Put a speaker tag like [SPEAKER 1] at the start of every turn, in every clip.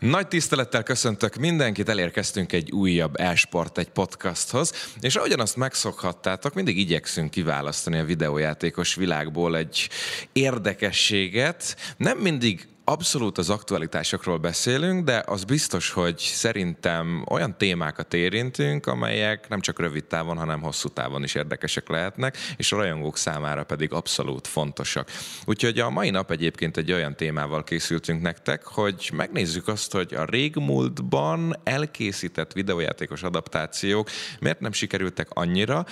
[SPEAKER 1] Nagy tisztelettel köszöntök mindenkit, elérkeztünk egy újabb Esport egy podcasthoz, és ahogyan azt megszokhattátok, mindig igyekszünk kiválasztani a videójátékos világból egy érdekességet, nem mindig abszolút az aktualitásokról beszélünk, de az biztos, hogy szerintem olyan témákat érintünk, amelyek nem csak rövid távon, hanem hosszú távon is érdekesek lehetnek, és a rajongók számára pedig abszolút fontosak. Úgyhogy a mai nap egyébként egy olyan témával készültünk nektek, hogy megnézzük azt, hogy a régmúltban elkészített videójátékos adaptációk miért nem sikerültek annyira,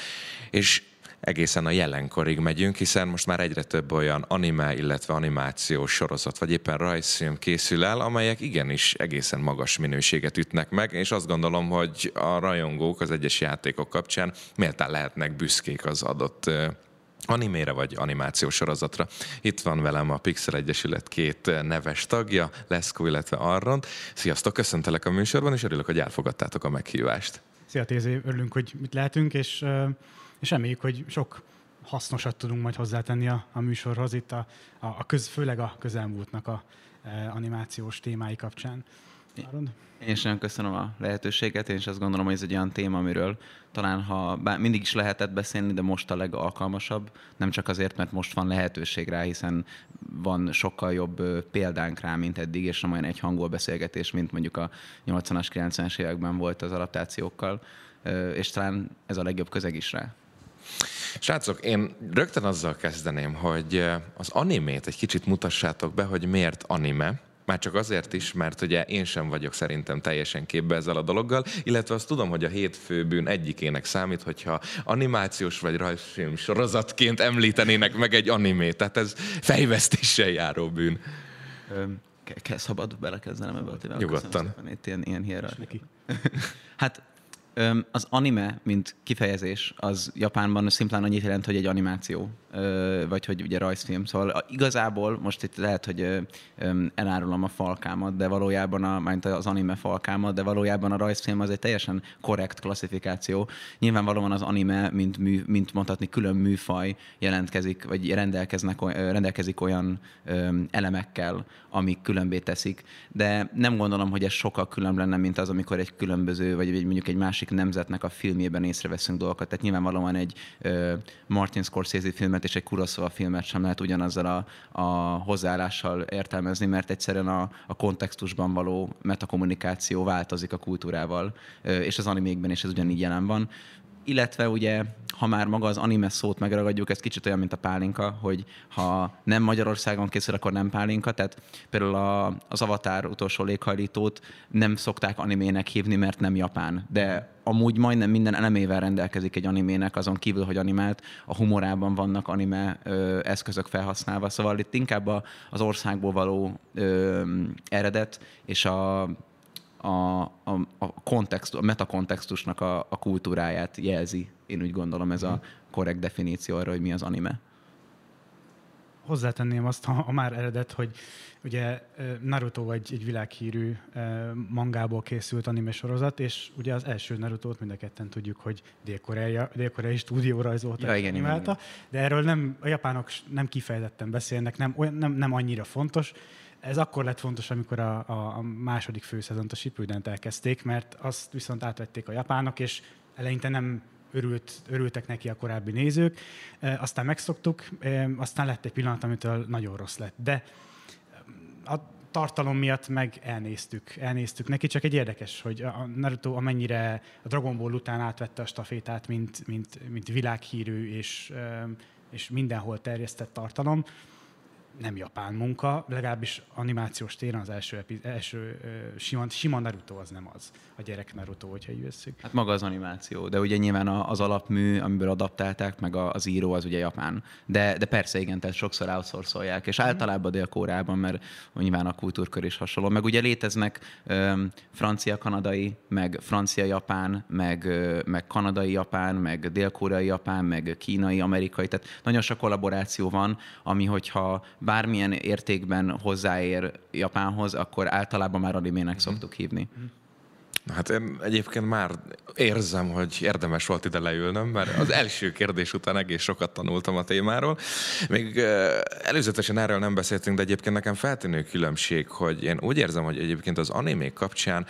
[SPEAKER 1] és egészen a jelenkorig megyünk, hiszen most már egyre több olyan anime, illetve animációs sorozat, vagy éppen rajzfilm készül el, amelyek igenis egészen magas minőséget ütnek meg, és azt gondolom, hogy a rajongók az egyes játékok kapcsán méltán lehetnek büszkék az adott animére vagy animációs sorozatra. Itt van velem a Pixel Egyesület két neves tagja, Leszkó, illetve Arrond. Sziasztok, köszöntelek a műsorban, és örülök, hogy elfogadtátok a meghívást.
[SPEAKER 2] Szia Tézé, örülünk, hogy mit lehetünk, és és reméljük, hogy sok hasznosat tudunk majd hozzátenni a, a műsorhoz itt a, a, a köz, főleg a közelmúltnak a e, animációs témái kapcsán.
[SPEAKER 3] Arond? Én is nagyon köszönöm a lehetőséget, én is azt gondolom, hogy ez egy olyan téma, amiről talán ha bár mindig is lehetett beszélni, de most a legalkalmasabb, nem csak azért, mert most van lehetőség rá, hiszen van sokkal jobb példánk rá, mint eddig, és nem olyan egy hangol beszélgetés, mint mondjuk a 80-as, 90-es években volt az adaptációkkal, és talán ez a legjobb közeg is rá.
[SPEAKER 1] Srácok, én rögtön azzal kezdeném, hogy az animét egy kicsit mutassátok be, hogy miért anime, már csak azért is, mert ugye én sem vagyok szerintem teljesen képbe ezzel a dologgal, illetve azt tudom, hogy a hétfőbűn egyikének számít, hogyha animációs vagy rajzfilm sorozatként említenének meg egy animét, tehát ez fejvesztéssel járó bűn.
[SPEAKER 3] Kell szabad belekezdenem ebbe a témába?
[SPEAKER 1] Nyugodtan.
[SPEAKER 3] Itt ilyen, ilyen Hát az anime, mint kifejezés, az Japánban szimplán annyit jelent, hogy egy animáció, vagy hogy ugye rajzfilm. Szóval igazából most itt lehet, hogy elárulom a falkámat, de valójában a, mint az anime falkámat, de valójában a rajzfilm az egy teljesen korrekt klasszifikáció. Nyilvánvalóan az anime, mint, mű, mint mondhatni, külön műfaj jelentkezik, vagy rendelkeznek, rendelkezik olyan elemekkel, amik különbé teszik, de nem gondolom, hogy ez sokkal különb lenne, mint az, amikor egy különböző, vagy mondjuk egy másik nemzetnek a filmjében észreveszünk dolgokat. Tehát nyilvánvalóan egy Martin Scorsese filmet és egy Kurosawa filmet sem lehet ugyanazzal a, a hozzáállással értelmezni, mert egyszerűen a, a kontextusban való metakommunikáció változik a kultúrával, és az animékben is ez ugyanígy jelen van illetve ugye, ha már maga az anime szót megragadjuk, ez kicsit olyan, mint a pálinka, hogy ha nem Magyarországon készül, akkor nem pálinka, tehát például a, az Avatar utolsó léghajlítót nem szokták animének hívni, mert nem japán, de amúgy majdnem minden elemével rendelkezik egy animének, azon kívül, hogy animált, a humorában vannak anime ö, eszközök felhasználva, szóval itt inkább a, az országból való ö, eredet és a a, a, a, kontext, a metakontextusnak a, a kultúráját jelzi. Én úgy gondolom ez a mhm. korrekt definíció arra, hogy mi az anime.
[SPEAKER 2] Hozzátenném azt, ha, ha már eredet, hogy ugye Naruto egy, egy világhírű mangából készült anime sorozat, és ugye az első Naruto-t mind a ketten tudjuk, hogy dél-koreai, dél-koreai stúdió rajzolta, ja, igen, animálta, igen, igen. de erről nem, a japánok nem kifejezetten beszélnek, nem, olyan, nem, nem annyira fontos, ez akkor lett fontos, amikor a, a, második főszezont, a shippuden elkezdték, mert azt viszont átvették a japánok, és eleinte nem örült, örültek neki a korábbi nézők, e, aztán megszoktuk, e, aztán lett egy pillanat, amitől nagyon rossz lett. De a tartalom miatt meg elnéztük, elnéztük neki, csak egy érdekes, hogy a Naruto amennyire a Dragon Ball után átvette a stafétát, mint, mint, mint világhírű és, és mindenhol terjesztett tartalom, nem japán munka, legalábbis animációs téren az első, epi, első sima, sima Naruto az nem az, a gyerek Naruto, hogyha így veszük.
[SPEAKER 3] Hát maga az animáció, de ugye nyilván az alapmű, amiből adaptálták, meg az író az ugye japán. De, de persze igen, tehát sokszor outsourcolják, és általában dél-kórában, mert nyilván a kultúrkör is hasonló. Meg ugye léteznek francia-kanadai, meg francia-japán, meg, meg kanadai-japán, meg dél-koreai japán, meg kínai-amerikai, tehát nagyon sok kollaboráció van, ami hogyha bármilyen értékben hozzáér Japánhoz, akkor általában már animének uh-huh. szoktuk hívni.
[SPEAKER 1] Hát én egyébként már érzem, hogy érdemes volt ide leülnöm, mert az első kérdés után egész sokat tanultam a témáról. Még előzetesen erről nem beszéltünk, de egyébként nekem feltűnő különbség, hogy én úgy érzem, hogy egyébként az animék kapcsán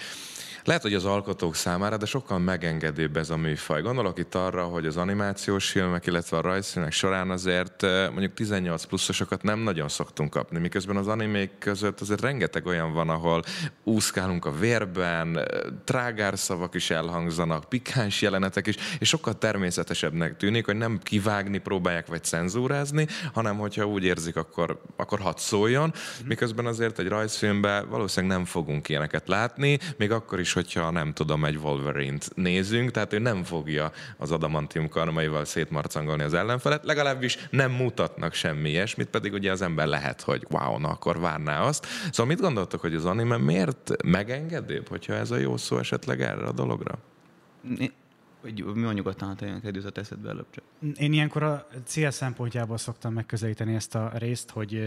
[SPEAKER 1] lehet, hogy az alkotók számára, de sokkal megengedőbb ez a műfaj. Gondolok itt arra, hogy az animációs filmek, illetve a rajzfilmek során azért mondjuk 18 pluszosokat nem nagyon szoktunk kapni, miközben az animék között azért rengeteg olyan van, ahol úszkálunk a vérben, trágárszavak is elhangzanak, pikáns jelenetek is, és sokkal természetesebbnek tűnik, hogy nem kivágni próbálják vagy cenzúrázni, hanem hogyha úgy érzik, akkor, akkor hadd szóljon, miközben azért egy rajzfilmben valószínűleg nem fogunk ilyeneket látni, még akkor is, hogyha nem tudom, egy Wolverine-t nézünk, tehát ő nem fogja az adamantium karmaival szétmarcangolni az ellenfelet, legalábbis nem mutatnak semmi ilyesmit, pedig ugye az ember lehet, hogy wow, na akkor várná azt. Szóval mit gondoltok, hogy az anime miért megengedőbb, hogyha ez a jó szó esetleg erre a dologra?
[SPEAKER 3] Hogy mi van nyugodtan, ha tényleg egy jutott eszedbe előbb csak.
[SPEAKER 2] Én ilyenkor a cél szempontjából szoktam megközelíteni ezt a részt, hogy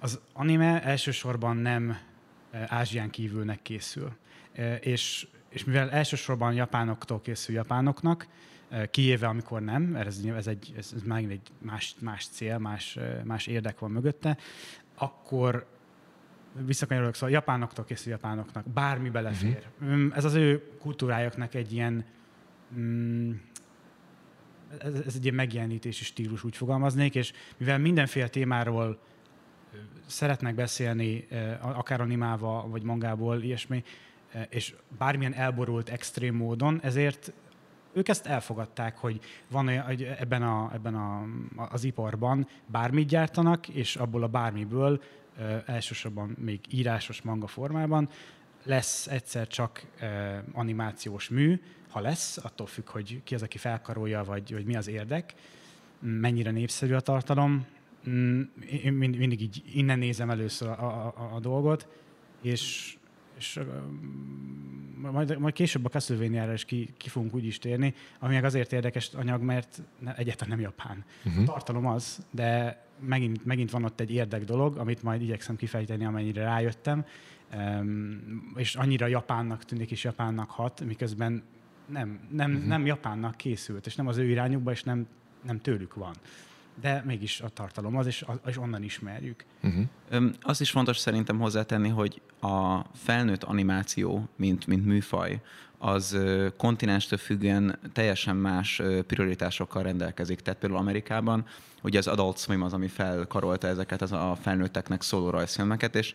[SPEAKER 2] az anime elsősorban nem Ázsián kívülnek készül és, és mivel elsősorban japánoktól készül japánoknak, kiéve, amikor nem, ez, ez, egy, ez, ez egy más, más cél, más, más érdek van mögötte, akkor visszakanyarodok, szóval japánoktól készül japánoknak, bármi belefér. Uh-huh. Ez az ő kultúrájuknak egy ilyen mm, ez, ez egy ilyen megjelenítési stílus, úgy fogalmaznék, és mivel mindenféle témáról szeretnek beszélni, akár animálva, vagy mangából, ilyesmi, és bármilyen elborult extrém módon, ezért ők ezt elfogadták, hogy van hogy ebben, a, ebben a, az iparban bármit gyártanak, és abból a bármiből elsősorban még írásos manga formában lesz egyszer csak animációs mű, ha lesz, attól függ, hogy ki az, aki felkarolja, vagy hogy mi az érdek, mennyire népszerű a tartalom. Mm, én mindig így innen nézem először a, a, a dolgot, és és majd, majd később a castlevania is ki, ki fogunk úgy is térni, ami meg azért érdekes anyag, mert egyáltalán nem japán. Uh-huh. A tartalom az, de megint, megint van ott egy érdek dolog, amit majd igyekszem kifejteni, amennyire rájöttem, um, és annyira japánnak tűnik és japánnak hat, miközben nem, nem, uh-huh. nem japánnak készült, és nem az ő irányukba, és nem, nem tőlük van de mégis a tartalom az, és, és onnan ismerjük.
[SPEAKER 3] Uh-huh. Azt is fontos szerintem hozzátenni, hogy a felnőtt animáció, mint, mint műfaj, az kontinenstől függően teljesen más prioritásokkal rendelkezik. Tehát például Amerikában ugye az Adult Swim az, ami felkarolta ezeket az a felnőtteknek szóló rajzfilmeket, és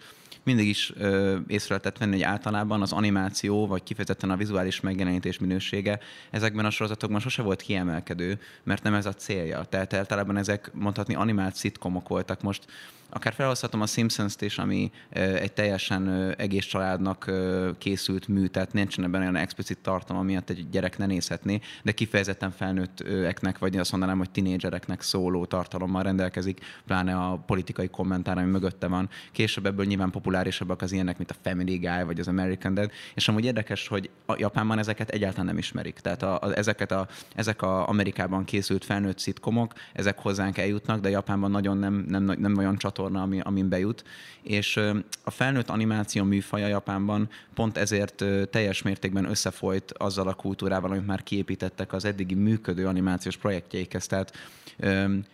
[SPEAKER 3] mindig is ö, észre lehetett venni, hogy általában az animáció, vagy kifejezetten a vizuális megjelenítés minősége ezekben a sorozatokban sose volt kiemelkedő, mert nem ez a célja. Tehát általában ezek mondhatni animált szitkomok voltak. Most akár felhozhatom a Simpsons-t is, ami egy teljesen egész családnak készült mű, tehát nincsen ebben olyan explicit tartalom, miatt egy gyerek ne nézhetné, de kifejezetten felnőtteknek, vagy azt mondanám, hogy tinédzsereknek szóló tartalommal rendelkezik, pláne a politikai kommentár, ami mögötte van. Később ebből nyilván populárisabbak az ilyenek, mint a Family Guy, vagy az American Dad, és amúgy érdekes, hogy a Japánban ezeket egyáltalán nem ismerik. Tehát a, a, ezeket a, ezek a Amerikában készült felnőtt szitkomok, ezek hozzánk eljutnak, de Japánban nagyon nem, nem, nem olyan csat csatorna, ami, amin bejut, és a felnőtt animáció műfaja Japánban pont ezért teljes mértékben összefolyt azzal a kultúrával, amit már kiépítettek az eddigi működő animációs projektjeikhez. Tehát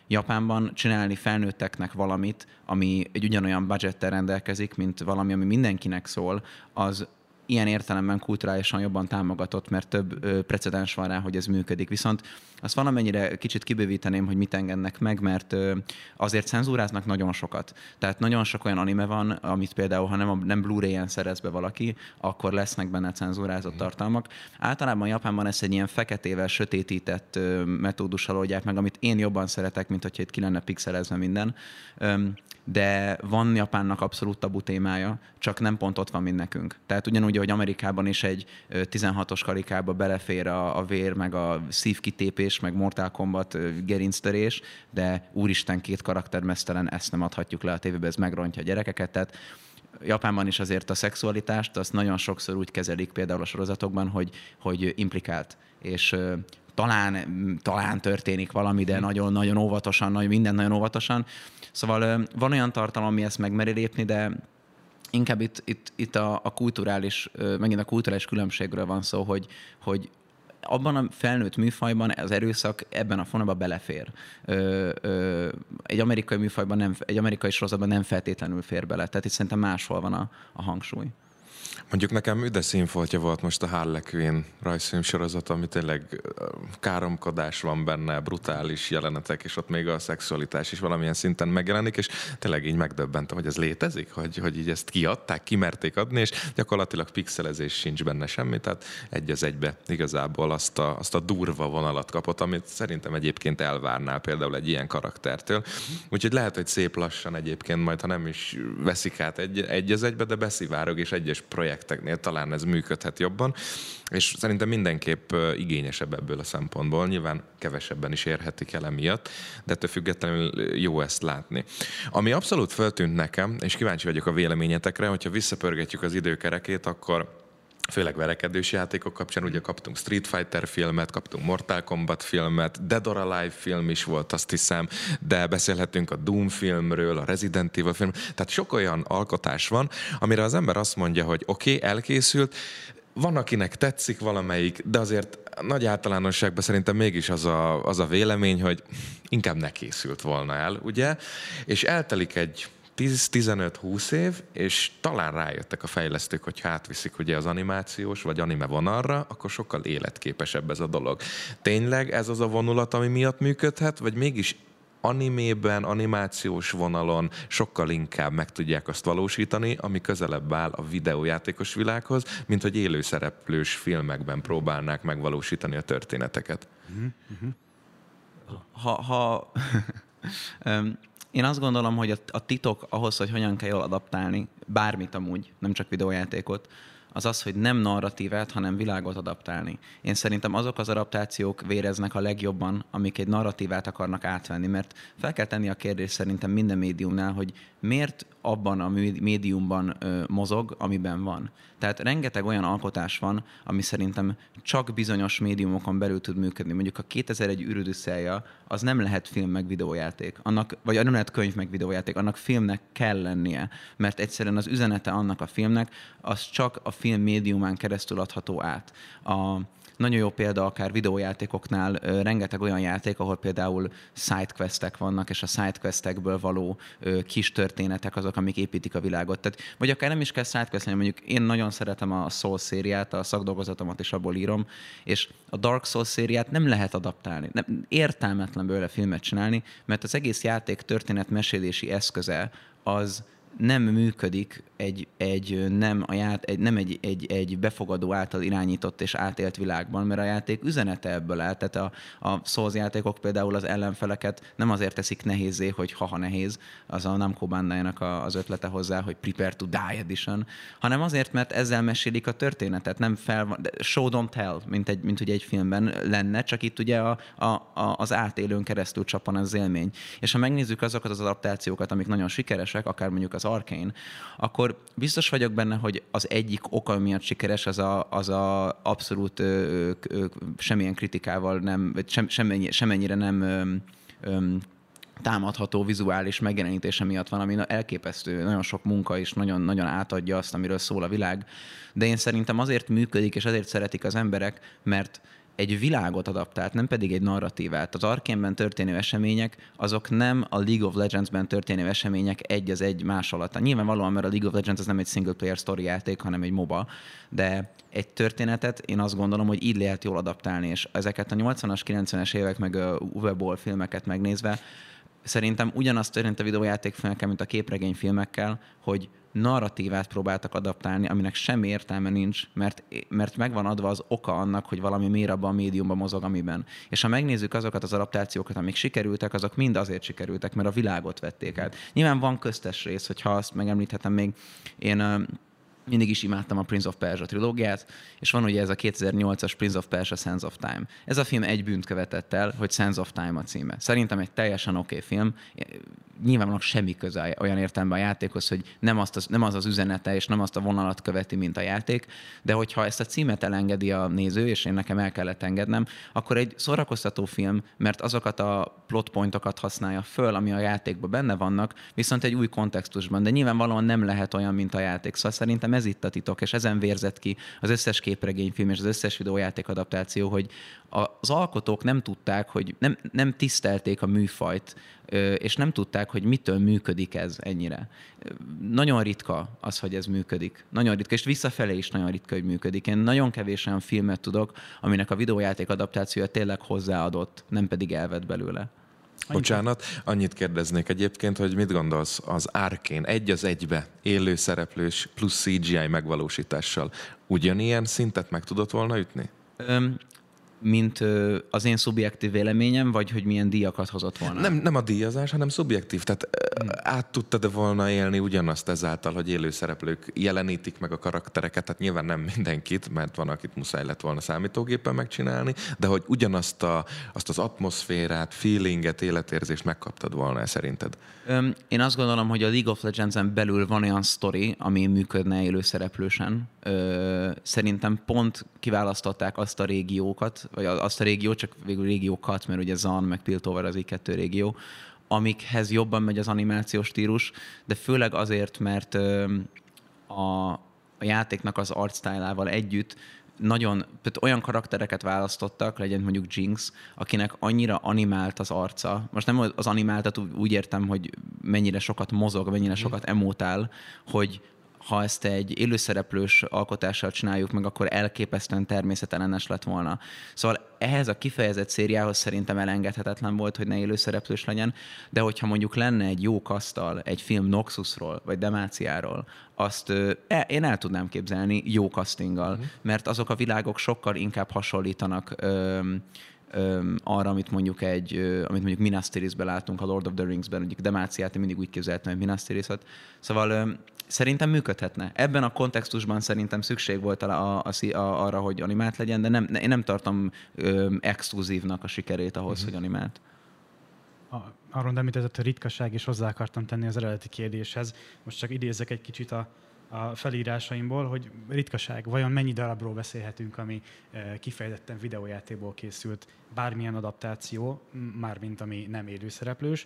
[SPEAKER 3] Japánban csinálni felnőtteknek valamit, ami egy ugyanolyan budgettel rendelkezik, mint valami, ami mindenkinek szól, az ilyen értelemben kulturálisan jobban támogatott, mert több precedens van rá, hogy ez működik. Viszont azt valamennyire kicsit kibővíteném, hogy mit engednek meg, mert azért cenzúráznak nagyon sokat. Tehát nagyon sok olyan anime van, amit például, ha nem, nem Blu-ray-en szerez be valaki, akkor lesznek benne cenzúrázott tartalmak. Általában Japánban ezt egy ilyen feketével sötétített metódussal oldják meg, amit én jobban szeretek, mint hogyha itt ki lenne pixelezve minden. De van Japánnak abszolút tabu témája, csak nem pont ott van, mint nekünk. Tehát ugyanúgy, hogy Amerikában is egy 16-os karikába belefér a, a vér, meg a szívkitépés, meg Mortal Kombat gerinctörés, de úristen két karakter mesztelen, ezt nem adhatjuk le a tévébe, ez megrontja a gyerekeket, tehát Japánban is azért a szexualitást, azt nagyon sokszor úgy kezelik például a sorozatokban, hogy, hogy implikált. És talán, talán történik valami, de nagyon-nagyon óvatosan, nagyon, minden nagyon óvatosan. Szóval van olyan tartalom, ami ezt megmeri lépni, de inkább itt, itt, itt a, a kulturális, megint a kulturális különbségről van szó, hogy, hogy abban a felnőtt műfajban az erőszak ebben a fonalban belefér. Ö, ö, egy amerikai műfajban, nem, egy amerikai sorozatban nem feltétlenül fér bele. Tehát itt szerintem máshol van a, a hangsúly.
[SPEAKER 1] Mondjuk nekem üde színfoltja volt most a Harley Quinn rajzfilm sorozat, ami tényleg káromkodás van benne, brutális jelenetek, és ott még a szexualitás is valamilyen szinten megjelenik, és tényleg így megdöbbentem, hogy ez létezik, hogy, hogy így ezt kiadták, kimerték adni, és gyakorlatilag pixelezés sincs benne semmi, tehát egy az egybe igazából azt a, azt a durva vonalat kapott, amit szerintem egyébként elvárnál például egy ilyen karaktertől. Úgyhogy lehet, hogy szép lassan egyébként majd, ha nem is veszik át egy, egy az egybe, de beszivárog, és egyes projekteknél talán ez működhet jobban, és szerintem mindenképp igényesebb ebből a szempontból. Nyilván kevesebben is érhetik el emiatt, de ettől függetlenül jó ezt látni. Ami abszolút föltűnt nekem, és kíváncsi vagyok a véleményetekre, hogyha visszapörgetjük az időkerekét, akkor főleg verekedős játékok kapcsán, ugye kaptunk Street Fighter filmet, kaptunk Mortal Kombat filmet, Dead or Alive film is volt, azt hiszem, de beszélhetünk a Doom filmről, a Resident Evil film, tehát sok olyan alkotás van, amire az ember azt mondja, hogy oké, okay, elkészült, van, akinek tetszik valamelyik, de azért nagy általánosságban szerintem mégis az a, az a vélemény, hogy inkább ne készült volna el, ugye? És eltelik egy 10-15-20 év, és talán rájöttek a fejlesztők, hogy átviszik ugye az animációs vagy anime vonalra, akkor sokkal életképesebb ez a dolog. Tényleg ez az a vonulat, ami miatt működhet, vagy mégis animében, animációs vonalon sokkal inkább meg tudják azt valósítani, ami közelebb áll a videójátékos világhoz, mint hogy élőszereplős filmekben próbálnák megvalósítani a történeteket.
[SPEAKER 3] Ha, ha Én azt gondolom, hogy a, a titok ahhoz, hogy hogyan kell jól adaptálni, bármit amúgy, nem csak videójátékot, az az, hogy nem narratívát, hanem világot adaptálni. Én szerintem azok az adaptációk véreznek a legjobban, amik egy narratívát akarnak átvenni, mert fel kell tenni a kérdést szerintem minden médiumnál, hogy miért abban a médiumban ö, mozog, amiben van. Tehát rengeteg olyan alkotás van, ami szerintem csak bizonyos médiumokon belül tud működni. Mondjuk a 2001 űrödüsszelja, az nem lehet film meg videójáték, annak, vagy nem lehet könyv meg videójáték, annak filmnek kell lennie, mert egyszerűen az üzenete annak a filmnek, az csak a film médiumán keresztül adható át. A, nagyon jó példa akár videójátékoknál rengeteg olyan játék, ahol például sidequestek vannak, és a sidequestekből való kis történetek azok, amik építik a világot. Tehát, vagy akár nem is kell sidequest mondjuk én nagyon szeretem a Soul szériát, a szakdolgozatomat is abból írom, és a Dark Souls szériát nem lehet adaptálni. Nem, értelmetlen belőle filmet csinálni, mert az egész játék történet mesélési eszköze az nem működik egy, egy nem, a ját, egy, nem egy, egy, egy befogadó által irányított és átélt világban, mert a játék üzenete ebből áll. Tehát a, a Souls játékok például az ellenfeleket nem azért teszik nehézé, hogy haha nehéz, az a Namco bandai az ötlete hozzá, hogy Prepare to Die Edition, hanem azért, mert ezzel mesélik a történetet, nem fel, show don't tell, mint, egy, mint ugye egy filmben lenne, csak itt ugye a, a, a, az átélőn keresztül csapan az élmény. És ha megnézzük azokat az adaptációkat, amik nagyon sikeresek, akár mondjuk az Arkane, akkor biztos vagyok benne, hogy az egyik oka miatt sikeres, az a, az a abszolút ö, ö, semmilyen kritikával nem, vagy sem, semennyi, semennyire nem ö, ö, támadható vizuális megjelenítése miatt van, ami elképesztő, nagyon sok munka is nagyon, nagyon átadja azt, amiről szól a világ. De én szerintem azért működik, és azért szeretik az emberek, mert egy világot adaptált, nem pedig egy narratívát. Az Arkénben történő események, azok nem a League of Legends-ben történő események egy az egy más alatt. Nyilvánvalóan, mert a League of Legends az nem egy single player story játék, hanem egy MOBA, de egy történetet én azt gondolom, hogy így lehet jól adaptálni, és ezeket a 80-as, 90-es évek meg a Uwe Boll filmeket megnézve, szerintem ugyanazt történt a videójátékfilmekkel, mint a képregényfilmekkel, hogy narratívát próbáltak adaptálni, aminek semmi értelme nincs, mert, mert megvan adva az oka annak, hogy valami miért abban a médiumban mozog, amiben. És ha megnézzük azokat az adaptációkat, amik sikerültek, azok mind azért sikerültek, mert a világot vették át. Nyilván van köztes rész, hogyha azt megemlíthetem még, én mindig is imádtam a Prince of Persia trilógiát, és van ugye ez a 2008-as Prince of Persia Sense of Time. Ez a film egy bűnt követett el, hogy Sense of Time a címe. Szerintem egy teljesen oké okay film, nyilvánvalóan semmi köze olyan értelemben a játékhoz, hogy nem, azt az, nem az az üzenete, és nem azt a vonalat követi, mint a játék, de hogyha ezt a címet elengedi a néző, és én nekem el kellett engednem, akkor egy szórakoztató film, mert azokat a plot pointokat használja föl, ami a játékban benne vannak, viszont egy új kontextusban, de nyilvánvalóan nem lehet olyan, mint a játék. Szóval szerintem ez itt a titok, és ezen vérzett ki az összes képregényfilm és az összes videójáték adaptáció, hogy az alkotók nem tudták, hogy nem, nem tisztelték a műfajt, és nem tudták, hogy mitől működik ez ennyire. Nagyon ritka az, hogy ez működik. Nagyon ritka, és visszafelé is nagyon ritka, hogy működik. Én nagyon kevés olyan filmet tudok, aminek a videójáték adaptációja tényleg hozzáadott, nem pedig elvett belőle.
[SPEAKER 1] Bocsánat, annyit kérdeznék egyébként, hogy mit gondolsz az árkén egy az egybe élő szereplős plusz CGI megvalósítással ugyanilyen szintet meg tudott volna ütni?
[SPEAKER 3] Mint az én szubjektív véleményem, vagy hogy milyen díjakat hozott volna?
[SPEAKER 1] Nem, nem a díjazás, hanem szubjektív. Tehát hmm. át tudtad volna élni ugyanazt ezáltal, hogy élőszereplők jelenítik meg a karaktereket, tehát nyilván nem mindenkit, mert van, akit muszáj lett volna számítógépen megcsinálni, de hogy ugyanazt a, azt az atmoszférát, feelinget, életérzést megkaptad volna -e szerinted?
[SPEAKER 3] Én azt gondolom, hogy a League of Legends-en belül van olyan sztori, ami működne élőszereplősen. Szerintem pont kiválasztották azt a régiókat, vagy azt a régiót, csak végül régiókat, mert ugye Zan meg Piltover az így kettő régió, amikhez jobban megy az animációs stílus, de főleg azért, mert a, a játéknak az artstyle együtt nagyon, tehát olyan karaktereket választottak, legyen mondjuk Jinx, akinek annyira animált az arca. Most nem az animáltat úgy értem, hogy mennyire sokat mozog, mennyire sokat emótál, hogy, ha ezt egy élőszereplős alkotással csináljuk meg, akkor elképesztően természetellenes lett volna. Szóval ehhez a kifejezett szériához szerintem elengedhetetlen volt, hogy ne élőszereplős legyen, de hogyha mondjuk lenne egy jó kasztal, egy film Noxusról, vagy Demáciáról, azt e, én el tudnám képzelni jó castinggal, uh-huh. mert azok a világok sokkal inkább hasonlítanak ö, arra, amit mondjuk egy, amit mondjuk Minas Tirithben látunk a Lord of the Rings-ben, mondjuk Demáciát én mindig úgy képzeltem, hogy Minas Tirith-ot. Szóval Szerintem működhetne. Ebben a kontextusban szerintem szükség volt a, a, a, arra, hogy animált legyen, de nem, én nem tartom ö, exkluzívnak a sikerét ahhoz, uh-huh. hogy animált.
[SPEAKER 2] A, arról említett a ritkaság, és hozzá akartam tenni az eredeti kérdéshez. Most csak idézek egy kicsit a, a felírásaimból, hogy ritkaság, vajon mennyi darabról beszélhetünk, ami kifejezetten videójátékból készült, bármilyen adaptáció, mármint ami nem élőszereplős,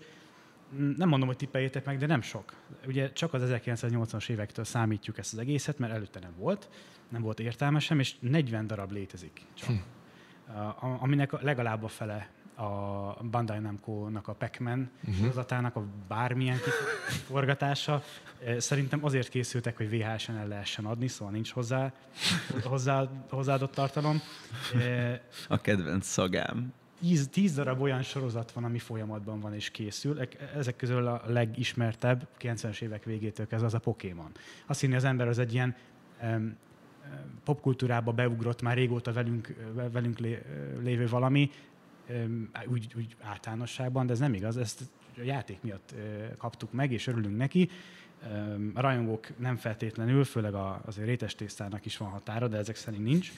[SPEAKER 2] nem mondom, hogy tippeljétek meg, de nem sok. Ugye csak az 1980-as évektől számítjuk ezt az egészet, mert előtte nem volt, nem volt értelme sem, és 40 darab létezik csak. Hm. Aminek legalább a fele a Bandai Namco-nak a Pac-Man uh-huh. sorozatának a bármilyen forgatása. Szerintem azért készültek, hogy VHS-en el lehessen adni, szóval nincs hozzá, hozzá hozzáadott tartalom.
[SPEAKER 3] A kedvenc szagám
[SPEAKER 2] tíz, tíz darab olyan sorozat van, ami folyamatban van és készül. Ezek közül a legismertebb, 90-es évek végétől kezdve az a Pokémon. Azt hinni az ember az egy ilyen um, popkultúrába beugrott, már régóta velünk, velünk lé, lévő valami, úgy, úgy általánosságban, de ez nem igaz, ezt a játék miatt kaptuk meg, és örülünk neki. A rajongók nem feltétlenül, főleg a, azért rétes tésztának is van határa, de ezek szerint nincs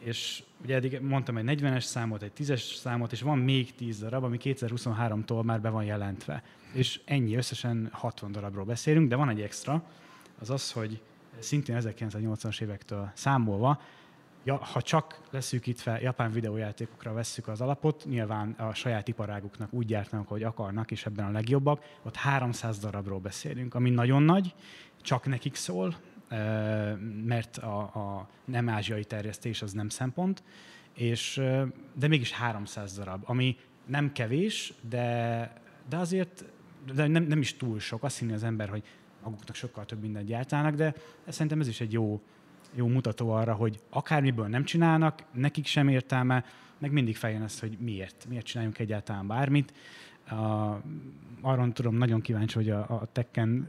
[SPEAKER 2] és ugye eddig mondtam egy 40-es számot, egy 10-es számot, és van még 10 darab, ami 2023-tól már be van jelentve. És ennyi, összesen 60 darabról beszélünk, de van egy extra, az az, hogy szintén 1980-as évektől számolva, ja, ha csak leszűkítve japán videójátékokra vesszük az alapot, nyilván a saját iparáguknak úgy gyártanak, hogy akarnak, és ebben a legjobbak, ott 300 darabról beszélünk, ami nagyon nagy, csak nekik szól, mert a, a nem ázsiai terjesztés az nem szempont, és, de mégis 300 darab, ami nem kevés, de, de azért de nem, nem is túl sok. Azt hinni az ember, hogy maguknak sokkal több mindent gyártának, de szerintem ez is egy jó, jó mutató arra, hogy akármiből nem csinálnak, nekik sem értelme, meg mindig feljön ez, hogy miért, miért csináljunk egyáltalán bármit a, arról tudom, nagyon kíváncsi, hogy a, a Tekken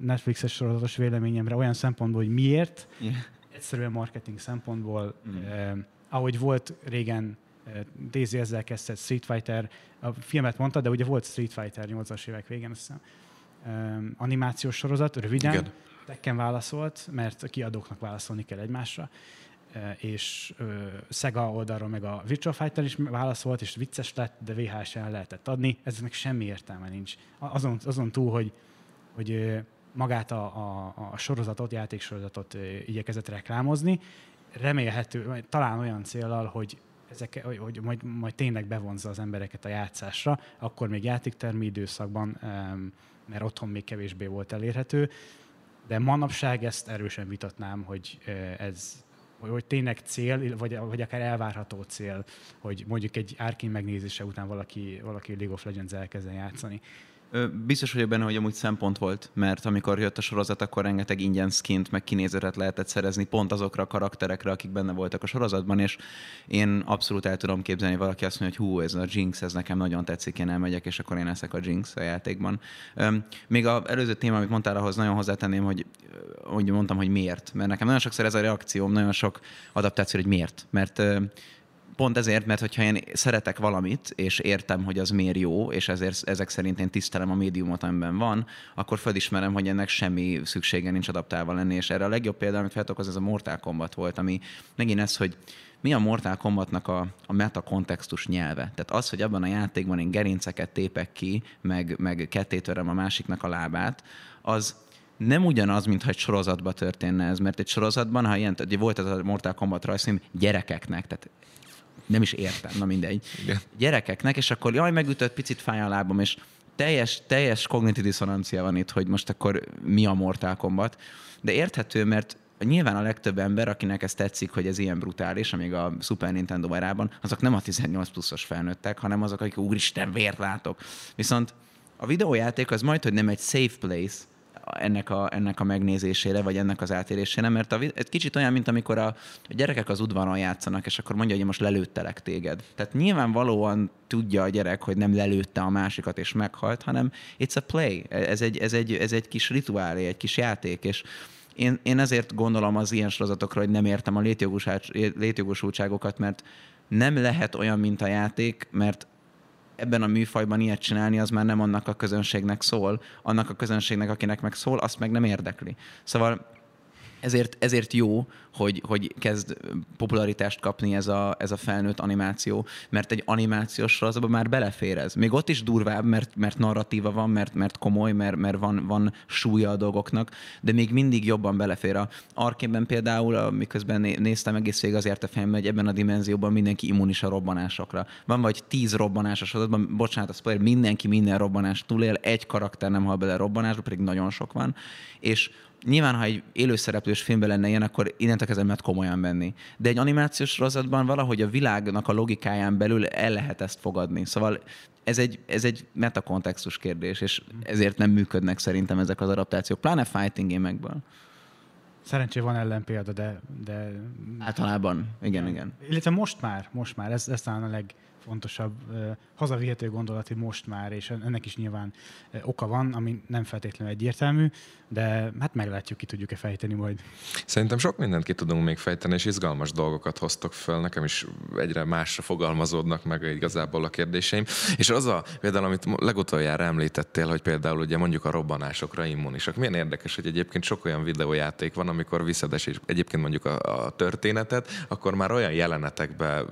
[SPEAKER 2] Netflixes sorozatos véleményemre olyan szempontból, hogy miért, yeah. egyszerűen marketing szempontból, mm. eh, ahogy volt régen Daisy ezzel kezdett Street Fighter, a filmet mondta, de ugye volt Street Fighter 80-as évek végén, azt hiszem, um, animációs sorozat, röviden, Igen. Tekken válaszolt, mert a kiadóknak válaszolni kell egymásra. és Sega oldalról meg a Virtual Fighter is válaszolt, és vicces lett, de VHS-en lehetett adni. Ezeknek semmi értelme nincs. Azon, azon túl, hogy, hogy magát a, a, a sorozatot, játéksorozatot igyekezett reklámozni, remélhető, talán olyan célral, hogy ezek, hogy majd, majd tényleg bevonza az embereket a játszásra, akkor még játéktermi időszakban, mert otthon még kevésbé volt elérhető, de manapság ezt erősen vitatnám, hogy ez hogy, hogy tényleg cél, vagy, vagy akár elvárható cél, hogy mondjuk egy Arkane megnézése után valaki, valaki League of Legends elkezdjen játszani.
[SPEAKER 3] Biztos vagyok benne, hogy amúgy szempont volt, mert amikor jött a sorozat, akkor rengeteg ingyen skint, meg kinézetet lehetett szerezni pont azokra a karakterekre, akik benne voltak a sorozatban, és én abszolút el tudom képzelni, valaki azt mondja, hogy hú, ez a Jinx, ez nekem nagyon tetszik, én elmegyek, és akkor én leszek a Jinx a játékban. Még az előző téma, amit mondtál, ahhoz nagyon hozzátenném, hogy, hogy mondtam, hogy miért. Mert nekem nagyon sokszor ez a reakcióm, nagyon sok adaptáció, hogy miért. Mert pont ezért, mert hogyha én szeretek valamit, és értem, hogy az miért jó, és ezért ezek szerint én tisztelem a médiumot, amiben van, akkor felismerem, hogy ennek semmi szüksége nincs adaptálva lenni. És erre a legjobb példa, amit feltok, az ez a Mortal Kombat volt, ami megint ez, hogy mi a Mortal Kombatnak a, a metakontextus nyelve. Tehát az, hogy abban a játékban én gerinceket tépek ki, meg, meg kettétörem a másiknak a lábát, az, nem ugyanaz, mintha egy sorozatban történne ez, mert egy sorozatban, ha ilyen, volt ez a Mortal Kombat rajzfilm gyerekeknek, tehát nem is értem, na mindegy. Igen. Gyerekeknek, és akkor jaj, megütött, picit fáj a lábam, és teljes, teljes kognitív diszonancia van itt, hogy most akkor mi a Mortal Kombat. De érthető, mert nyilván a legtöbb ember, akinek ez tetszik, hogy ez ilyen brutális, amíg a Super Nintendo erában, azok nem a 18 pluszos felnőttek, hanem azok, akik úristen, vért látok. Viszont a videójáték az majd, hogy nem egy safe place, ennek a, ennek a megnézésére, vagy ennek az átérésére, mert a, egy kicsit olyan, mint amikor a, a gyerekek az udvaron játszanak, és akkor mondja, hogy most lelőttelek téged. Tehát nyilvánvalóan tudja a gyerek, hogy nem lelőtte a másikat és meghalt, hanem it's a play. Ez egy, ez egy, ez egy kis rituálé, egy kis játék, és én, én ezért gondolom az ilyen sorozatokra, hogy nem értem a létjogosultságokat, mert nem lehet olyan, mint a játék, mert ebben a műfajban ilyet csinálni, az már nem annak a közönségnek szól, annak a közönségnek, akinek meg szól, azt meg nem érdekli. Szóval ezért, ezért jó, hogy, hogy kezd popularitást kapni ez a, ez a felnőtt animáció, mert egy animációs sorozatban már belefér ez. Még ott is durvább, mert, mert narratíva van, mert, mert komoly, mert, mert van, van súlya a dolgoknak, de még mindig jobban belefér. A Arkében például, miközben néztem egész végig azért a fejembe, hogy ebben a dimenzióban mindenki immunis a robbanásokra. Van vagy tíz robbanás a sorozatban, bocsánat, a spoiler, mindenki minden robbanás túlél, egy karakter nem hal bele robbanásba, pedig nagyon sok van, és nyilván, ha egy élőszereplős filmben lenne ilyen, akkor innentől kezdve mert komolyan venni. De egy animációs sorozatban valahogy a világnak a logikáján belül el lehet ezt fogadni. Szóval ez egy, ez egy metakontextus kérdés, és ezért nem működnek szerintem ezek az adaptációk, pláne fighting gamekből.
[SPEAKER 2] Szerencsé van ellenpélda, de, de...
[SPEAKER 3] Általában, igen, igen.
[SPEAKER 2] Illetve most már, most már, ez, ez talán a leg, fontosabb hazavihető gondolat, hogy most már, és ennek is nyilván oka van, ami nem feltétlenül egyértelmű, de hát meglátjuk, ki tudjuk-e fejteni majd.
[SPEAKER 1] Szerintem sok mindent ki tudunk még fejteni, és izgalmas dolgokat hoztok föl. Nekem is egyre másra fogalmazódnak meg igazából a kérdéseim. És az a például, amit legutoljára említettél, hogy például ugye mondjuk a robbanásokra immunisak. Milyen érdekes, hogy egyébként sok olyan videójáték van, amikor viszed és egyébként mondjuk a, a történetet, akkor már olyan jelenetekbe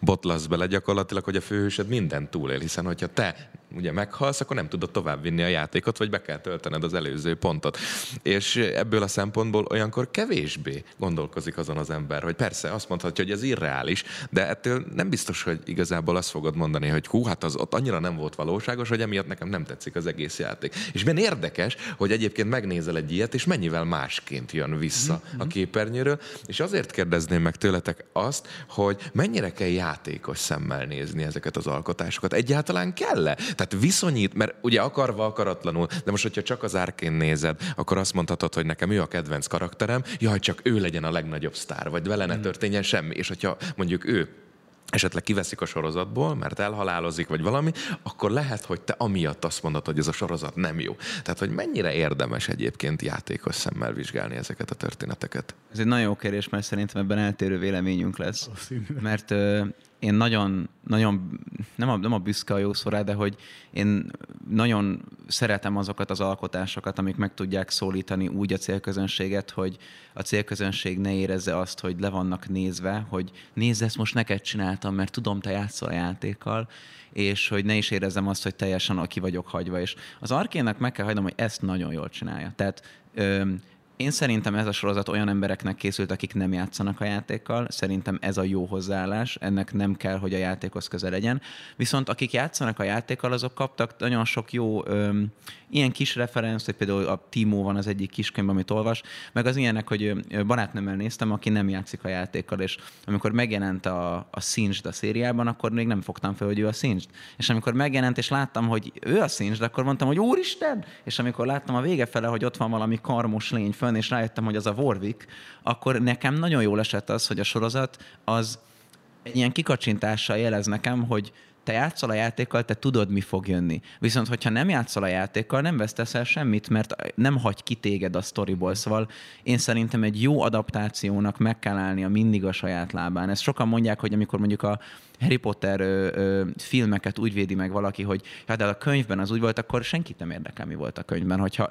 [SPEAKER 1] botlasz bele gyakorlatilag, hogy a főhősöd minden túlél, hiszen hogyha te ugye meghalsz, akkor nem tudod továbbvinni a játékot, vagy be kell töltened az előző pontot. És ebből a szempontból olyankor kevésbé gondolkozik azon az ember, hogy persze azt mondhatja, hogy ez irreális, de ettől nem biztos, hogy igazából azt fogod mondani, hogy hú, hát az ott annyira nem volt valóságos, hogy emiatt nekem nem tetszik az egész játék. És milyen érdekes, hogy egyébként megnézel egy ilyet, és mennyivel másként jön vissza mm-hmm. a képernyőről, és azért kérdezném meg tőletek azt, hogy mennyire kell játékos szemmel nézni ezeket az alkotásokat. Egyáltalán kell-e? Tehát viszonyít, mert ugye akarva akaratlanul, de most, hogyha csak az árkén nézed, akkor azt mondhatod, hogy nekem ő a kedvenc karakterem, jaj, csak ő legyen a legnagyobb sztár, vagy vele ne hmm. történjen semmi. És hogyha mondjuk ő esetleg kiveszik a sorozatból, mert elhalálozik, vagy valami, akkor lehet, hogy te amiatt azt mondod, hogy ez a sorozat nem jó. Tehát, hogy mennyire érdemes egyébként játékos szemmel vizsgálni ezeket a történeteket?
[SPEAKER 3] Ez egy nagyon jó kérdés, mert szerintem ebben eltérő véleményünk lesz. Mert én nagyon, nagyon nem a, nem a büszke a jó szó rá, de hogy én nagyon szeretem azokat az alkotásokat, amik meg tudják szólítani úgy a célközönséget, hogy a célközönség ne érezze azt, hogy le vannak nézve, hogy nézd, ezt most neked csináltam, mert tudom, te játszol a játékkal, és hogy ne is érezzem azt, hogy teljesen aki vagyok hagyva. És az arkének meg kell hagynom, hogy ezt nagyon jól csinálja. Tehát öm, én szerintem ez a sorozat olyan embereknek készült, akik nem játszanak a játékkal. Szerintem ez a jó hozzáállás, ennek nem kell, hogy a játékhoz közel legyen. Viszont akik játszanak a játékkal, azok kaptak nagyon sok jó öm, ilyen kis referenc, hogy például a Timo van az egyik kiskönyv, amit olvas, meg az ilyenek, hogy barátnőmmel néztem, aki nem játszik a játékkal, és amikor megjelent a, a Singed a szériában, akkor még nem fogtam fel, hogy ő a Singed. És amikor megjelent, és láttam, hogy ő a Singed, akkor mondtam, hogy úristen! És amikor láttam a vége fele, hogy ott van valami karmos lény fönn, és rájöttem, hogy az a Warwick, akkor nekem nagyon jól esett az, hogy a sorozat az egy ilyen kikacsintással jelez nekem, hogy te játszol a játékkal, te tudod, mi fog jönni. Viszont, hogyha nem játszol a játékkal, nem vesztesz el semmit, mert nem hagy ki téged a sztoriból. Szóval én szerintem egy jó adaptációnak meg kell állnia mindig a saját lábán. Ezt sokan mondják, hogy amikor mondjuk a Harry Potter ö, ö, filmeket úgy védi meg valaki, hogy hát de a könyvben az úgy volt, akkor senkit nem érdekel, mi volt a könyvben. Hogyha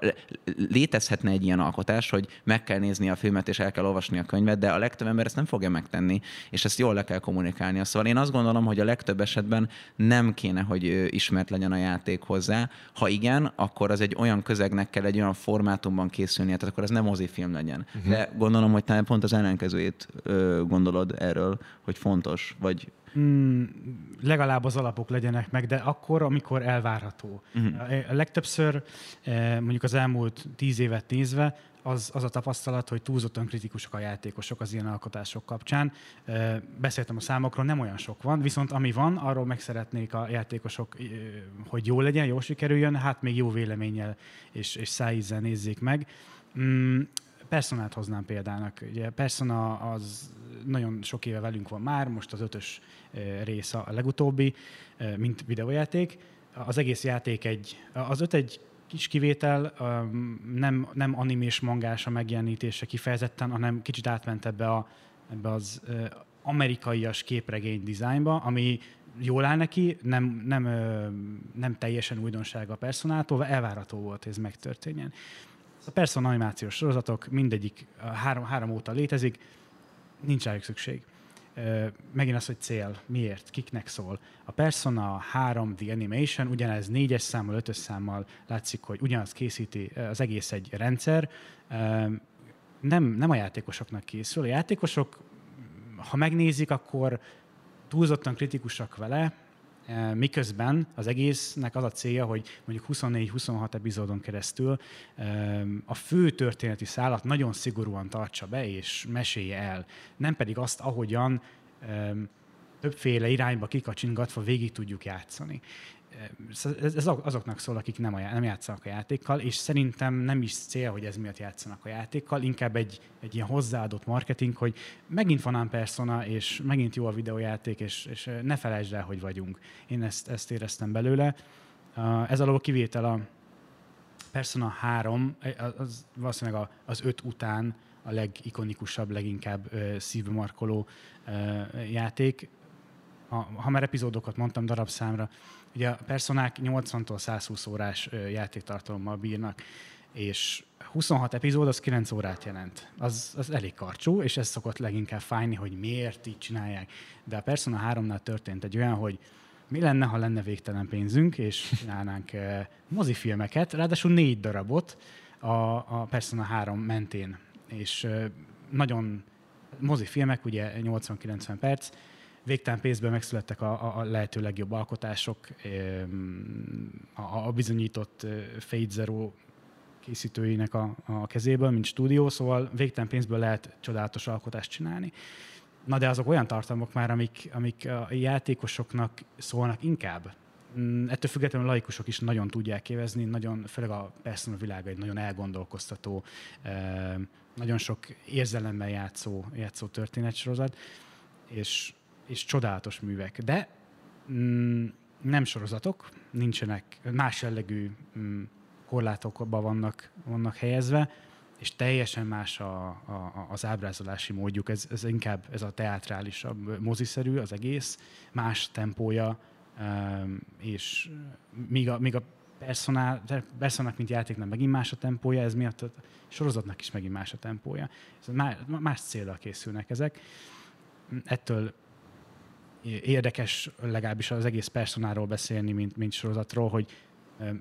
[SPEAKER 3] létezhetne egy ilyen alkotás, hogy meg kell nézni a filmet és el kell olvasni a könyvet, de a legtöbb ember ezt nem fogja megtenni, és ezt jól le kell kommunikálni. Szóval én azt gondolom, hogy a legtöbb esetben nem kéne, hogy ismert legyen a játék hozzá. Ha igen, akkor az egy olyan közegnek kell egy olyan formátumban készülnie, tehát akkor ez nem mozifilm legyen. Uh-huh. De gondolom, hogy te pont az ellenkezőjét gondolod erről, hogy fontos, vagy
[SPEAKER 2] mm, legalább az alapok legyenek meg, de akkor, amikor elvárható. Uh-huh. A legtöbbször, eh, mondjuk az elmúlt tíz évet nézve, az, az a tapasztalat, hogy túlzottan kritikusok a játékosok az ilyen alkotások kapcsán. Eh, beszéltem a számokról, nem olyan sok van, viszont ami van, arról meg szeretnék a játékosok, hogy jó legyen, jó sikerüljön, hát még jó véleménnyel és, és szájízzel nézzék meg. Personát hoznám példának. Ugye Persona az nagyon sok éve velünk van már, most az ötös rész a legutóbbi, mint videójáték. Az egész játék egy, az öt egy kis kivétel, nem, nem animés mangás a megjelenítése kifejezetten, hanem kicsit átment ebbe, a, ebbe az amerikaias képregény dizájnba, ami jól áll neki, nem, nem, nem teljesen újdonság a personától, elvárható volt, hogy ez megtörténjen. A Persona animációs sorozatok mindegyik három, három óta létezik, nincs rájuk szükség. Megint az, hogy cél, miért, kiknek szól. A Persona 3 The Animation, ugyanez négyes számmal, ötös számmal látszik, hogy ugyanaz készíti, az egész egy rendszer. Nem, nem a játékosoknak készül. A játékosok, ha megnézik, akkor túlzottan kritikusak vele, miközben az egésznek az a célja, hogy mondjuk 24-26 epizódon keresztül a fő történeti szállat nagyon szigorúan tartsa be és mesélje el, nem pedig azt, ahogyan többféle irányba kikacsingatva végig tudjuk játszani ez azoknak szól, akik nem, a, nem játszanak a játékkal, és szerintem nem is cél, hogy ez miatt játszanak a játékkal, inkább egy, egy ilyen hozzáadott marketing, hogy megint van ám persona, és megint jó a videójáték, és, és ne felejtsd el, hogy vagyunk. Én ezt, ezt éreztem belőle. Ez alól kivétel a Persona 3, az valószínűleg az öt után a legikonikusabb, leginkább szívbe markoló játék. Ha, ha már epizódokat mondtam darabszámra, Ugye a personák 80-tól 120 órás játéktartalommal bírnak, és 26 epizód az 9 órát jelent. Az, az elég karcsú, és ez szokott leginkább fájni, hogy miért így csinálják. De a Persona 3-nál történt egy olyan, hogy mi lenne, ha lenne végtelen pénzünk, és csinálnánk mozifilmeket, ráadásul négy darabot a, a Persona 3 mentén. És nagyon mozifilmek, ugye 80-90 perc, végtelen pénzből megszülettek a, a lehető legjobb alkotások, a, a bizonyított Fate Zero készítőinek a, a kezéből, mint stúdió, szóval végtelen pénzből lehet csodálatos alkotást csinálni. Na de azok olyan tartalmak már, amik, amik a játékosoknak szólnak inkább. Mm, ettől függetlenül laikusok is nagyon tudják évezni, nagyon, főleg a Persona világa egy nagyon elgondolkoztató, nagyon sok érzelemmel játszó, játszó történetsorozat, és és csodálatos művek. De mm, nem sorozatok, nincsenek, más jellegű mm, korlátokba vannak, vannak helyezve. és teljesen más a, a, az ábrázolási módjuk, ez, ez inkább ez a teátrálisabb, moziszerű az egész, más tempója, és míg a, míg a personál, personálnak, mint játéknak megint más a tempója, ez miatt a sorozatnak is megint más a tempója. Ez más, más célra készülnek ezek. Ettől érdekes legalábbis az egész personáról beszélni, mint, mint sorozatról, hogy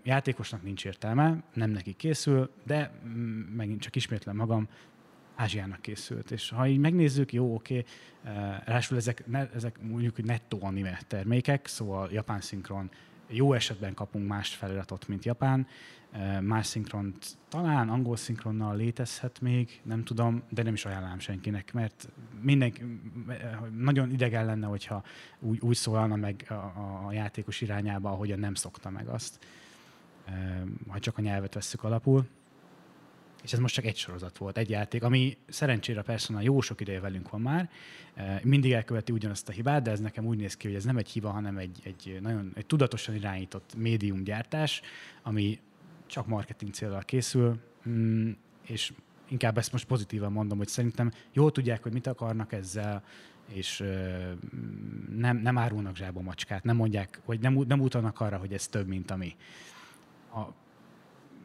[SPEAKER 2] játékosnak nincs értelme, nem neki készül, de mm, megint csak ismétlem magam, Ázsiának készült. És ha így megnézzük, jó, oké, ráadásul ezek, ezek mondjuk nettó anime termékek, szóval japán szinkron, jó esetben kapunk más feliratot, mint japán, más szinkront talán angol szinkronnal létezhet még, nem tudom, de nem is ajánlám senkinek, mert mindenki, nagyon idegen lenne, hogyha úgy, úgy szólalna meg a, a játékos irányába, ahogyan nem szokta meg azt, ha csak a nyelvet vesszük alapul. És ez most csak egy sorozat volt, egy játék, ami szerencsére persze jó sok ideje velünk van már. Mindig elköveti ugyanazt a hibát, de ez nekem úgy néz ki, hogy ez nem egy hiba, hanem egy, egy nagyon egy tudatosan irányított médiumgyártás, ami csak marketing célral készül, mm, és inkább ezt most pozitívan mondom, hogy szerintem jól tudják, hogy mit akarnak ezzel, és nem, nem árulnak zsába macskát, nem mondják, hogy nem, nem utalnak arra, hogy ez több, mint ami. A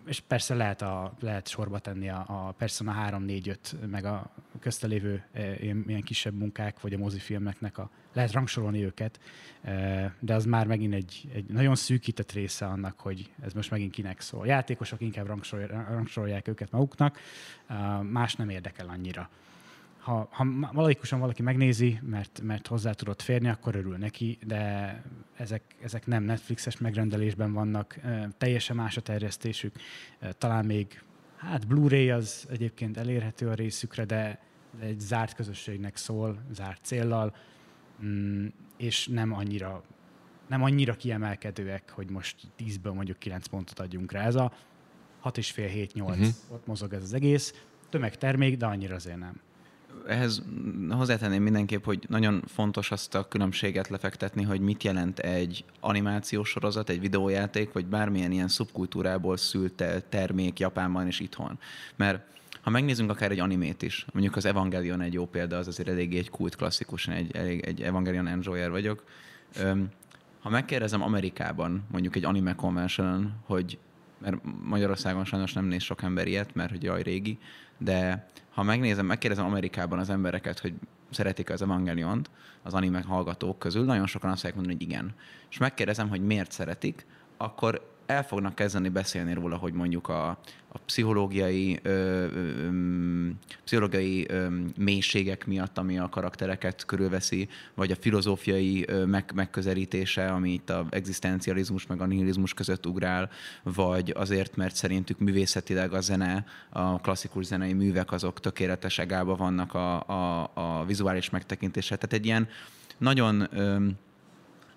[SPEAKER 2] és persze lehet, a, lehet sorba tenni a, a Persona 3, 4, 5, meg a köztelévő e, ilyen, ilyen kisebb munkák, vagy a mozifilmeknek a, lehet rangsorolni őket, e, de az már megint egy, egy nagyon szűkített része annak, hogy ez most megint kinek szól. Játékosok inkább rangsorolják őket maguknak, más nem érdekel annyira ha, ha valahikusan valaki megnézi, mert, mert hozzá tudott férni, akkor örül neki, de ezek, ezek nem Netflixes megrendelésben vannak, teljesen más a terjesztésük. Talán még, hát Blu-ray az egyébként elérhető a részükre, de egy zárt közösségnek szól, zárt céllal, mm, és nem annyira, nem annyira kiemelkedőek, hogy most 10-ből mondjuk 9 pontot adjunk rá. Ez a 6,5-7-8, uh-huh. ott mozog ez az egész. Tömegtermék, de annyira azért nem
[SPEAKER 3] ehhez hozzátenném mindenképp, hogy nagyon fontos azt a különbséget lefektetni, hogy mit jelent egy animációs sorozat, egy videójáték, vagy bármilyen ilyen szubkultúrából szült termék Japánban és itthon. Mert ha megnézzünk akár egy animét is, mondjuk az Evangelion egy jó példa, az azért eléggé egy kult klasszikus, egy, egy, egy Evangelion enjoyer vagyok. Ha megkérdezem Amerikában, mondjuk egy anime convention hogy mert Magyarországon sajnos nem néz sok ember ilyet, mert hogy jaj régi, de ha megnézem, megkérdezem Amerikában az embereket, hogy szeretik az Evangeliont, az anime hallgatók közül, nagyon sokan azt fogják mondani, hogy igen. És megkérdezem, hogy miért szeretik, akkor el fognak kezdeni beszélni róla, hogy mondjuk a, a pszichológiai, ö, ö, pszichológiai ö, mélységek miatt, ami a karaktereket körülveszi, vagy a filozófiai ö, meg, megközelítése, ami itt a egzisztencializmus meg a nihilizmus között ugrál, vagy azért, mert szerintük művészetileg a zene, a klasszikus zenei művek azok tökéletes egába vannak a, a, a vizuális megtekintése. Tehát egy ilyen nagyon ö,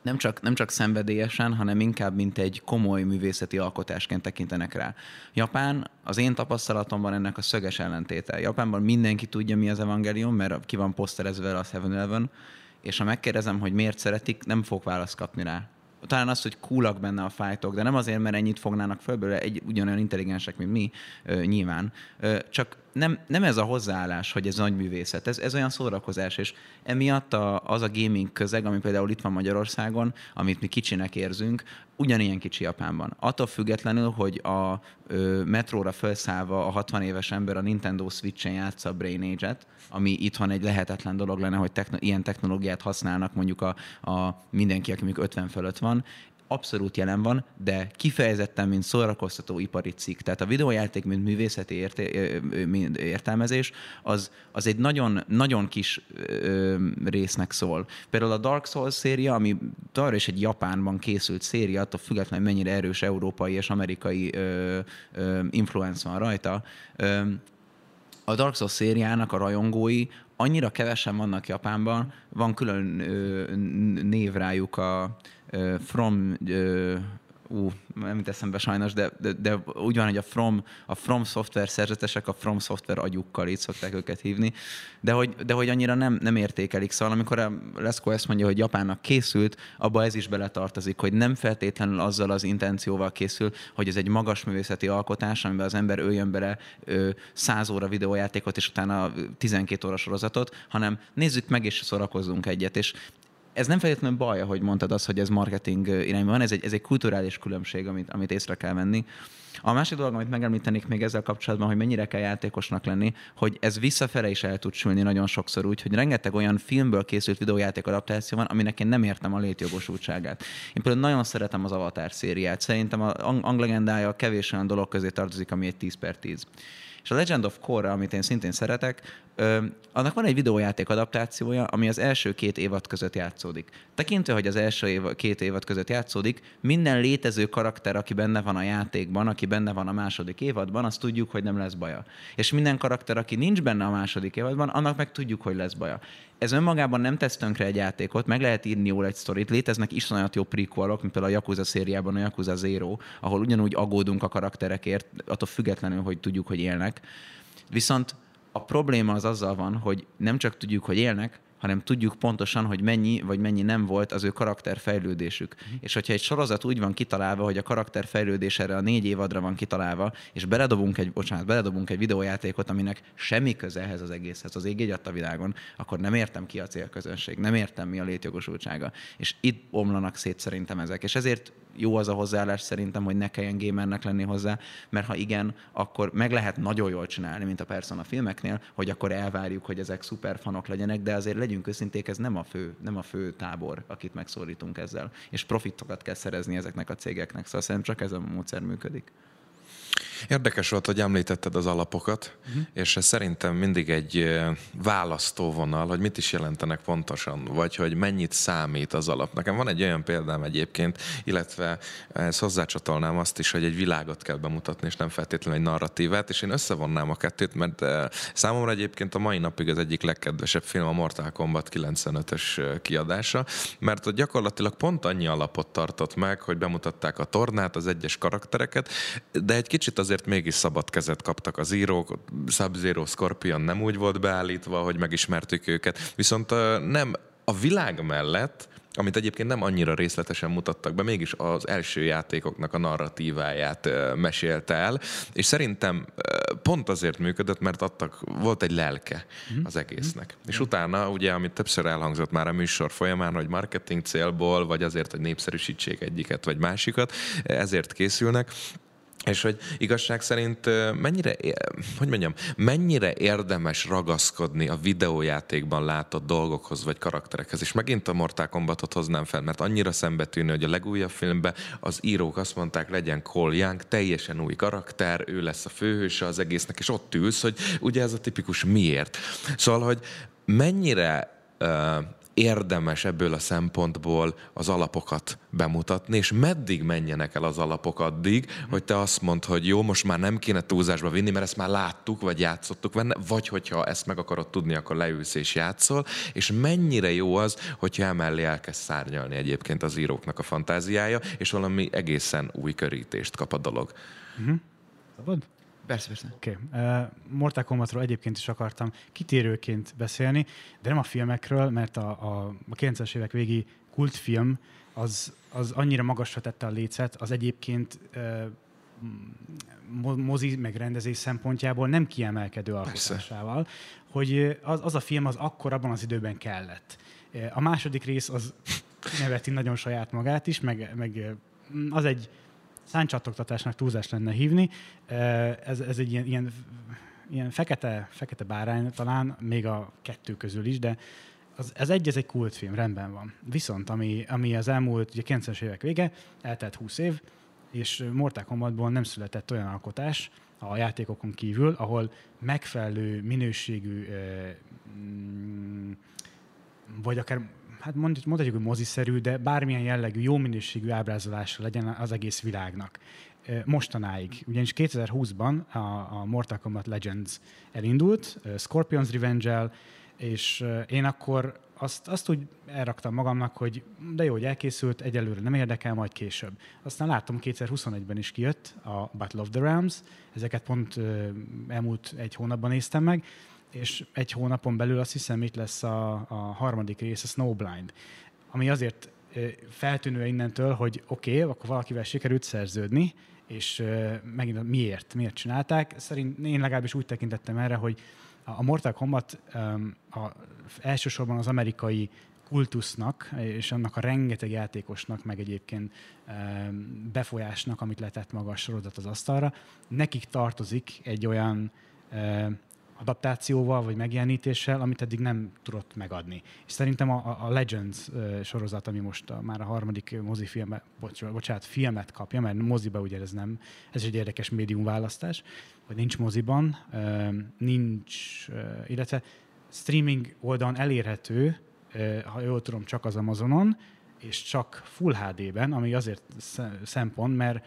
[SPEAKER 3] nem csak, nem csak szenvedélyesen, hanem inkább mint egy komoly művészeti alkotásként tekintenek rá. Japán, az én tapasztalatomban ennek a szöges ellentéte. Japánban mindenki tudja, mi az evangélium, mert ki van poszterezve a 7-Eleven, és ha megkérdezem, hogy miért szeretik, nem fog választ kapni rá talán az, hogy coolak benne a fájtok, de nem azért, mert ennyit fognának föl egy, ugyanolyan intelligensek, mint mi, nyilván. Csak nem, nem ez a hozzáállás, hogy ez nagy művészet, ez, ez olyan szórakozás, és emiatt a, az a gaming közeg, ami például itt van Magyarországon, amit mi kicsinek érzünk, ugyanilyen kicsi Japánban. Attól függetlenül, hogy a ö, metróra felszállva a 60 éves ember a Nintendo Switch-en játsza a Brain Age-et, ami itthon egy lehetetlen dolog lenne, hogy techno- ilyen technológiát használnak mondjuk a, a mindenki, aki még 50 fölött van, abszolút jelen van, de kifejezetten, mint szórakoztató ipari cikk. Tehát a videójáték, mint művészeti érté- értelmezés, az, az egy nagyon, nagyon kis ö, résznek szól. Például a Dark Souls széria, ami továbbra is egy Japánban készült széria, attól függetlenül mennyire erős európai és amerikai ö, ö, influence van rajta, ö, a Dark Souls szériának a rajongói annyira kevesen vannak Japánban, van külön ö, név rájuk a From ú, nem jut eszembe sajnos, de, de, de, úgy van, hogy a From, a From Software szerzetesek a From Software agyukkal, így szokták őket hívni, de hogy, de hogy annyira nem, nem értékelik. Szóval amikor a Leszko ezt mondja, hogy Japánnak készült, abba ez is beletartozik, hogy nem feltétlenül azzal az intencióval készül, hogy ez egy magas művészeti alkotás, amiben az ember öljön bele ö, 100 óra videójátékot, és utána 12 óra sorozatot, hanem nézzük meg, és szórakozzunk egyet. És ez nem feltétlenül baj, hogy mondtad azt, hogy ez marketing irányban van, ez egy, ez egy kulturális különbség, amit, amit észre kell venni. A másik dolog, amit megemlítenék még ezzel kapcsolatban, hogy mennyire kell játékosnak lenni, hogy ez visszafele is el tud sülni nagyon sokszor úgy, hogy rengeteg olyan filmből készült videójáték adaptáció van, aminek én nem értem a létjogosultságát. Én például nagyon szeretem az Avatar szériát. Szerintem a Anglegendája kevés olyan dolog közé tartozik, ami egy 10 per 10. És a Legend of Korra, amit én szintén szeretek, ö, annak van egy videójáték adaptációja, ami az első két évad között játszódik. Tekintve, hogy az első év, két évad között játszódik, minden létező karakter, aki benne van a játékban, aki benne van a második évadban, azt tudjuk, hogy nem lesz baja. És minden karakter, aki nincs benne a második évadban, annak meg tudjuk, hogy lesz baja. Ez önmagában nem tesz tönkre egy játékot, meg lehet írni jól egy sztorit. Léteznek iszonyat jó prequelok, mint például a Yakuza szériában a Yakuza Zero, ahol ugyanúgy aggódunk a karakterekért, attól függetlenül, hogy tudjuk, hogy élnek. Viszont a probléma az azzal van, hogy nem csak tudjuk, hogy élnek, hanem tudjuk pontosan, hogy mennyi vagy mennyi nem volt az ő karakterfejlődésük. Uh-huh. És hogyha egy sorozat úgy van kitalálva, hogy a karakterfejlődés erre a négy évadra van kitalálva, és beledobunk egy, bocsánat, beledobunk egy videójátékot, aminek semmi köze ehhez az egészhez, az ég a világon, akkor nem értem ki a célközönség, nem értem mi a létjogosultsága. És itt omlanak szét szerintem ezek. És ezért jó az a hozzáállás szerintem, hogy ne kelljen gamernek lenni hozzá, mert ha igen, akkor meg lehet nagyon jól csinálni, mint a Persona filmeknél, hogy akkor elvárjuk, hogy ezek szuperfanok legyenek, de azért legyünk őszinték, ez nem a fő, nem a fő tábor, akit megszólítunk ezzel. És profitokat kell szerezni ezeknek a cégeknek, szóval szerintem csak ez a módszer működik.
[SPEAKER 1] Érdekes volt, hogy említetted az alapokat, uh-huh. és ez szerintem mindig egy választóvonal, hogy mit is jelentenek pontosan, vagy hogy mennyit számít az alap. Nekem van egy olyan példám egyébként, illetve ezt hozzácsatolnám azt is, hogy egy világot kell bemutatni, és nem feltétlenül egy narratívát, és én összevonnám a kettőt, mert számomra egyébként a mai napig az egyik legkedvesebb film a Mortal Kombat 95-ös kiadása, mert gyakorlatilag pont annyi alapot tartott meg, hogy bemutatták a tornát, az egyes karaktereket, de egy kicsit az azért mégis szabad kezet kaptak az írók, Sub-Zero Scorpion nem úgy volt beállítva, hogy megismertük őket, viszont nem a világ mellett amit egyébként nem annyira részletesen mutattak be, mégis az első játékoknak a narratíváját mesélte el, és szerintem pont azért működött, mert adtak, volt egy lelke mhm. az egésznek. Mm. És utána, ugye, amit többször elhangzott már a műsor folyamán, hogy marketing célból, vagy azért, hogy népszerűsítsék egyiket vagy másikat, ezért készülnek, és hogy igazság szerint mennyire, hogy mondjam, mennyire érdemes ragaszkodni a videójátékban látott dolgokhoz vagy karakterekhez. És megint a Mortal Kombatot hoznám fel, mert annyira szembetűnő, hogy a legújabb filmben az írók azt mondták, legyen Cole Young, teljesen új karakter, ő lesz a főhőse az egésznek, és ott ülsz, hogy ugye ez a tipikus miért. Szóval, hogy mennyire uh, érdemes ebből a szempontból az alapokat bemutatni, és meddig menjenek el az alapok addig, hogy te azt mondd, hogy jó, most már nem kéne túlzásba vinni, mert ezt már láttuk, vagy játszottuk benne, vagy hogyha ezt meg akarod tudni, akkor leülsz és játszol, és mennyire jó az, hogyha emellé elkezd szárnyalni egyébként az íróknak a fantáziája, és valami egészen új körítést kap a dolog.
[SPEAKER 2] Uh-huh. Szabad?
[SPEAKER 3] Persze, persze.
[SPEAKER 2] Oké. Okay. Uh, Mortal Kombatról egyébként is akartam kitérőként beszélni, de nem a filmekről, mert a, a, a 90-es évek végi kultfilm az, az annyira magasra tette a lécet, az egyébként uh, mozi meg rendezés szempontjából nem kiemelkedő alkotásával, hogy az, az a film az akkor abban az időben kellett. A második rész az neveti nagyon saját magát is, meg, meg az egy száncsatoktatásnak túlzás lenne hívni. Ez, ez egy ilyen, ilyen, ilyen fekete, fekete bárány talán, még a kettő közül is, de az, ez egy, ez egy kultfilm, rendben van. Viszont ami, ami az elmúlt ugye 90-es évek vége, eltelt 20 év, és Mortal Kombatból nem született olyan alkotás a játékokon kívül, ahol megfelelő minőségű, mm, vagy akár hát mondhatjuk, hogy moziszerű, de bármilyen jellegű, jó minőségű ábrázolása legyen az egész világnak. Mostanáig. Ugyanis 2020-ban a, a Mortal Kombat Legends elindult, Scorpion's Revenge-el, és én akkor azt, azt úgy elraktam magamnak, hogy de jó, hogy elkészült, egyelőre nem érdekel, majd később. Aztán láttam, 2021-ben is kijött a Battle of the Realms, ezeket pont elmúlt egy hónapban néztem meg, és egy hónapon belül azt hiszem itt lesz a, a harmadik rész, a Snowblind, ami azért feltűnő innentől, hogy oké, okay, akkor valakivel sikerült szerződni, és megint miért, miért csinálták. Szerint én legalábbis úgy tekintettem erre, hogy a Mortal Kombat a, elsősorban az amerikai kultusznak, és annak a rengeteg játékosnak, meg egyébként befolyásnak, amit letett maga a sorozat az asztalra, nekik tartozik egy olyan adaptációval vagy megjelenítéssel, amit eddig nem tudott megadni. És szerintem a, a Legends sorozat, ami most a, már a harmadik mozifilmet, bocs, bocsánat, filmet kapja, mert moziba ugye ez nem, ez egy érdekes médium választás, vagy nincs moziban, nincs, illetve streaming oldalon elérhető, ha jól tudom, csak az Amazonon, és csak Full HD-ben, ami azért szempont, mert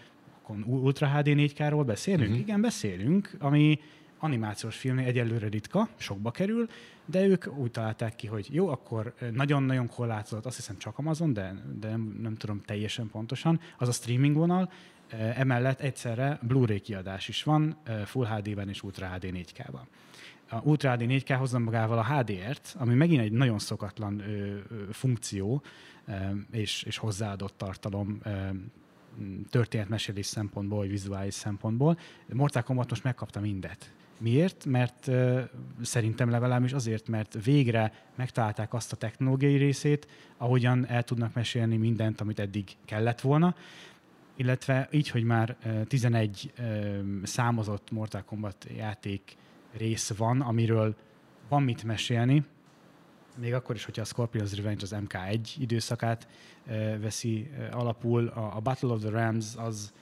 [SPEAKER 2] Ultra HD 4K-ról beszélünk? Uh-huh. Igen, beszélünk, ami animációs film egyelőre ritka, sokba kerül, de ők úgy találták ki, hogy jó, akkor nagyon-nagyon korlátozott, azt hiszem csak Amazon, de, de nem, nem tudom teljesen pontosan, az a streaming vonal, emellett egyszerre Blu-ray kiadás is van, Full HD-ben és Ultra HD 4K-ban. A Ultra HD 4K hozza magával a HDR-t, ami megint egy nagyon szokatlan ö, ö, funkció ö, és, és hozzáadott tartalom ö, történetmesélés szempontból, vagy vizuális szempontból. Mortal Kombat most megkapta mindet. Miért? Mert szerintem legalábbis azért, mert végre megtalálták azt a technológiai részét, ahogyan el tudnak mesélni mindent, amit eddig kellett volna, illetve így, hogy már uh, 11 uh, számozott Mortal Kombat játék rész van, amiről van mit mesélni, még akkor is, hogyha a Scorpion's Revenge az MK1 időszakát veszi alapul, a, Battle of the Rams az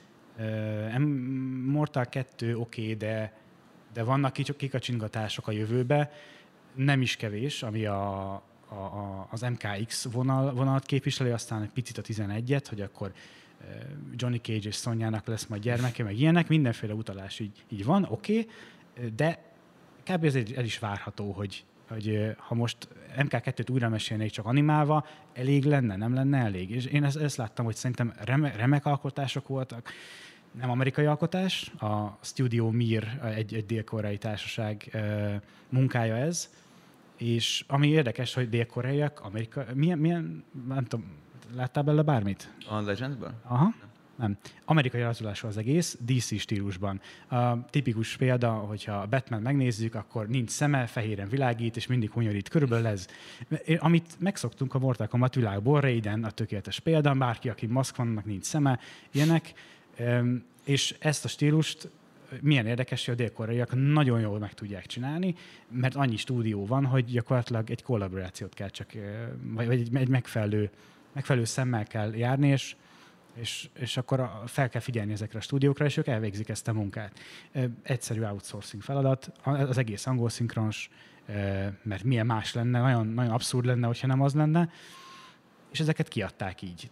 [SPEAKER 2] Mortal 2 oké, okay, de de vannak kikacsingatások a jövőbe, nem is kevés, ami a, a, a, az MKX vonal, vonalat képviseli, aztán egy picit a 11-et, hogy akkor Johnny Cage és Szonyának lesz majd gyermeke, meg ilyenek, mindenféle utalás így, így van, oké, okay, de kb. ez el is várható, hogy, hogy ha most MK2-t újra mesélnék csak animálva, elég lenne, nem lenne elég. És én ezt, ezt láttam, hogy szerintem reme, remek alkotások voltak, nem amerikai alkotás, a Studio Mir, egy, egy dél-koreai társaság munkája ez, és ami érdekes, hogy dél-koreaiak, Amerika, milyen, milyen, nem tudom, láttál belőle bármit?
[SPEAKER 3] A Legendsben?
[SPEAKER 2] Aha. Nem. Amerikai rajzolású az egész, DC stílusban. A tipikus példa, hogyha Batman megnézzük, akkor nincs szeme, fehéren világít, és mindig hunyorít. Körülbelül ez. Amit megszoktunk a Mortal Kombat világból, Raiden a tökéletes példa, bárki, aki maszk vannak, nincs szeme, ilyenek. És ezt a stílust milyen érdekes, hogy a dél-koreaiak nagyon jól meg tudják csinálni, mert annyi stúdió van, hogy gyakorlatilag egy kollaborációt kell csak, vagy egy, egy megfelelő, megfelelő szemmel kell járni, és, és, és akkor fel kell figyelni ezekre a stúdiókra, és ők elvégzik ezt a munkát. Egyszerű outsourcing feladat, az egész angol szinkronos, mert milyen más lenne, nagyon, nagyon abszurd lenne, hogyha nem az lenne, és ezeket kiadták így.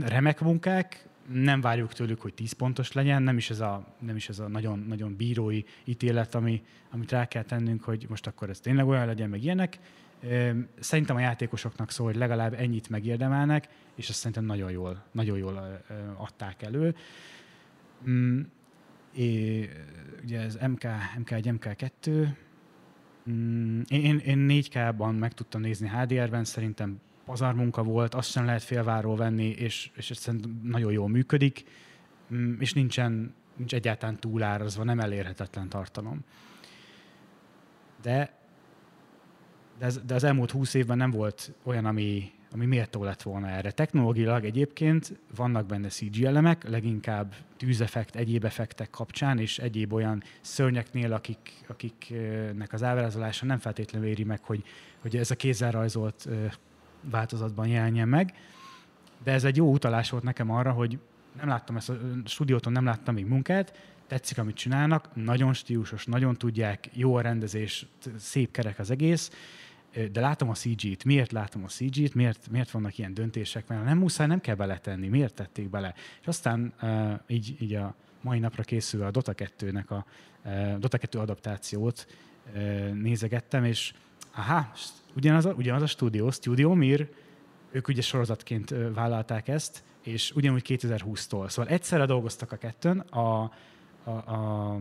[SPEAKER 2] Remek munkák, nem várjuk tőlük, hogy 10 pontos legyen, nem is ez a, nem is ez a nagyon, nagyon bírói ítélet, ami, amit rá kell tennünk, hogy most akkor ez tényleg olyan legyen, meg ilyenek. Szerintem a játékosoknak szól, hogy legalább ennyit megérdemelnek, és ezt szerintem nagyon jól, nagyon jól adták elő. Mm, é, ugye ez MK, MK1, MK2, mm, én, én 4K-ban meg tudtam nézni HDR-ben, szerintem pazarmunka volt, azt sem lehet félváról venni, és, és ez nagyon jól működik, mm, és nincsen, nincs egyáltalán túlárazva, nem elérhetetlen tartalom. De, de, ez, de az elmúlt húsz évben nem volt olyan, ami, ami méltó lett volna erre. Technológilag egyébként vannak benne CG elemek, leginkább tűzeffekt, egyéb effektek kapcsán, és egyéb olyan szörnyeknél, akik, akiknek az ábrázolása nem feltétlenül éri meg, hogy, hogy ez a kézzel rajzolt változatban jelenjen meg. De ez egy jó utalás volt nekem arra, hogy nem láttam ezt a stúdióton, nem láttam még munkát, tetszik, amit csinálnak, nagyon stílusos, nagyon tudják, jó a rendezés, szép kerek az egész, de látom a CG-t. Miért látom a CG-t? Miért, miért vannak ilyen döntések? Mert nem muszáj, nem kell beletenni. Miért tették bele? És aztán így, így a mai napra készül a Dota 2-nek a uh, Dota 2 adaptációt uh, nézegettem, és aha, ugyanaz a, ugyanaz a stúdió, Studio Mir, ők ugye sorozatként vállalták ezt, és ugyanúgy 2020-tól. Szóval egyszerre dolgoztak a kettőn, a, a, a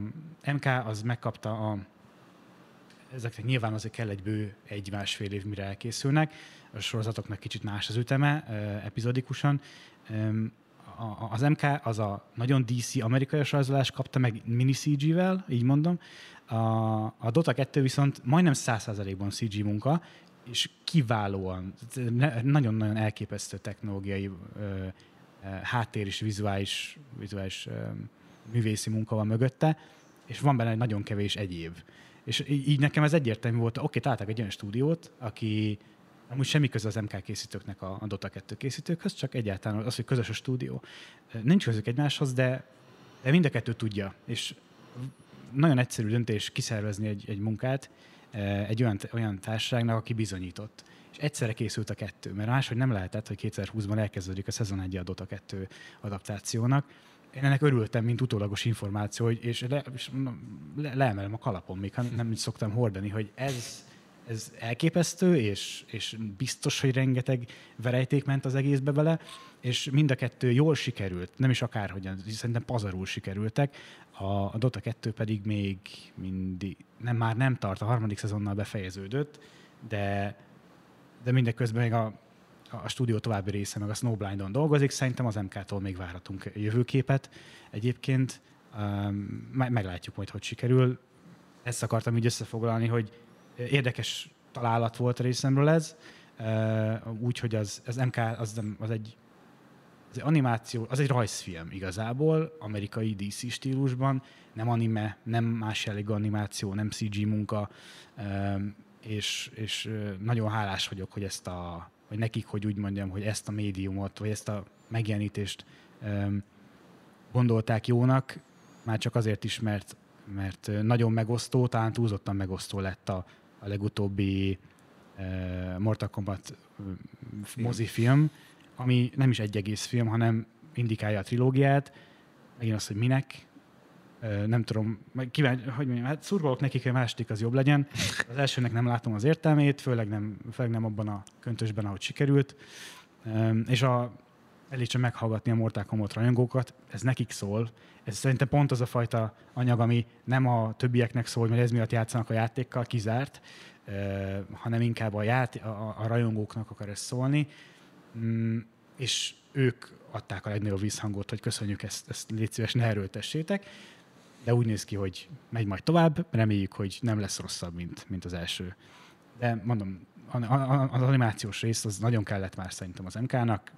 [SPEAKER 2] MK az megkapta a ezeknek nyilván azért kell egy bő egy-másfél év, mire elkészülnek. A sorozatoknak kicsit más az üteme, epizodikusan. Az MK az a nagyon DC amerikai rajzolást kapta meg mini CG-vel, így mondom. A, a Dota 2 viszont majdnem 100%-ban CG munka, és kiválóan, nagyon-nagyon elképesztő technológiai háttér és vizuális, vizuális művészi munka van mögötte, és van benne egy nagyon kevés egyéb. És így nekem ez egyértelmű volt, oké, találtak egy olyan stúdiót, aki amúgy semmi köze az MK készítőknek a, a Dota 2 készítőkhöz, csak egyáltalán az, hogy közös a stúdió. Nincs közük egymáshoz, de, de mind a kettő tudja. És nagyon egyszerű döntés kiszervezni egy, egy munkát egy olyan, olyan társaságnak, aki bizonyított. És egyszerre készült a kettő, mert máshogy nem lehetett, hogy 2020-ban elkezdődik a szezon 1 a Dota 2 adaptációnak. Én ennek örültem, mint utólagos információ, hogy, és, le, és le, leemelem a kalapom, még nem így szoktam hordani, hogy ez, ez elképesztő, és, és biztos, hogy rengeteg verejték ment az egészbe bele, és mind a kettő jól sikerült, nem is akárhogyan, szerintem pazarul sikerültek, a, a Dota 2 pedig még mindig, nem, már nem tart, a harmadik szezonnal befejeződött, de, de mindeközben még a a stúdió további része, meg a Snowblindon dolgozik, szerintem az MK-tól még várhatunk jövőképet. Egyébként um, meglátjuk majd, hogy sikerül. Ezt akartam így összefoglalni, hogy érdekes találat volt a részemről ez, uh, úgyhogy az, az MK az, nem, az egy az animáció, az egy rajzfilm igazából, amerikai DC stílusban, nem anime, nem más jellegű animáció, nem CG munka, um, és, és nagyon hálás vagyok, hogy ezt a vagy nekik, hogy úgy mondjam, hogy ezt a médiumot, vagy ezt a megjelenítést um, gondolták jónak, már csak azért is, mert, mert nagyon megosztó, talán túlzottan megosztó lett a, a legutóbbi uh, Mortal Kombat film. mozifilm, ami nem is egy egész film, hanem indikálja a trilógiát, megint az, hogy minek, nem tudom, kíváncsi, hogy mondjam, hát szurkolok nekik, hogy a második az jobb legyen. Az elsőnek nem látom az értelmét, főleg nem, főleg nem abban a köntösben, ahogy sikerült. És a, elég csak meghallgatni a Mortal Kombat rajongókat, ez nekik szól. Ez szerintem pont az a fajta anyag, ami nem a többieknek szól, mert ez miatt játszanak a játékkal, kizárt, hanem inkább a, ját, a, a rajongóknak akar ez szólni. Mm, és ők adták a legnagyobb visszhangot, hogy köszönjük ezt, ezt légy szíves, ne erőltessétek. De úgy néz ki, hogy megy majd tovább, reméljük, hogy nem lesz rosszabb, mint, mint az első. De mondom, az animációs rész az nagyon kellett már szerintem az MK-nak,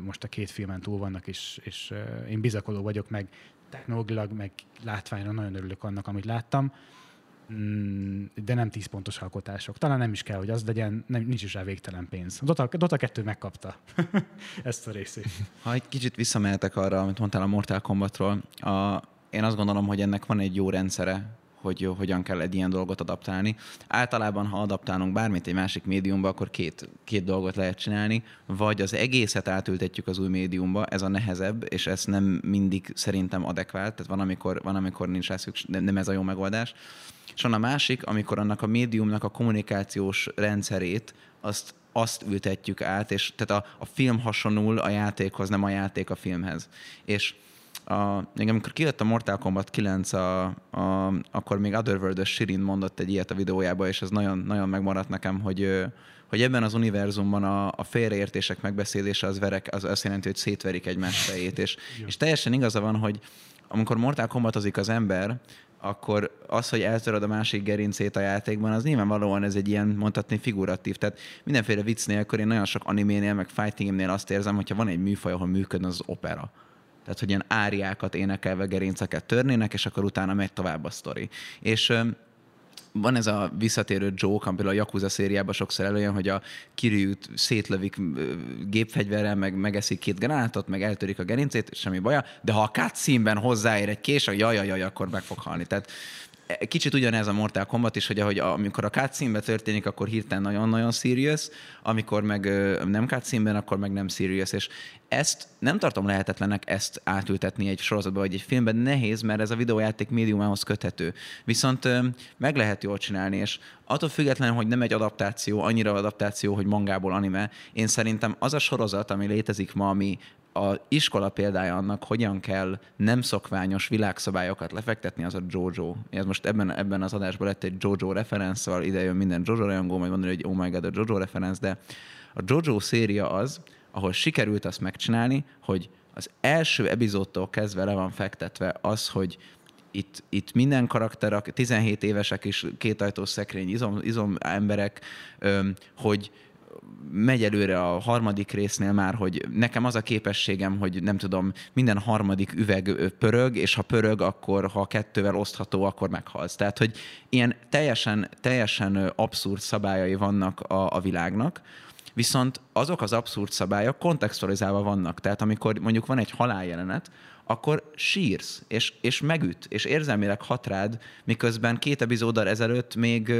[SPEAKER 2] most a két filmen túl vannak, és, és én bizakodó vagyok, meg technológilag, meg látványra nagyon örülök annak, amit láttam, de nem 10 pontos alkotások. Talán nem is kell, hogy az legyen, nem, nincs is rá végtelen pénz. Dota, Dota 2 megkapta ezt a részét.
[SPEAKER 3] Ha egy kicsit visszamehetek arra, amit mondtál a Mortal Kombatról, a, én azt gondolom, hogy ennek van egy jó rendszere, hogy hogyan kell egy ilyen dolgot adaptálni. Általában, ha adaptálunk bármit egy másik médiumba, akkor két, két dolgot lehet csinálni, vagy az egészet átültetjük az új médiumba, ez a nehezebb, és ez nem mindig szerintem adekvált, tehát van, amikor, van, amikor nincs rá szükség, nem ez a jó megoldás. És van a másik, amikor annak a médiumnak a kommunikációs rendszerét azt azt ültetjük át, és tehát a, a film hasonul a játékhoz, nem a játék a filmhez. És a, még amikor kijött a Mortal Kombat 9, a, a, akkor még otherworld Shirin mondott egy ilyet a videójába, és ez nagyon, nagyon megmaradt nekem, hogy, hogy ebben az univerzumban a, a félreértések megbeszélése az, verek, az azt jelenti, hogy szétverik egymás fejét, és, és teljesen igaza van, hogy amikor Mortal Kombatozik az ember, akkor az, hogy eltöröd a másik gerincét a játékban, az nyilvánvalóan ez egy ilyen mondhatni figuratív. Tehát mindenféle vicc nélkül én nagyon sok animénél, meg fightingnél azt érzem, hogyha van egy műfaj, ahol működne az opera tehát, hogy ilyen áriákat énekelve gerinceket törnének, és akkor utána megy tovább a sztori. És van ez a visszatérő joke, amiből a Yakuza szériában sokszor előjön, hogy a Kiryut szétlövik gépfegyverrel, meg megeszik két gránátot, meg eltörik a gerincét, semmi baja, de ha a cutscene-ben hozzáér egy kés, a jaj, jaj, akkor meg fog halni. Tehát kicsit ugyanez a Mortal Kombat is, hogy ahogy amikor a cutscene történik, akkor hirtelen nagyon-nagyon serious, amikor meg nem cutscene akkor meg nem serious, és ezt nem tartom lehetetlenek ezt átültetni egy sorozatba vagy egy filmben, nehéz, mert ez a videójáték médiumához köthető. Viszont meg lehet jól csinálni, és attól függetlenül, hogy nem egy adaptáció, annyira adaptáció, hogy mangából anime, én szerintem az a sorozat, ami létezik ma, ami a iskola példája annak, hogyan kell nem szokványos világszabályokat lefektetni, az a Jojo. Ez most ebben, ebben az adásban lett egy Jojo referenc, szóval ide jön minden Jojo rajongó, majd mondani, hogy oh my god, a Jojo referenc, de a Jojo széria az, ahol sikerült azt megcsinálni, hogy az első epizódtól kezdve le van fektetve az, hogy itt, itt minden karakter, 17 évesek is kétajtós szekrény izom, izom emberek, hogy megy előre a harmadik résznél már, hogy nekem az a képességem, hogy nem tudom, minden harmadik üveg pörög, és ha pörög, akkor ha kettővel osztható, akkor meghalsz. Tehát, hogy ilyen teljesen, teljesen abszurd szabályai vannak a, a világnak, Viszont azok az abszurd szabályok kontextualizálva vannak. Tehát amikor mondjuk van egy haláljelenet, akkor sírsz, és, és megüt, és érzelmileg hat rád, miközben két epizóddal ezelőtt még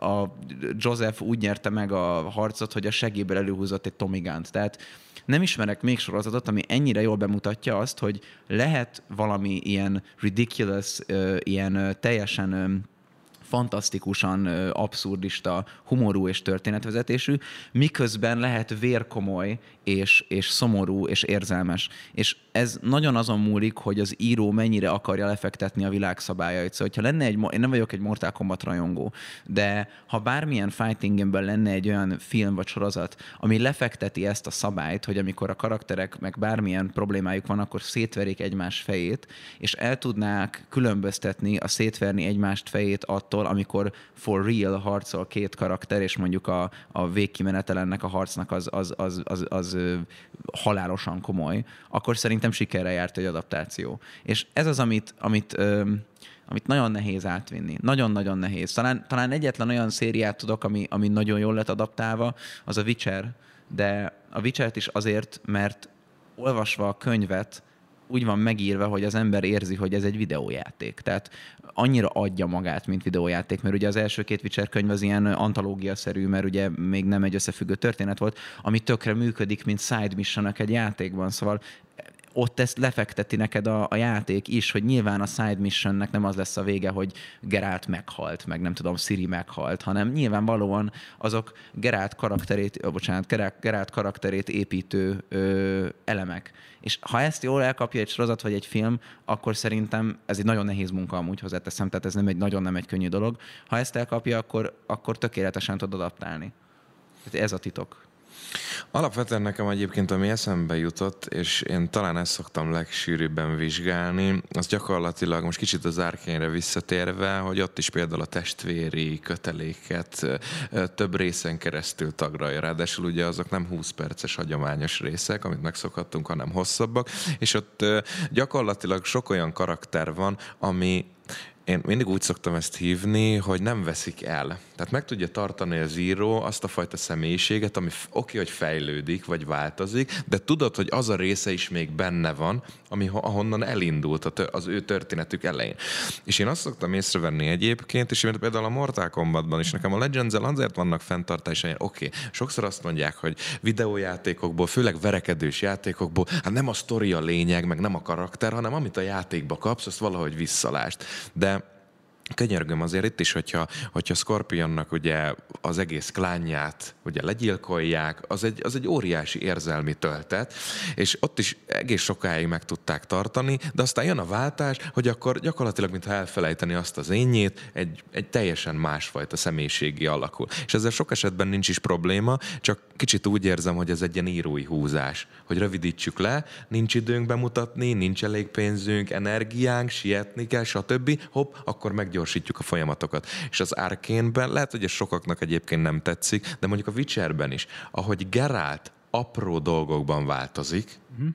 [SPEAKER 3] a Joseph úgy nyerte meg a harcot, hogy a segéből előhúzott egy Tomigánt. Tehát nem ismerek még sorozatot, ami ennyire jól bemutatja azt, hogy lehet valami ilyen ridiculous, ilyen teljesen fantasztikusan abszurdista, humorú és történetvezetésű, miközben lehet vérkomoly és, és szomorú és érzelmes. És ez nagyon azon múlik, hogy az író mennyire akarja lefektetni a világszabályait. Szóval, hogyha lenne egy, én nem vagyok egy Mortal Kombat rajongó, de ha bármilyen fighting lenne egy olyan film vagy sorozat, ami lefekteti ezt a szabályt, hogy amikor a karakterek meg bármilyen problémájuk van, akkor szétverik egymás fejét, és el tudnák különböztetni a szétverni egymást fejét attól, amikor for real harcol két karakter, és mondjuk a, a végkimenetelennek a harcnak az, az, az, az, az halálosan komoly, akkor szerintem sikerre járt egy adaptáció. És ez az, amit, amit, amit nagyon nehéz átvinni. Nagyon-nagyon nehéz. Talán, talán egyetlen olyan szériát tudok, ami, ami nagyon jól lett adaptálva, az a Witcher, de a Witcher-t is azért, mert olvasva a könyvet, úgy van megírva, hogy az ember érzi, hogy ez egy videójáték. Tehát annyira adja magát, mint videójáték, mert ugye az első két Witcher könyv az ilyen antológia-szerű, mert ugye még nem egy összefüggő történet volt, ami tökre működik, mint side mission egy játékban, szóval ott ezt lefekteti neked a, a játék is, hogy nyilván a side missionnek nem az lesz a vége, hogy Gerált meghalt, meg nem tudom, Siri meghalt, hanem nyilvánvalóan azok Gerált karakterét, oh, bocsánat, Gerált karakterét építő ö, elemek. És ha ezt jól elkapja egy sorozat vagy egy film, akkor szerintem ez egy nagyon nehéz munka amúgy hozzáteszem, tehát ez nem egy nagyon nem egy könnyű dolog. Ha ezt elkapja, akkor, akkor tökéletesen tud adaptálni. Ez a titok.
[SPEAKER 1] Alapvetően nekem egyébként, ami eszembe jutott, és én talán ezt szoktam legsűrűbben vizsgálni, az gyakorlatilag most kicsit az árkényre visszatérve, hogy ott is például a testvéri köteléket több részen keresztül tagralja. Ráadásul ugye azok nem 20 perces hagyományos részek, amit megszokhattunk, hanem hosszabbak, és ott gyakorlatilag sok olyan karakter van, ami én mindig úgy szoktam ezt hívni, hogy nem veszik el. Tehát meg tudja tartani az író azt a fajta személyiséget, ami oké, hogy fejlődik, vagy változik, de tudod, hogy az a része is még benne van, ami ahonnan elindult az ő történetük elején. És én azt szoktam észrevenni egyébként, és például a Mortal Kombatban is nekem a legends azért vannak fenntartásai, oké, sokszor azt mondják, hogy videójátékokból, főleg verekedős játékokból, hát nem a sztori a lényeg, meg nem a karakter, hanem amit a játékba kapsz, azt valahogy visszalást. De Könyörgöm azért itt is, hogyha, hogyha Scorpionnak ugye az egész klánját ugye legyilkolják, az egy, az egy óriási érzelmi töltet, és ott is egész sokáig meg tudták tartani, de aztán jön a váltás, hogy akkor gyakorlatilag, mintha elfelejteni azt az énjét, egy, egy teljesen másfajta személyiségi alakul. És ezzel sok esetben nincs is probléma, csak kicsit úgy érzem, hogy ez egy ilyen írói húzás, hogy rövidítsük le, nincs időnk bemutatni, nincs elég pénzünk, energiánk, sietni kell, stb. Hopp, akkor meg felgyorsítjuk a folyamatokat. És az Arkénben lehet, hogy ez sokaknak egyébként nem tetszik, de mondjuk a Witcherben is, ahogy Geralt apró dolgokban változik, uh-huh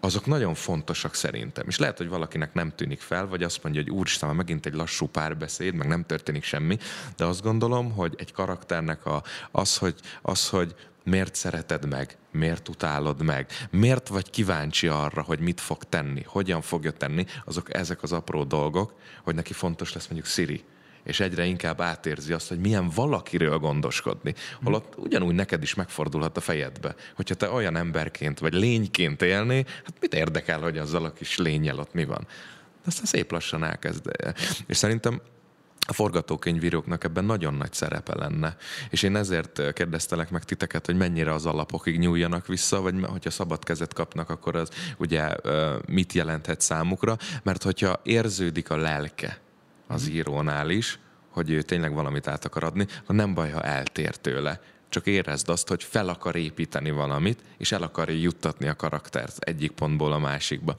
[SPEAKER 1] azok nagyon fontosak szerintem. És lehet, hogy valakinek nem tűnik fel, vagy azt mondja, hogy úristen, megint egy lassú párbeszéd, meg nem történik semmi, de azt gondolom, hogy egy karakternek a, az, hogy, az, hogy miért szereted meg, miért utálod meg, miért vagy kíváncsi arra, hogy mit fog tenni, hogyan fogja tenni, azok ezek az apró dolgok, hogy neki fontos lesz mondjuk Siri, és egyre inkább átérzi azt, hogy milyen valakiről gondoskodni. Holott ugyanúgy neked is megfordulhat a fejedbe, hogyha te olyan emberként vagy lényként élné, hát mit érdekel, hogy azzal a kis lényel ott mi van? Aztán szép lassan elkezd. És szerintem a forgatókönyvíróknak ebben nagyon nagy szerepe lenne. És én ezért kérdeztelek meg titeket, hogy mennyire az alapokig nyúljanak vissza, vagy hogyha szabad kezet kapnak, akkor az ugye mit jelenthet számukra, mert hogyha érződik a lelke az mhm. írónál is, hogy ő tényleg valamit át akar adni, akkor nem baj, ha eltér tőle. Csak érezd azt, hogy fel akar építeni valamit, és el akarja juttatni a karaktert egyik pontból a másikba.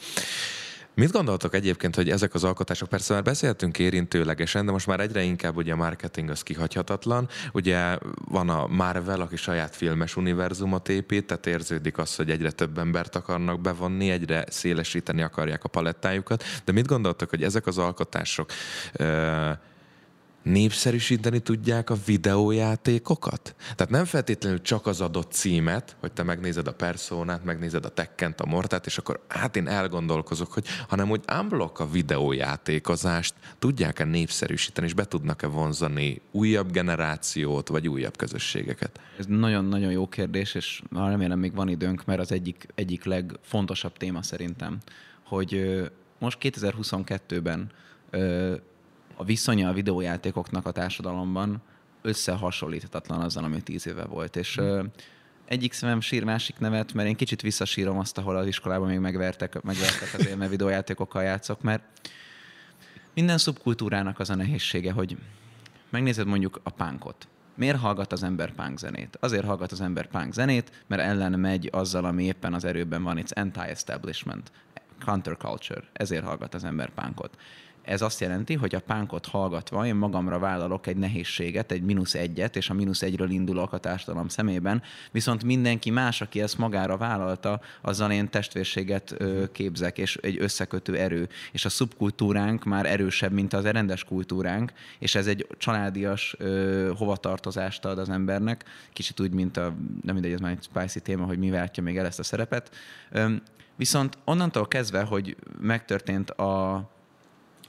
[SPEAKER 1] Mit gondoltok egyébként, hogy ezek az alkotások, persze már beszéltünk érintőlegesen, de most már egyre inkább ugye a marketing az kihagyhatatlan. Ugye van a Marvel, aki saját filmes univerzumot épít, tehát érződik az, hogy egyre több embert akarnak bevonni, egyre szélesíteni akarják a palettájukat. De mit gondoltok, hogy ezek az alkotások népszerűsíteni tudják a videójátékokat? Tehát nem feltétlenül csak az adott címet, hogy te megnézed a Personát, megnézed a Tekkent, a Mortát, és akkor hát én elgondolkozok, hogy hanem hogy unblock a videójátékozást tudják-e népszerűsíteni, és be tudnak-e vonzani újabb generációt, vagy újabb közösségeket?
[SPEAKER 3] Ez nagyon-nagyon jó kérdés, és remélem még van időnk, mert az egyik, egyik legfontosabb téma szerintem, hogy most 2022-ben a viszonya a videójátékoknak a társadalomban összehasonlíthatatlan azzal, ami tíz éve volt. És mm. egyik szemem sír, másik nevet, mert én kicsit visszasírom azt, ahol az iskolában még megvertek, megvertek azért, mert videójátékokkal játszok, mert minden szubkultúrának az a nehézsége, hogy megnézed mondjuk a pánkot. Miért hallgat az ember punk zenét? Azért hallgat az ember punk zenét, mert ellen megy azzal, ami éppen az erőben van, it's anti-establishment, counterculture, ezért hallgat az ember punkot. Ez azt jelenti, hogy a pánkot hallgatva én magamra vállalok egy nehézséget, egy mínusz egyet, és a mínusz egyről indulok a társadalom szemében, viszont mindenki más, aki ezt magára vállalta, azzal én testvérséget képzek, és egy összekötő erő. És a szubkultúránk már erősebb, mint az rendes kultúránk, és ez egy családias hovatartozást ad az embernek, kicsit úgy, mint a, nem mindegy, ez már egy spicy téma, hogy mi váltja még el ezt a szerepet. Viszont onnantól kezdve, hogy megtörtént a,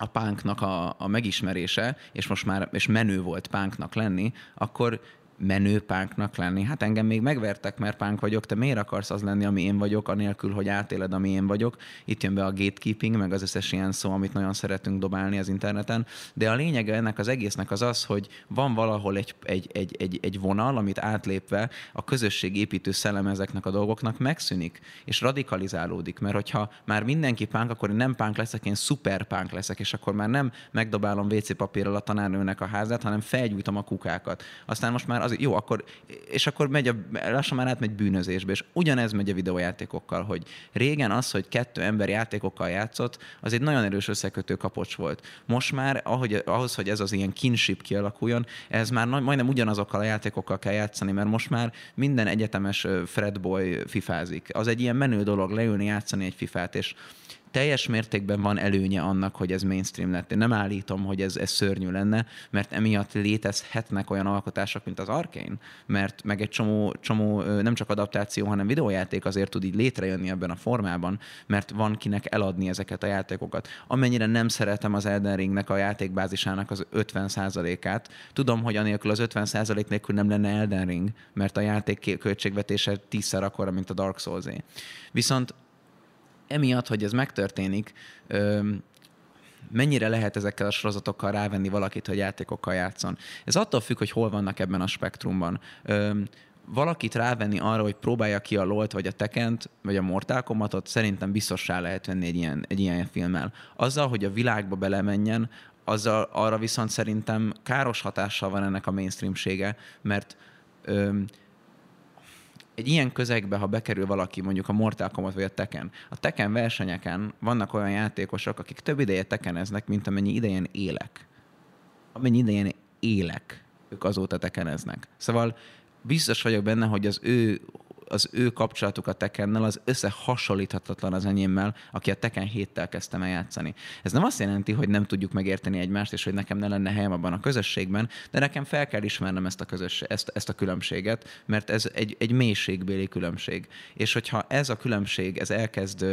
[SPEAKER 3] a pánknak a, a megismerése, és most már és menő volt pánknak lenni, akkor menő pánknak lenni. Hát engem még megvertek, mert pánk vagyok, te miért akarsz az lenni, ami én vagyok, anélkül, hogy átéled, ami én vagyok. Itt jön be a gatekeeping, meg az összes ilyen szó, amit nagyon szeretünk dobálni az interneten. De a lényege ennek az egésznek az az, hogy van valahol egy, egy, egy, egy, egy vonal, amit átlépve a közösség építő szellem ezeknek a dolgoknak megszűnik, és radikalizálódik. Mert hogyha már mindenki pánk, akkor én nem pánk leszek, én szuper pánk leszek, és akkor már nem megdobálom WC papírral a tanárnőnek a házát, hanem felgyújtom a kukákat. Aztán most már az, jó, akkor, és akkor megy a, lassan már átmegy bűnözésbe, és ugyanez megy a videójátékokkal, hogy régen az, hogy kettő ember játékokkal játszott, az egy nagyon erős összekötő kapocs volt. Most már, ahogy, ahhoz, hogy ez az ilyen kinship kialakuljon, ez már majdnem ugyanazokkal a játékokkal kell játszani, mert most már minden egyetemes Fredboy fifázik. Az egy ilyen menő dolog leülni, játszani egy fifát, és teljes mértékben van előnye annak, hogy ez mainstream lett. Én nem állítom, hogy ez, ez szörnyű lenne, mert emiatt létezhetnek olyan alkotások, mint az Arkane, mert meg egy csomó, csomó nem csak adaptáció, hanem videójáték azért tud így létrejönni ebben a formában, mert van kinek eladni ezeket a játékokat. Amennyire nem szeretem az Elden Ringnek a játékbázisának az 50%-át, tudom, hogy anélkül az 50% nélkül nem lenne Elden Ring, mert a játék költségvetése tízszer akkora, mint a Dark Souls-é. Viszont emiatt, hogy ez megtörténik, mennyire lehet ezekkel a sorozatokkal rávenni valakit, hogy játékokkal játszon. Ez attól függ, hogy hol vannak ebben a spektrumban. Valakit rávenni arra, hogy próbálja ki a LOL-t, vagy a Tekent, vagy a Mortal Kombatot, szerintem biztossá lehet venni egy ilyen, egy ilyen filmmel. Azzal, hogy a világba belemenjen, azzal arra viszont szerintem káros hatással van ennek a mainstreamsége, mert egy ilyen közegbe, ha bekerül valaki mondjuk a Mortal Kombat vagy a Tekken, a Tekken versenyeken vannak olyan játékosok, akik több ideje tekeneznek, mint amennyi idején élek. Amennyi idején élek, ők azóta tekeneznek. Szóval biztos vagyok benne, hogy az ő az ő kapcsolatuk a Tekennel az összehasonlíthatatlan az enyémmel, aki a Tekken héttel kezdtem el játszani. Ez nem azt jelenti, hogy nem tudjuk megérteni egymást, és hogy nekem ne lenne helyem abban a közösségben, de nekem fel kell ismernem ezt a, közösség, ezt, ezt a különbséget, mert ez egy, egy mélységbéli különbség. És hogyha ez a különbség, ez elkezd,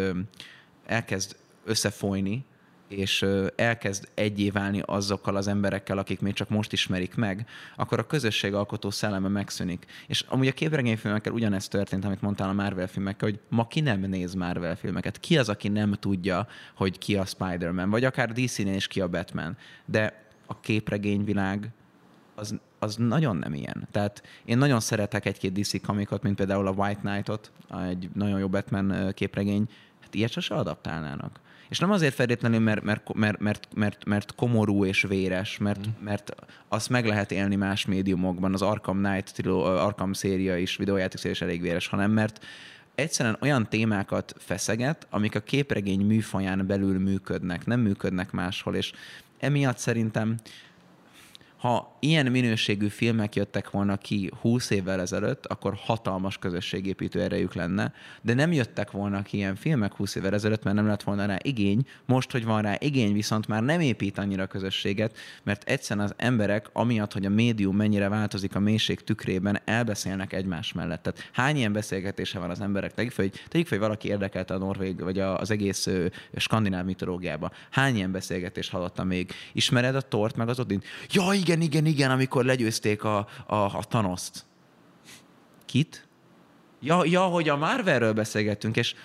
[SPEAKER 3] elkezd összefolyni, és elkezd egyé válni azokkal az emberekkel, akik még csak most ismerik meg, akkor a közösségalkotó szelleme megszűnik. És amúgy a képregényfilmekkel ugyanezt történt, amit mondtál a Marvel filmekkel, hogy ma ki nem néz Marvel filmeket? Ki az, aki nem tudja, hogy ki a Spider-Man? Vagy akár DC-nél is ki a Batman? De a képregényvilág az, az nagyon nem ilyen. Tehát én nagyon szeretek egy-két DC komikot, mint például a White Knight-ot, egy nagyon jó Batman képregény, hát ilyet sose adaptálnának. És nem azért feltétlenül, mert, mert, mert, mert, mert, mert komorú és véres, mert, mm. mert azt meg lehet élni más médiumokban, az Arkham Knight, Arkham széria is, videójáték széria is elég véres, hanem mert egyszerűen olyan témákat feszeget, amik a képregény műfaján belül működnek, nem működnek máshol, és emiatt szerintem ha ilyen minőségű filmek jöttek volna ki 20 évvel ezelőtt, akkor hatalmas közösségépítő erejük lenne, de nem jöttek volna ki ilyen filmek 20 évvel ezelőtt, mert nem lett volna rá igény. Most, hogy van rá igény, viszont már nem épít annyira közösséget, mert egyszerűen az emberek, amiatt, hogy a médium mennyire változik a mélység tükrében, elbeszélnek egymás mellett. Tehát hány ilyen beszélgetése van az emberek? Tegyük fel, hogy, tegyük fel, hogy valaki érdekelte a norvég, vagy az egész skandináv mitológiába. Hány ilyen beszélgetést hallottam még? Ismered a tort, meg az Odin? Ja, igen, igen, igen, amikor legyőzték a, a, a Thanoszt. Kit? Ja, ja, hogy a Marvelről beszélgettünk, és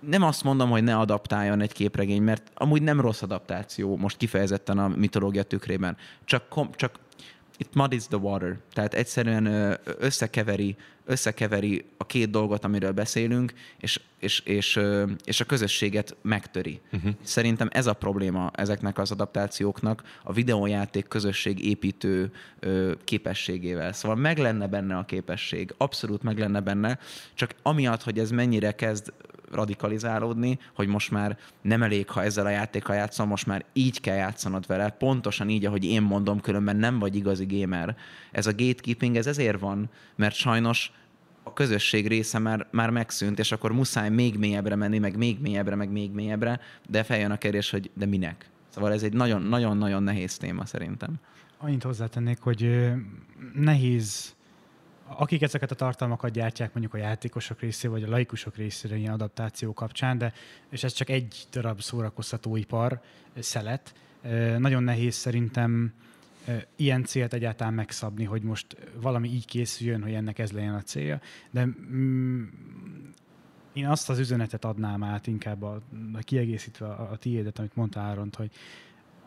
[SPEAKER 3] nem azt mondom, hogy ne adaptáljon egy képregény, mert amúgy nem rossz adaptáció, most kifejezetten a mitológia tükrében. Csak, kom, csak it muddies the water. Tehát egyszerűen összekeveri, összekeveri a két dolgot, amiről beszélünk, és, és, és, és a közösséget megtöri. Uh-huh. Szerintem ez a probléma ezeknek az adaptációknak a videójáték közösség építő képességével. Szóval meg lenne benne a képesség, abszolút meg lenne benne, csak amiatt, hogy ez mennyire kezd radikalizálódni, hogy most már nem elég, ha ezzel a játékkal játszom, most már így kell játszanod vele, pontosan így, ahogy én mondom, különben nem vagy igazi gamer. Ez a gatekeeping, ez ezért van, mert sajnos a közösség része már, már megszűnt, és akkor muszáj még mélyebbre menni, meg még mélyebbre, meg még mélyebbre, de feljön a kérdés, hogy de minek? Szóval ez egy nagyon-nagyon nehéz téma szerintem.
[SPEAKER 2] Annyit hozzátennék, hogy nehéz akik ezeket a tartalmakat gyártják mondjuk a játékosok részére, vagy a laikusok részére ilyen adaptáció kapcsán, de és ez csak egy darab szórakoztatóipar szelet, nagyon nehéz szerintem ilyen célt egyáltalán megszabni, hogy most valami így készüljön, hogy ennek ez legyen a célja. De mm, én azt az üzenetet adnám át inkább a, a kiegészítve a, a tiédet, amit mondta Áront, hogy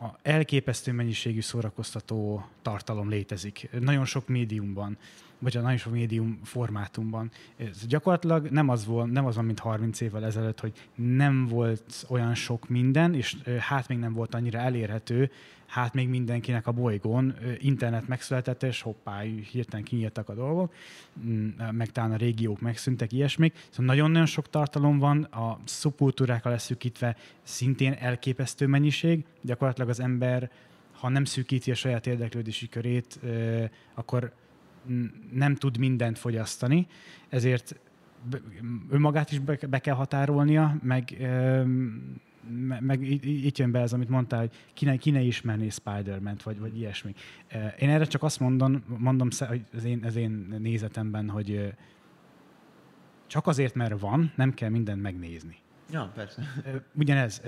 [SPEAKER 2] a elképesztő mennyiségű szórakoztató tartalom létezik. Nagyon sok médiumban vagy a nagyon sok médium formátumban. Ez gyakorlatilag nem az, volt, nem az van, mint 30 évvel ezelőtt, hogy nem volt olyan sok minden, és hát még nem volt annyira elérhető, hát még mindenkinek a bolygón internet megszületett, és hoppá, hirtelen kinyíltak a dolgok, mm, meg talán a régiók megszűntek, ilyesmik. Szóval nagyon-nagyon sok tartalom van, a szubkultúrákkal leszűkítve szintén elképesztő mennyiség. Gyakorlatilag az ember, ha nem szűkíti a saját érdeklődési körét, akkor nem tud mindent fogyasztani, ezért önmagát is be kell határolnia, meg, meg itt jön be ez, amit mondtál, hogy ki ne, ki ne ismerné Spider-Man-t, vagy, vagy ilyesmi. Én erre csak azt mondom, mondom hogy az én, az én nézetemben, hogy csak azért, mert van, nem kell mindent megnézni.
[SPEAKER 3] Ja, persze.
[SPEAKER 2] Ugyanez,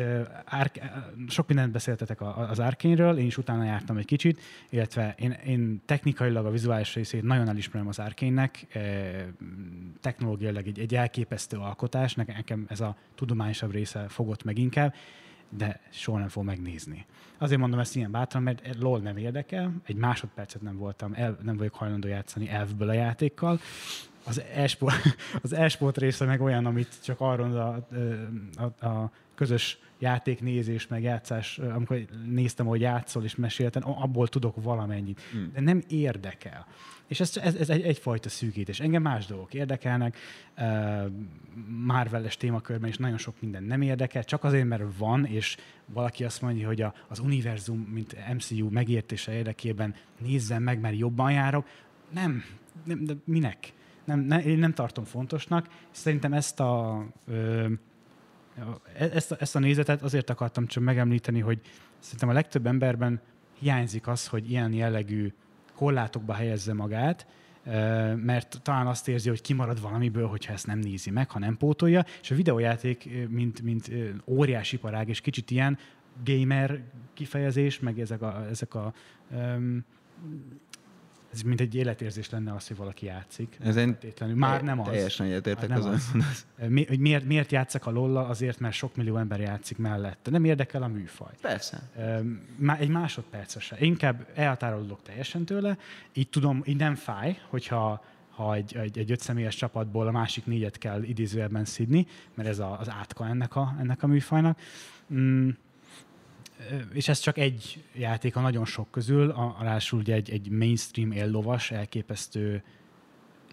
[SPEAKER 2] sok mindent beszéltetek az Arkénről, én is utána jártam egy kicsit, illetve én, én technikailag a vizuális részét nagyon elismerem az Arkénnek, technológiailag egy, egy elképesztő alkotás, nekem ez a tudományosabb része fogott meg inkább, de soha nem fog megnézni. Azért mondom ezt ilyen bátran, mert LOL nem érdekel, egy másodpercet nem voltam, el, nem vagyok hajlandó játszani elfből a játékkal, az e-sport, az e-sport része meg olyan, amit csak arról a, a, a közös játéknézés, meg játszás, amikor néztem, hogy játszol és mesélten, abból tudok valamennyit. Hmm. De nem érdekel. És ez, ez, ez egy, egyfajta szűkítés. Engem más dolgok érdekelnek, uh, Marvel-es témakörben is nagyon sok minden nem érdekel, csak azért, mert van, és valaki azt mondja, hogy a, az univerzum, mint MCU megértése érdekében nézzem meg, mert jobban járok. Nem, nem de minek? Nem, ne, én nem tartom fontosnak. Szerintem ezt a, ö, ezt, a, ezt a nézetet azért akartam csak megemlíteni, hogy szerintem a legtöbb emberben hiányzik az, hogy ilyen jellegű korlátokba helyezze magát, mert talán azt érzi, hogy kimarad valamiből, hogyha ezt nem nézi meg, ha nem pótolja, és a videójáték, mint, mint óriási iparág, és kicsit ilyen gamer kifejezés, meg ezek a, ezek a um, ez mint egy életérzés lenne az, hogy valaki játszik.
[SPEAKER 3] Ez én
[SPEAKER 2] Már nem az.
[SPEAKER 3] Teljesen egyetértek az.
[SPEAKER 2] az. Mi, hogy miért, miért játszak a lolla? Azért, mert sok millió ember játszik mellette. Nem érdekel a műfaj.
[SPEAKER 3] Persze.
[SPEAKER 2] Már egy másodperc se. Inkább elhatárolódok teljesen tőle. Így tudom, így nem fáj, hogyha ha egy, egy, egy ötszemélyes csapatból a másik négyet kell idézőjelben szidni, mert ez a, az átka ennek a, ennek a műfajnak. Mm, és ez csak egy játék a nagyon sok közül, ráadásul ugye egy, egy mainstream éllovas, elképesztő,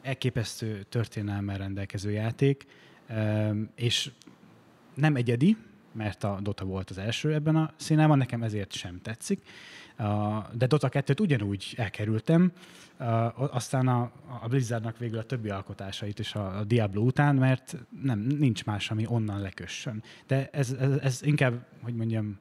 [SPEAKER 2] elképesztő történelmmel rendelkező játék, és nem egyedi, mert a Dota volt az első ebben a színában, nekem ezért sem tetszik. De Dota 2-t ugyanúgy elkerültem, aztán a, a Blizzardnak végül a többi alkotásait is a, a Diablo után, mert nem, nincs más, ami onnan lekössön. De ez, ez, ez inkább, hogy mondjam,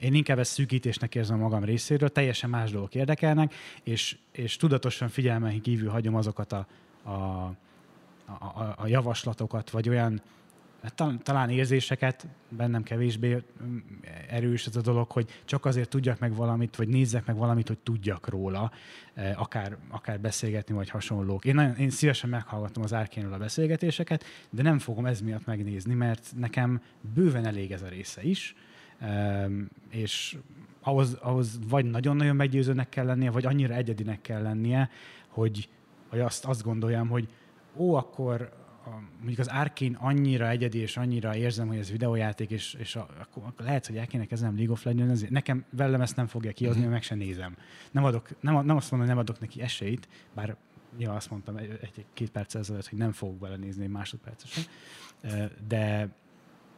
[SPEAKER 2] én inkább ezt szűkítésnek érzem magam részéről, teljesen más dolgok érdekelnek, és, és tudatosan figyelmen kívül hagyom azokat a, a, a, a javaslatokat, vagy olyan hát talán érzéseket, bennem kevésbé mm, erős ez a dolog, hogy csak azért tudjak meg valamit, vagy nézzek meg valamit, hogy tudjak róla, e, akár, akár beszélgetni, vagy hasonlók. Én, nagyon, én szívesen meghallgatom az árkénről a beszélgetéseket, de nem fogom ez miatt megnézni, mert nekem bőven elég ez a része is, és ahhoz, ahhoz vagy nagyon-nagyon meggyőzőnek kell lennie, vagy annyira egyedinek kell lennie, hogy, hogy azt, azt gondoljam, hogy ó, akkor a, mondjuk az Arkane annyira egyedi, és annyira érzem, hogy ez videójáték, és, és a, akkor, akkor lehet, hogy el kéne kezdenem League of Legends, ezért nekem velem ezt nem fogja kihozni, mm-hmm. meg sem nézem. Nem, adok, nem, nem azt mondom, hogy nem adok neki esélyt, bár ja, azt mondtam egy-két perc ezelőtt, hogy nem fogok belenézni másodpercesen, de,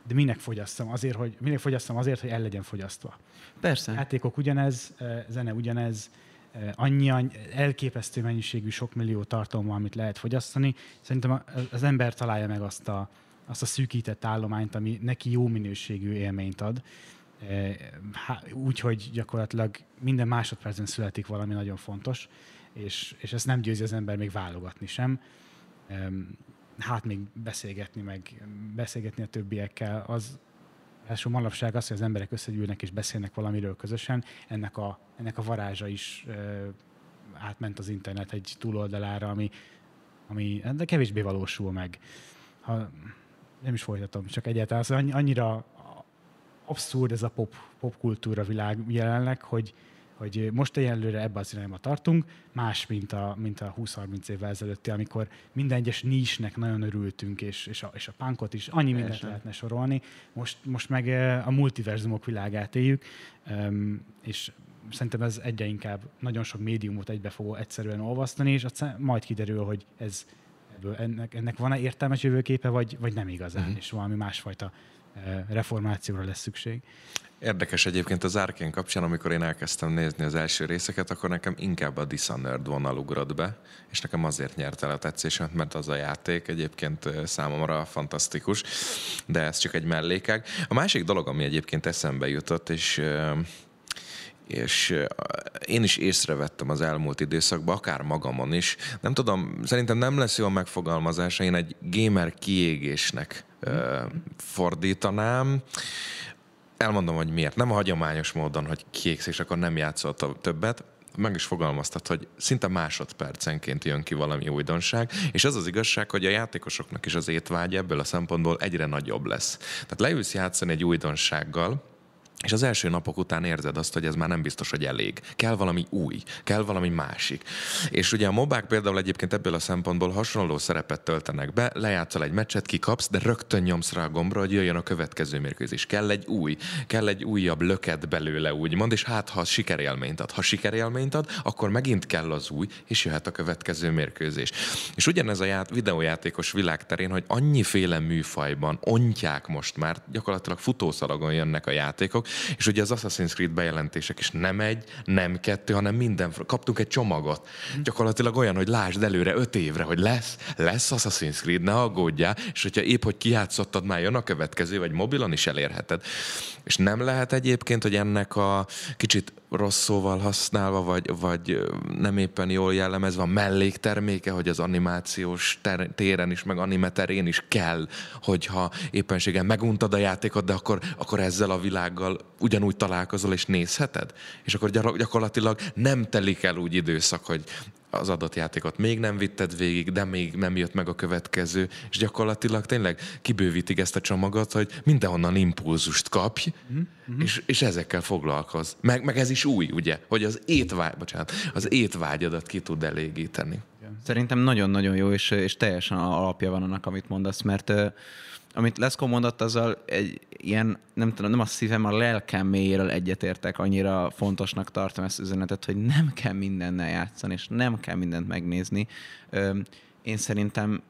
[SPEAKER 2] de minek fogyasztom? Azért, hogy, minek fogyasztom azért, hogy el legyen fogyasztva.
[SPEAKER 3] Persze.
[SPEAKER 2] Játékok ugyanez, zene ugyanez, annyi, elképesztő mennyiségű sok millió tartalma, amit lehet fogyasztani. Szerintem az ember találja meg azt a, azt a szűkített állományt, ami neki jó minőségű élményt ad. Úgyhogy gyakorlatilag minden másodpercen születik valami nagyon fontos, és, és ezt nem győzi az ember még válogatni sem hát még beszélgetni, meg beszélgetni a többiekkel, az első manapság az, hogy az emberek összegyűlnek és beszélnek valamiről közösen, ennek a, ennek a varázsa is ö, átment az internet egy túloldalára, ami, ami de kevésbé valósul meg. Ha, nem is folytatom, csak egyáltalán az annyira abszurd ez a pop, popkultúra világ jelenleg, hogy, hogy most egyelőre ebben az irányba tartunk, más, mint a, mint a 20-30 évvel ezelőtti, amikor minden egyes nisnek nagyon örültünk, és, és, a, és a punkot is, annyi mindent Persze. lehetne sorolni. Most, most meg eh, a multiverzumok világát éljük, és szerintem ez egyre inkább nagyon sok médiumot egybe fog egyszerűen olvasztani, és aztán majd kiderül, hogy ez ebből, ennek, ennek van-e értelmes jövőképe, vagy, vagy nem igazán, uh-huh. és valami másfajta eh, reformációra lesz szükség.
[SPEAKER 1] Érdekes egyébként az Arkane kapcsán, amikor én elkezdtem nézni az első részeket, akkor nekem inkább a Dishonored vonal ugrott be, és nekem azért nyert el a tetszésemet, mert az a játék egyébként számomra fantasztikus, de ez csak egy mellékek. A másik dolog, ami egyébként eszembe jutott, és és én is észrevettem az elmúlt időszakban, akár magamon is. Nem tudom, szerintem nem lesz jó a megfogalmazása, én egy gamer kiégésnek fordítanám elmondom, hogy miért. Nem a hagyományos módon, hogy kiégsz, és akkor nem játszol többet, meg is fogalmaztat, hogy szinte másodpercenként jön ki valami újdonság, és az az igazság, hogy a játékosoknak is az étvágy ebből a szempontból egyre nagyobb lesz. Tehát leülsz játszani egy újdonsággal, és az első napok után érzed azt, hogy ez már nem biztos, hogy elég. Kell valami új, kell valami másik. És ugye a mobák például egyébként ebből a szempontból hasonló szerepet töltenek be, lejátszol egy meccset, kikapsz, de rögtön nyomsz rá a gombra, hogy jöjjön a következő mérkőzés. Kell egy új, kell egy újabb löket belőle, úgymond, és hát ha sikerélményt ad. Ha sikerélményt ad, akkor megint kell az új, és jöhet a következő mérkőzés. És ugyanez a ját, videójátékos világterén, hogy annyiféle műfajban ontják most már, gyakorlatilag futószalagon jönnek a játékok, dolog, és ugye az Assassin's Creed bejelentések is nem egy, nem kettő, hanem minden, kaptunk egy csomagot. Mm. Gyakorlatilag olyan, hogy lásd előre öt évre, hogy lesz, lesz Assassin's Creed, ne aggódjál, és hogyha épp, hogy kijátszottad, már jön a következő, vagy mobilon is elérheted. És nem lehet egyébként, hogy ennek a kicsit rossz szóval használva, vagy, vagy nem éppen jól jellemezve a mellékterméke, hogy az animációs ter- téren is, meg anime terén is kell, hogyha éppenségen meguntad a játékot, de akkor, akkor ezzel a világgal ugyanúgy találkozol és nézheted? És akkor gyakorlatilag nem telik el úgy időszak, hogy az adott játékot még nem vitted végig, de még nem jött meg a következő, és gyakorlatilag tényleg kibővítik ezt a csomagot, hogy mindenhonnan impulzust kapj, mm-hmm. és, és ezekkel foglalkozz. Meg, meg ez is új, ugye, hogy az étvágy, bocsánat, az étvágyadat ki tud elégíteni.
[SPEAKER 3] Szerintem nagyon-nagyon jó, és, és teljesen alapja van annak, amit mondasz, mert amit Leszko mondott, azzal egy ilyen, nem tudom, nem a szívem, a lelkem mélyéről egyetértek, annyira fontosnak tartom ezt az üzenetet, hogy nem kell mindennel játszani, és nem kell mindent megnézni. Én szerintem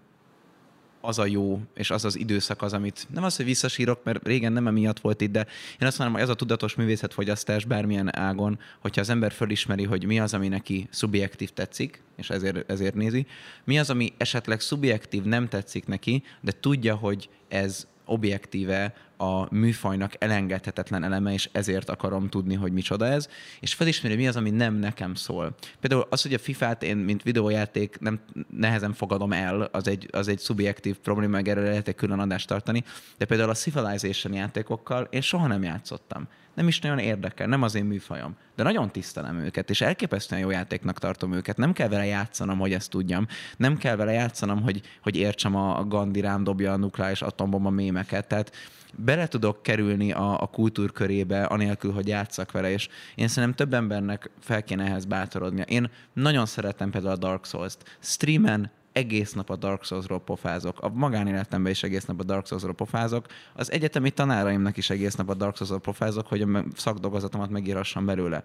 [SPEAKER 3] az a jó, és az az időszak az, amit nem az, hogy visszasírok, mert régen nem emiatt volt itt, de én azt mondom, hogy ez a tudatos művészetfogyasztás bármilyen ágon, hogyha az ember fölismeri, hogy mi az, ami neki szubjektív tetszik, és ezért, ezért nézi, mi az, ami esetleg szubjektív nem tetszik neki, de tudja, hogy ez objektíve a műfajnak elengedhetetlen eleme, és ezért akarom tudni, hogy micsoda ez, és felismeri, mi az, ami nem nekem szól. Például az, hogy a FIFA-t én, mint videójáték nem nehezen fogadom el, az egy, az egy szubjektív probléma, meg erre lehet egy külön adást tartani, de például a Civilization játékokkal én soha nem játszottam nem is nagyon érdekel, nem az én műfajom. De nagyon tisztelem őket, és elképesztően jó játéknak tartom őket. Nem kell vele játszanom, hogy ezt tudjam. Nem kell vele játszanom, hogy, hogy értsem a Gandhi rám dobja a nukleáris atombomba mémeket. Tehát bele tudok kerülni a, a kultúrkörébe, anélkül, hogy játszak vele, és én szerintem több embernek fel kéne ehhez bátorodnia. Én nagyon szeretem például a Dark Souls-t. Streamen egész nap a Dark Souls-ról pofázok. A magánéletemben is egész nap a Dark Souls-ról pofázok. Az egyetemi tanáraimnak is egész nap a Dark Souls-ról pofázok, hogy a szakdolgozatomat megírassam belőle.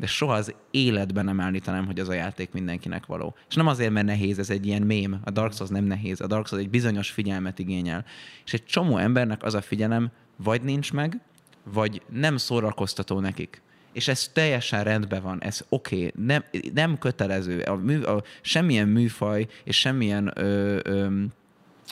[SPEAKER 3] De soha az életben nem állítanám, hogy az a játék mindenkinek való. És nem azért, mert nehéz, ez egy ilyen mém. A Dark Souls nem nehéz. A Dark Souls egy bizonyos figyelmet igényel. És egy csomó embernek az a figyelem vagy nincs meg, vagy nem szórakoztató nekik és ez teljesen rendben van, ez oké, okay. nem, nem kötelező, a mű, a, semmilyen műfaj és semmilyen ö, ö,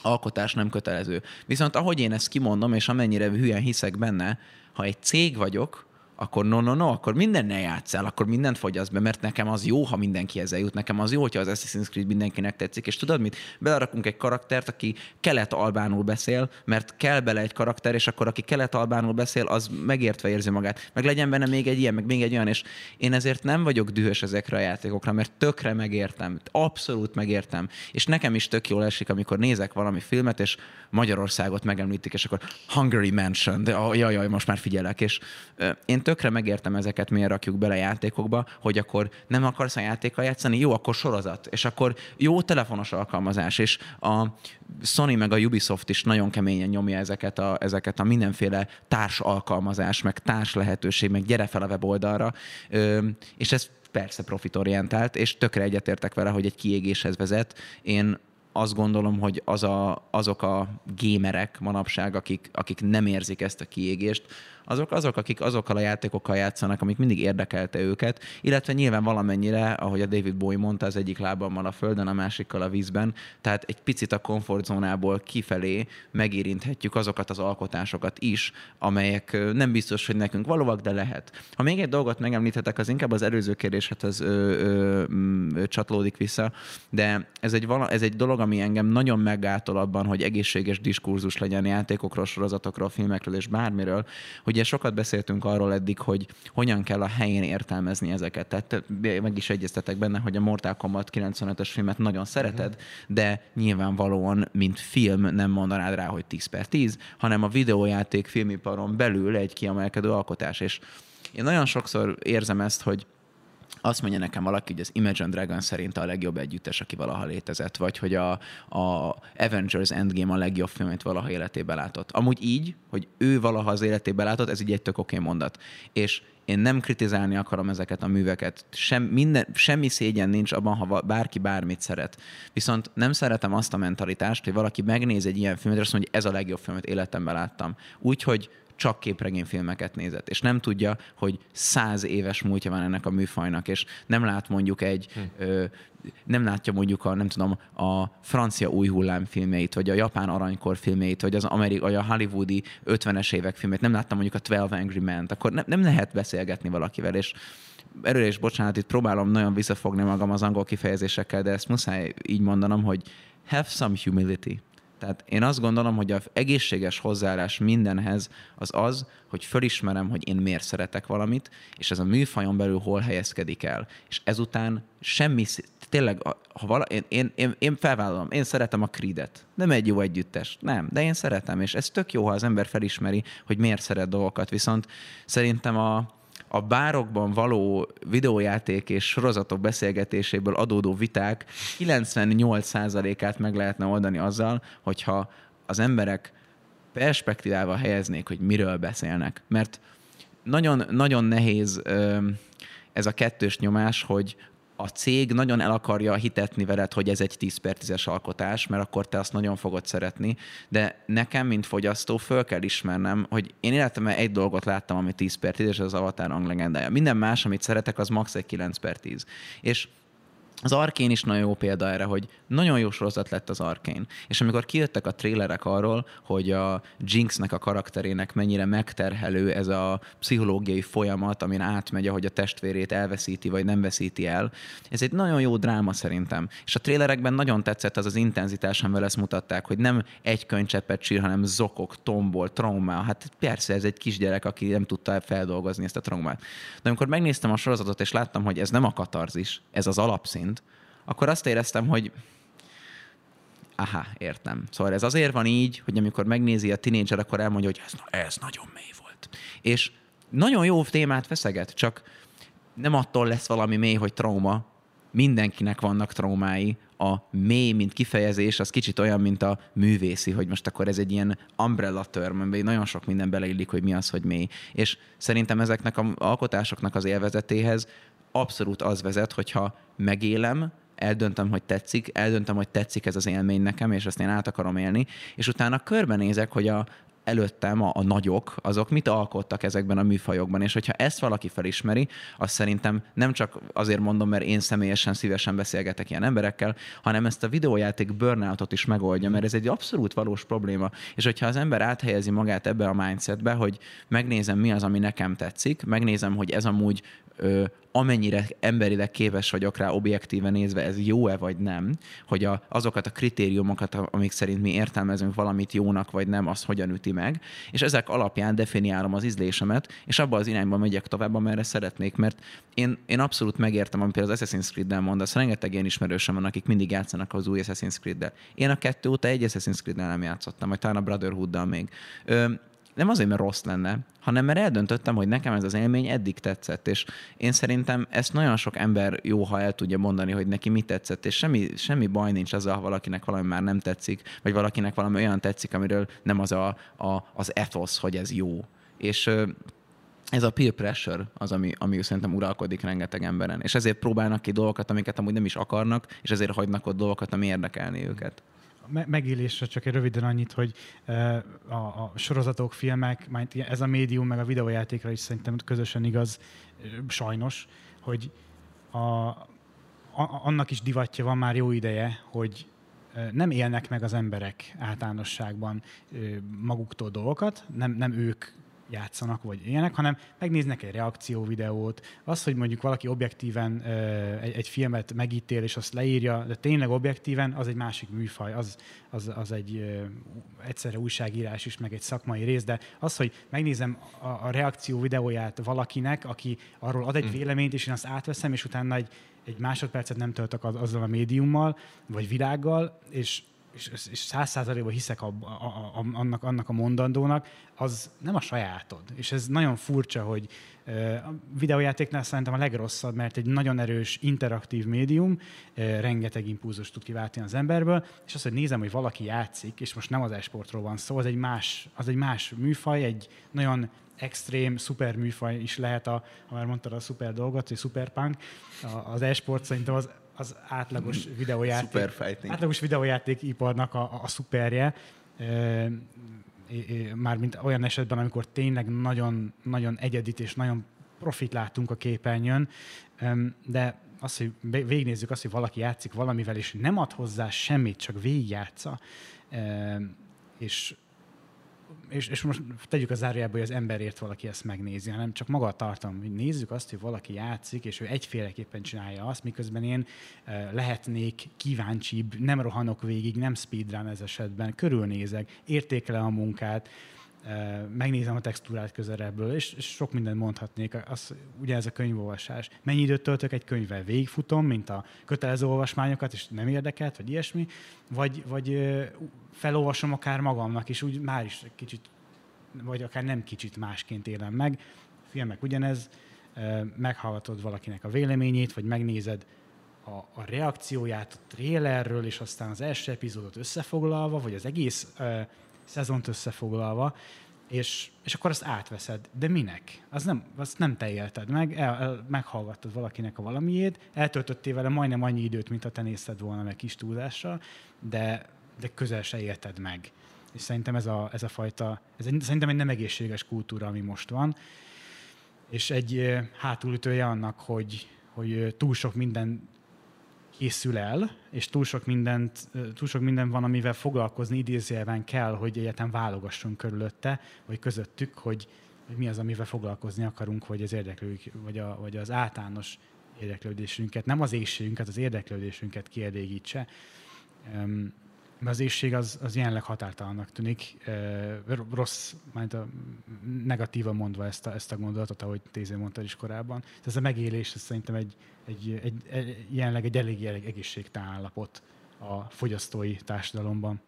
[SPEAKER 3] alkotás nem kötelező. Viszont ahogy én ezt kimondom, és amennyire hülyen hiszek benne, ha egy cég vagyok, akkor no, no, no, akkor mindennel játszál, akkor mindent fogyaszt be, mert nekem az jó, ha mindenki ezzel jut. Nekem az jó, hogyha az Assassin's Creed mindenkinek tetszik. És tudod mit? Belerakunk egy karaktert, aki kelet-albánul beszél, mert kell bele egy karakter, és akkor aki kelet-albánul beszél, az megértve érzi magát. Meg legyen benne még egy ilyen, meg még egy olyan, és én ezért nem vagyok dühös ezekre a játékokra, mert tökre megértem, abszolút megértem. És nekem is tök jól esik, amikor nézek valami filmet, és Magyarországot megemlítik, és akkor Hungary Mansion, de oh, jaj, jaj, most már figyelek. És én tökre megértem ezeket, miért rakjuk bele játékokba, hogy akkor nem akarsz a játékkal játszani, jó, akkor sorozat, és akkor jó telefonos alkalmazás, és a Sony meg a Ubisoft is nagyon keményen nyomja ezeket a, ezeket a mindenféle társ alkalmazás, meg társ lehetőség, meg gyere fel a weboldalra, és ez persze profitorientált, és tökre egyetértek vele, hogy egy kiégéshez vezet. Én azt gondolom, hogy az a, azok a gémerek manapság, akik, akik nem érzik ezt a kiégést, azok azok, akik azokkal a játékokkal játszanak, amik mindig érdekelte őket, illetve nyilván valamennyire, ahogy a David Bowie mondta, az egyik lábban van a földön, a másikkal a vízben, tehát egy picit a komfortzónából kifelé megérinthetjük azokat az alkotásokat is, amelyek nem biztos, hogy nekünk valóak, de lehet. Ha még egy dolgot megemlíthetek, az inkább az előző kérdéshez ö, ö, csatolódik vissza, de ez egy, vala, ez egy dolog, ami engem nagyon meggátol abban, hogy egészséges diskurzus legyen játékokról, sorozatokról, filmekről és bármiről, hogy Ugye sokat beszéltünk arról eddig, hogy hogyan kell a helyén értelmezni ezeket. Tehát meg is egyeztetek benne, hogy a Mortal Kombat 95-ös filmet nagyon szereted, de nyilvánvalóan, mint film nem mondanád rá, hogy 10 per 10, hanem a videójáték filmiparon belül egy kiemelkedő alkotás. És én nagyon sokszor érzem ezt, hogy azt mondja nekem valaki, hogy az Imagine Dragon szerint a legjobb együttes, aki valaha létezett, vagy hogy a, a Avengers Endgame a legjobb film, amit valaha életében látott. Amúgy így, hogy ő valaha az életében látott, ez így egy tök oké mondat. És én nem kritizálni akarom ezeket a műveket. Sem, minden, semmi szégyen nincs abban, ha bárki bármit szeret. Viszont nem szeretem azt a mentalitást, hogy valaki megnéz egy ilyen filmet, és azt mondja, hogy ez a legjobb film, amit életemben láttam. Úgyhogy csak képregényfilmeket nézett, és nem tudja, hogy száz éves múltja van ennek a műfajnak, és nem lát mondjuk egy, hm. ö, nem látja mondjuk a, nem tudom, a francia új hullám filmjeit, vagy a japán aranykor filmjeit, vagy az amerikai, vagy a hollywoodi 50-es évek filmjeit, nem láttam mondjuk a 12 Angry Men, akkor ne, nem lehet beszélgetni valakivel, és erről is bocsánat, itt próbálom nagyon visszafogni magam az angol kifejezésekkel, de ezt muszáj így mondanom, hogy have some humility. Tehát én azt gondolom, hogy az egészséges hozzáállás mindenhez az az, hogy fölismerem, hogy én miért szeretek valamit, és ez a műfajon belül hol helyezkedik el. És ezután semmi, tényleg, ha vala, én, én, én, én felvállalom, én szeretem a Creed-et. Nem egy jó együttes, nem, de én szeretem, és ez tök jó, ha az ember felismeri, hogy miért szeret dolgokat. Viszont szerintem a, a bárokban való videójáték és sorozatok beszélgetéséből adódó viták 98%-át meg lehetne oldani azzal, hogyha az emberek perspektívával helyeznék, hogy miről beszélnek. Mert nagyon, nagyon nehéz ez a kettős nyomás, hogy a cég nagyon el akarja hitetni veled, hogy ez egy 10 per 10-es alkotás, mert akkor te azt nagyon fogod szeretni, de nekem, mint fogyasztó, föl kell ismernem, hogy én életemben egy dolgot láttam, ami 10 per 10, és az Avatar anglegendája. Minden más, amit szeretek, az max. egy 9 per 10. És az Arkén is nagyon jó példa erre, hogy nagyon jó sorozat lett az Arkén. És amikor kijöttek a trélerek arról, hogy a Jinxnek a karakterének mennyire megterhelő ez a pszichológiai folyamat, amin átmegy, ahogy a testvérét elveszíti, vagy nem veszíti el, ez egy nagyon jó dráma szerintem. És a trélerekben nagyon tetszett az az intenzitás, amivel ezt mutatták, hogy nem egy könycseppet sír, hanem zokok, tombol, trauma. Hát persze, ez egy kisgyerek, aki nem tudta feldolgozni ezt a traumát. De amikor megnéztem a sorozatot, és láttam, hogy ez nem a katarzis, ez az alapszín, szint, akkor azt éreztem, hogy aha, értem. Szóval ez azért van így, hogy amikor megnézi a tinédzser, akkor elmondja, hogy ez, ez nagyon mély volt. És nagyon jó témát feszeget, csak nem attól lesz valami mély, hogy trauma. Mindenkinek vannak traumái. A mély, mint kifejezés, az kicsit olyan, mint a művészi, hogy most akkor ez egy ilyen umbrella term, amiben nagyon sok minden beleillik, hogy mi az, hogy mély. És szerintem ezeknek a alkotásoknak az élvezetéhez abszolút az vezet, hogyha megélem, eldöntöm, hogy tetszik, eldöntöm, hogy tetszik ez az élmény nekem, és ezt én át akarom élni, és utána körbenézek, hogy a, előttem a, a nagyok, azok mit alkottak ezekben a műfajokban, és hogyha ezt valaki felismeri, azt szerintem nem csak azért mondom, mert én személyesen szívesen beszélgetek ilyen emberekkel, hanem ezt a videójáték burnoutot is megoldja, mert ez egy abszolút valós probléma, és hogyha az ember áthelyezi magát ebbe a mindsetbe, hogy megnézem mi az, ami nekem tetszik, megnézem, hogy ez amúgy amennyire emberileg képes vagyok rá objektíven nézve, ez jó-e vagy nem, hogy a, azokat a kritériumokat, amik szerint mi értelmezünk valamit jónak vagy nem, az hogyan üti meg, és ezek alapján definiálom az ízlésemet, és abba az irányba megyek tovább, amerre szeretnék, mert én, én abszolút megértem, amit például az Assassin's Creed-del mondasz, rengeteg ilyen ismerősöm van, akik mindig játszanak az új Assassin's Creed-del. Én a kettő óta egy Assassin's Creed-del nem játszottam, vagy talán a Brotherhood-dal még. Ö, nem azért, mert rossz lenne, hanem mert eldöntöttem, hogy nekem ez az élmény eddig tetszett, és én szerintem ezt nagyon sok ember jó, ha el tudja mondani, hogy neki mi tetszett, és semmi, semmi baj nincs azzal, ha valakinek valami már nem tetszik, vagy valakinek valami olyan tetszik, amiről nem az a, a, az ethos, hogy ez jó. És ez a peer pressure az, ami, ami szerintem uralkodik rengeteg emberen. És ezért próbálnak ki dolgokat, amiket amúgy nem is akarnak, és ezért hagynak ott dolgokat, ami érdekelni őket
[SPEAKER 2] megélésre csak egy röviden annyit, hogy a, a sorozatok, filmek, ez a médium, meg a videójátékra is szerintem közösen igaz, sajnos, hogy a, a, annak is divatja van már jó ideje, hogy nem élnek meg az emberek általánosságban maguktól dolgokat, nem, nem ők játszanak, vagy ilyenek, hanem megnéznek egy reakcióvideót, az, hogy mondjuk valaki objektíven egy, egy filmet megítél, és azt leírja, de tényleg objektíven, az egy másik műfaj, az, az, az egy egyszerre újságírás is, meg egy szakmai rész, de az, hogy megnézem a, a reakció videóját valakinek, aki arról ad egy hmm. véleményt, és én azt átveszem, és utána egy, egy másodpercet nem töltök az, azzal a médiummal, vagy világgal, és és, és száz százalékban hiszek a, a, a, annak, annak a mondandónak, az nem a sajátod. És ez nagyon furcsa, hogy a videójátéknál szerintem a legrosszabb, mert egy nagyon erős interaktív médium, rengeteg impulzus tud kiváltani az emberből, és az, hogy nézem, hogy valaki játszik, és most nem az esportról van szó, az egy más, az egy más műfaj, egy nagyon extrém, szuper műfaj is lehet, a, ha már mondtad a szuper dolgot, hogy szuperpunk, az esport szerintem az az átlagos videójáték, átlagos videójáték iparnak a, a szuperje. mármint olyan esetben, amikor tényleg nagyon, nagyon egyedit és nagyon profit látunk a képernyőn, de az, hogy végignézzük azt, hogy valaki játszik valamivel, és nem ad hozzá semmit, csak végigjátsza, és és, és most tegyük a zárójába, hogy az emberért valaki ezt megnézi, hanem csak maga a tartalom, nézzük azt, hogy valaki játszik, és ő egyféleképpen csinálja azt, miközben én lehetnék kíváncsibb, nem rohanok végig, nem speedrun ez esetben, körülnézek, értékelem a munkát, megnézem a textúrát közelebből, és, és sok mindent mondhatnék. Az, ugye ez a könyvolvasás. Mennyi időt töltök egy könyvvel? Végigfutom, mint a kötelező olvasmányokat, és nem érdekelt, vagy ilyesmi, vagy, vagy felolvasom akár magamnak, és úgy már is kicsit, vagy akár nem kicsit másként élem meg. A filmek ugyanez, meghallgatod valakinek a véleményét, vagy megnézed a, a reakcióját a trailerről, és aztán az első epizódot összefoglalva, vagy az egész szezont összefoglalva, és, és akkor azt átveszed. De minek? Az nem, azt nem te élted meg, el, el, meghallgattad valakinek a valamiét, eltöltöttél vele majdnem annyi időt, mint a te nézted volna meg kis túlzással, de, de közel se élted meg. És szerintem ez a, ez a fajta, ez egy, szerintem egy nem egészséges kultúra, ami most van, és egy hátulütője annak, hogy, hogy túl sok minden készül el, és túl sok, mindent, túl sok minden van, amivel foglalkozni idézőjelben kell, hogy egyáltalán válogassunk körülötte, vagy közöttük, hogy, mi az, amivel foglalkozni akarunk, hogy az érdeklődik, vagy, a, vagy az általános érdeklődésünket, nem az éjségünket, az érdeklődésünket kielégítse. Mert az éjség az, az jelenleg határtalannak tűnik. Rossz, majd a negatívan mondva ezt a, ezt a gondolatot, ahogy Tézé mondta is korábban. Ez a megélés ez szerintem egy, egy, egy, egy, jelenleg egy elég, elég egészségtelen állapot a fogyasztói társadalomban.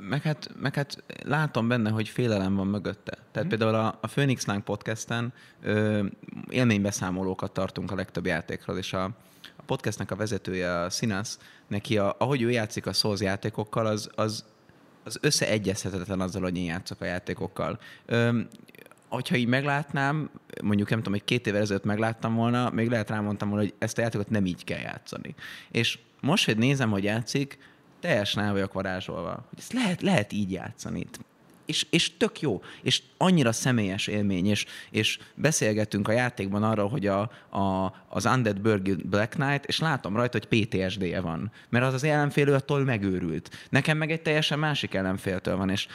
[SPEAKER 3] Meg hát, meg hát látom benne, hogy félelem van mögötte. Tehát mm. például a, a Phoenix Lang podcasten ö, élménybeszámolókat tartunk a legtöbb játékról, és a podcastnek a vezetője, a Sinas, neki, a, ahogy ő játszik a Souls játékokkal, az, az, az összeegyezhetetlen azzal, hogy én játszok a játékokkal. Ö, hogyha így meglátnám, mondjuk nem tudom, hogy két évvel ezelőtt megláttam volna, még lehet rámondtam volna, hogy ezt a játékot nem így kell játszani. És most, hogy nézem, hogy játszik, teljesen el vagyok varázsolva, hogy ezt lehet, lehet így játszani és, és tök jó, és annyira személyes élmény, és, és beszélgettünk a játékban arról, hogy a, a, az Undead Burger Black Knight, és látom rajta, hogy PTSD-je van, mert az az ellenfél attól megőrült. Nekem meg egy teljesen másik ellenféltől van, és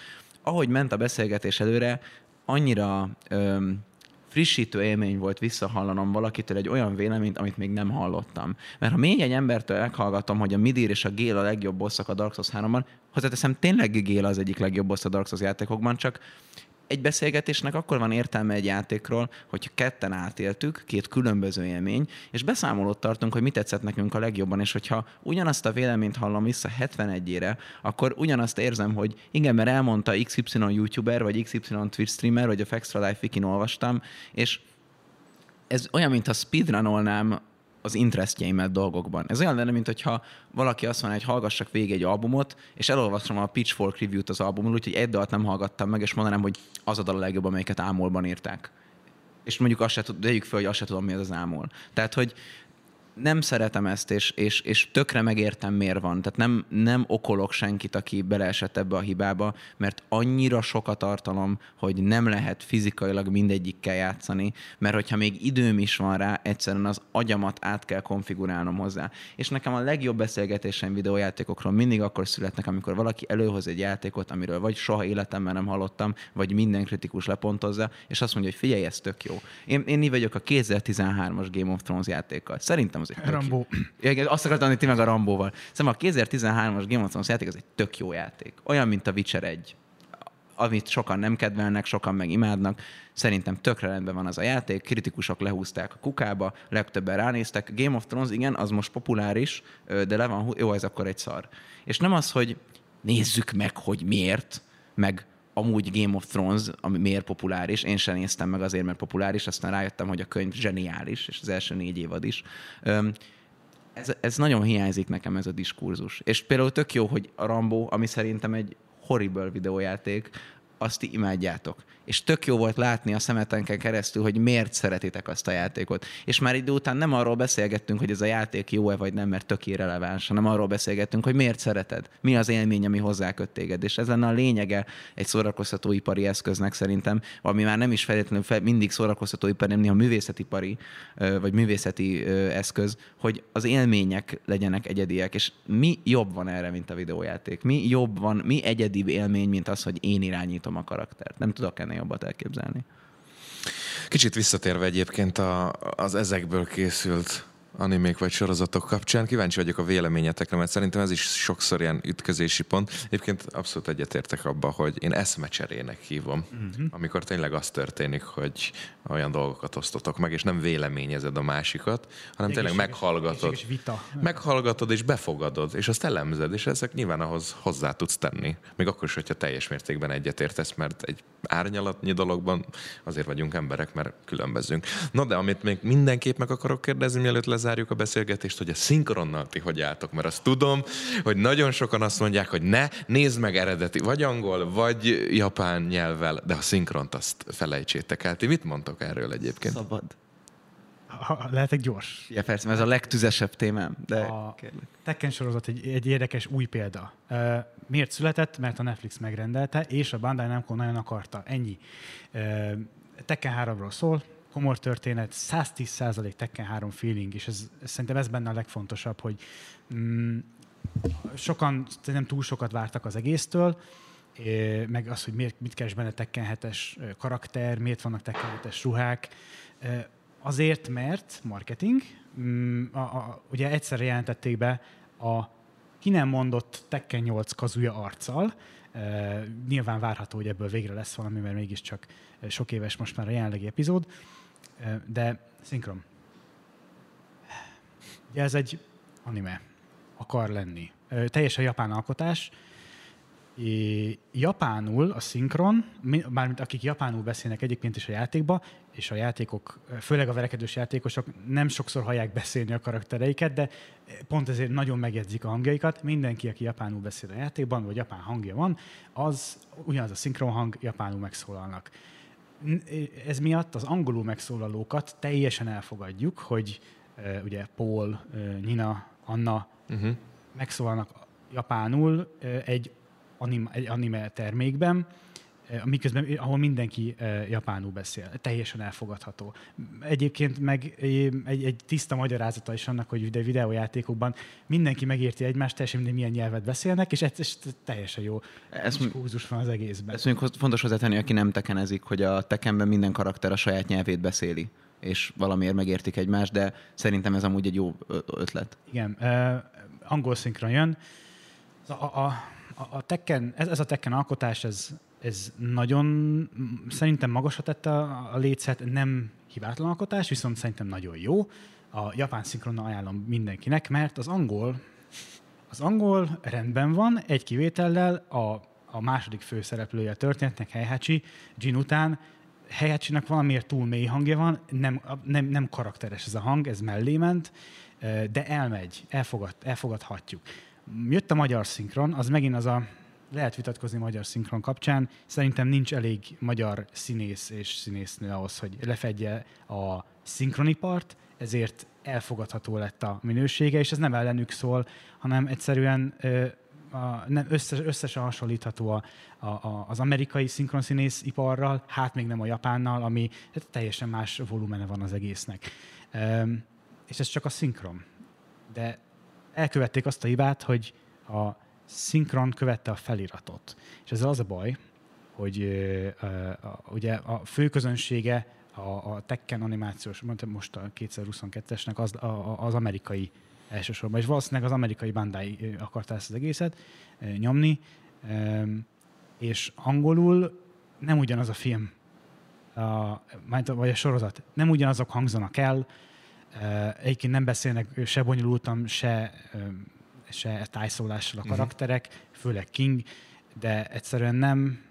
[SPEAKER 3] ahogy ment a beszélgetés előre, annyira öm, frissítő élmény volt visszahallanom valakitől egy olyan véleményt, amit még nem hallottam. Mert ha még egy embertől meghallgatom, hogy a Midir és a Gél a legjobb bosszak a Dark Souls 3-ban, hozzáteszem, tényleg Gél az egyik legjobb boss a Dark Souls játékokban, csak egy beszélgetésnek akkor van értelme egy játékról, hogyha ketten átéltük, két különböző élmény, és beszámolót tartunk, hogy mit tetszett nekünk a legjobban, és hogyha ugyanazt a véleményt hallom vissza 71-ére, akkor ugyanazt érzem, hogy igen, mert elmondta XY YouTuber, vagy XY Twitch streamer, vagy a Extra Life Wikin olvastam, és ez olyan, mintha speedrunolnám az interestjeimet dolgokban. Ez olyan lenne, mint hogyha valaki azt mondja, hogy hallgassak végig egy albumot, és elolvasom a Pitchfork review-t az albumról, úgyhogy egy dalt nem hallgattam meg, és mondanám, hogy az a dal a legjobb, amelyiket ámolban írták. És mondjuk azt se tud, fel, hogy azt se tudom, mi az az ámol. Tehát, hogy nem szeretem ezt, és, és, és tökre megértem, miért van. Tehát nem, nem okolok senkit, aki beleesett ebbe a hibába, mert annyira sok a tartalom, hogy nem lehet fizikailag mindegyikkel játszani, mert hogyha még időm is van rá, egyszerűen az agyamat át kell konfigurálnom hozzá. És nekem a legjobb beszélgetésem videójátékokról mindig akkor születnek, amikor valaki előhoz egy játékot, amiről vagy soha életemben nem hallottam, vagy minden kritikus lepontozza, és azt mondja, hogy figyelj, ez tök jó. Én, én így vagyok a 2013-as Game of Thrones játékkal. Szerintem az egy tök
[SPEAKER 2] Rambó.
[SPEAKER 3] Igen, azt akartam mondani, ti meg a Rambóval. Szóval a 2013-as Game of Thrones játék az egy tök jó játék. Olyan, mint a Witcher 1 amit sokan nem kedvelnek, sokan meg imádnak. Szerintem tökre rendben van az a játék, kritikusok lehúzták a kukába, legtöbben ránéztek. Game of Thrones, igen, az most populáris, de le van, jó, ez akkor egy szar. És nem az, hogy nézzük meg, hogy miért, meg amúgy Game of Thrones, ami miért populáris, én sem néztem meg azért, mert populáris, aztán rájöttem, hogy a könyv zseniális, és az első négy évad is. Ez, ez nagyon hiányzik nekem ez a diskurzus. És például tök jó, hogy a Rambo, ami szerintem egy horrible videójáték, azt ti imádjátok. És tök jó volt látni a szemetenken keresztül, hogy miért szeretitek azt a játékot. És már idő után nem arról beszélgettünk, hogy ez a játék jó-e vagy nem, mert tök irreleváns, hanem arról beszélgettünk, hogy miért szereted, mi az élmény, ami hozzáköt téged. És ez lenne a lényege egy szórakoztatóipari eszköznek szerintem, ami már nem is feltétlenül fel, mindig szórakoztatóipari, néha művészetipari, vagy művészeti eszköz, hogy az élmények legyenek egyediek. És mi jobb van erre, mint a videójáték? Mi jobb van, mi egyedibb élmény, mint az, hogy én irányítom a karaktert? Nem tudok ennél jobbat elképzelni.
[SPEAKER 1] Kicsit visszatérve egyébként a, az ezekből készült animék vagy sorozatok kapcsán. Kíváncsi vagyok a véleményetekre, mert szerintem ez is sokszor ilyen ütközési pont. Egyébként abszolút egyetértek abba, hogy én eszmecserének hívom, uh-huh. amikor tényleg az történik, hogy olyan dolgokat osztotok meg, és nem véleményezed a másikat, hanem tényleg meghallgatod.
[SPEAKER 2] vita.
[SPEAKER 1] Meghallgatod és befogadod, és azt elemzed, és ezek nyilván ahhoz hozzá tudsz tenni. Még akkor is, hogyha teljes mértékben egyetértesz, mert egy árnyalatnyi dologban azért vagyunk emberek, mert különbözünk. Na de amit még mindenképp meg akarok kérdezni, mielőtt lezárjuk a beszélgetést, hogy a szinkronnal ti hogy álltok, mert azt tudom, hogy nagyon sokan azt mondják, hogy ne, nézd meg eredeti, vagy angol, vagy japán nyelvvel, de a szinkront azt felejtsétek el. Ti mit mondtok erről egyébként?
[SPEAKER 3] Szabad.
[SPEAKER 2] Ha, lehetek gyors.
[SPEAKER 3] Ja, persze, mert ez a legtüzesebb témám, de
[SPEAKER 2] a Tekken sorozat egy, egy érdekes új példa. Uh, miért született? Mert a Netflix megrendelte, és a Bandai Namco nagyon akarta. Ennyi. Uh, Tekken 3-ról szól, komor történet, 110% Tekken 3 feeling, és ez, szerintem ez benne a legfontosabb, hogy mm, sokan nem túl sokat vártak az egésztől, meg az, hogy miért, mit keres benne Tekken 7-es karakter, miért vannak Tekken 7-es ruhák. Azért, mert marketing, mm, a, a, ugye egyszerre jelentették be a ki nem mondott Tekken 8 kazuja arccal, nyilván várható, hogy ebből végre lesz valami, mert mégiscsak sok éves most már a jelenlegi epizód, de szinkron. Ugye ez egy anime, akar lenni. Teljesen japán alkotás, japánul a szinkron, mármint akik japánul beszélnek egyébként is a játékba, és a játékok, főleg a verekedős játékosok nem sokszor hallják beszélni a karaktereiket, de pont ezért nagyon megjegyzik a hangjaikat. Mindenki, aki japánul beszél a játékban, vagy japán hangja van, az ugyanaz a szinkron hang, japánul megszólalnak. Ez miatt az angolul megszólalókat teljesen elfogadjuk, hogy ugye Paul, Nina, Anna uh-huh. megszólalnak japánul egy anime, egy anime termékben, miközben, ahol mindenki eh, japánul beszél. Teljesen elfogadható. Egyébként meg egy, egy tiszta magyarázata is annak, hogy de videójátékokban mindenki megérti egymást, teljesen minden milyen nyelvet beszélnek, és ez, ez teljesen jó. Ez húzus van az egészben.
[SPEAKER 3] Ezt mondjuk fontos hozzátenni, aki nem tekenezik, hogy a tekenben minden karakter a saját nyelvét beszéli és valamiért megértik egymást, de szerintem ez amúgy egy jó ötlet.
[SPEAKER 2] Igen, uh, angol szinkron jön. A, a, a Tekken, ez, ez a Tekken alkotás, ez, ez nagyon szerintem magasra tette a, lécet, nem hibátlan alkotás, viszont szerintem nagyon jó. A japán szinkronnal ajánlom mindenkinek, mert az angol, az angol rendben van, egy kivétellel a, a második főszereplője a történetnek, Heihachi, Jin után, Heihachinak valamiért túl mély hangja van, nem, nem, nem karakteres ez a hang, ez mellé ment, de elmegy, elfogad, elfogadhatjuk. Jött a magyar szinkron, az megint az a, lehet vitatkozni magyar szinkron kapcsán, szerintem nincs elég magyar színész és színésznő ahhoz, hogy lefedje a szinkronipart, ezért elfogadható lett a minősége, és ez nem ellenük szól, hanem egyszerűen ö, a, nem összes, összesen hasonlítható a, a, a, az amerikai szinkronszínész iparral, hát még nem a japánnal, ami hát teljesen más volumene van az egésznek. Ö, és ez csak a szinkron. De elkövették azt a hibát, hogy a szinkron követte a feliratot. És ez az a baj, hogy uh, ugye a főközönsége a, a Tekken animációs, mondtam most a 2022-esnek az, a, az amerikai elsősorban, és valószínűleg az amerikai Bandai akarta ezt az egészet nyomni, és angolul nem ugyanaz a film, a, vagy a sorozat, nem ugyanazok hangzanak el, Egyébként nem beszélnek se bonyolultam, se, se tájszólással a mhm. karakterek, uh-huh. főleg King, de egyszerűen nem,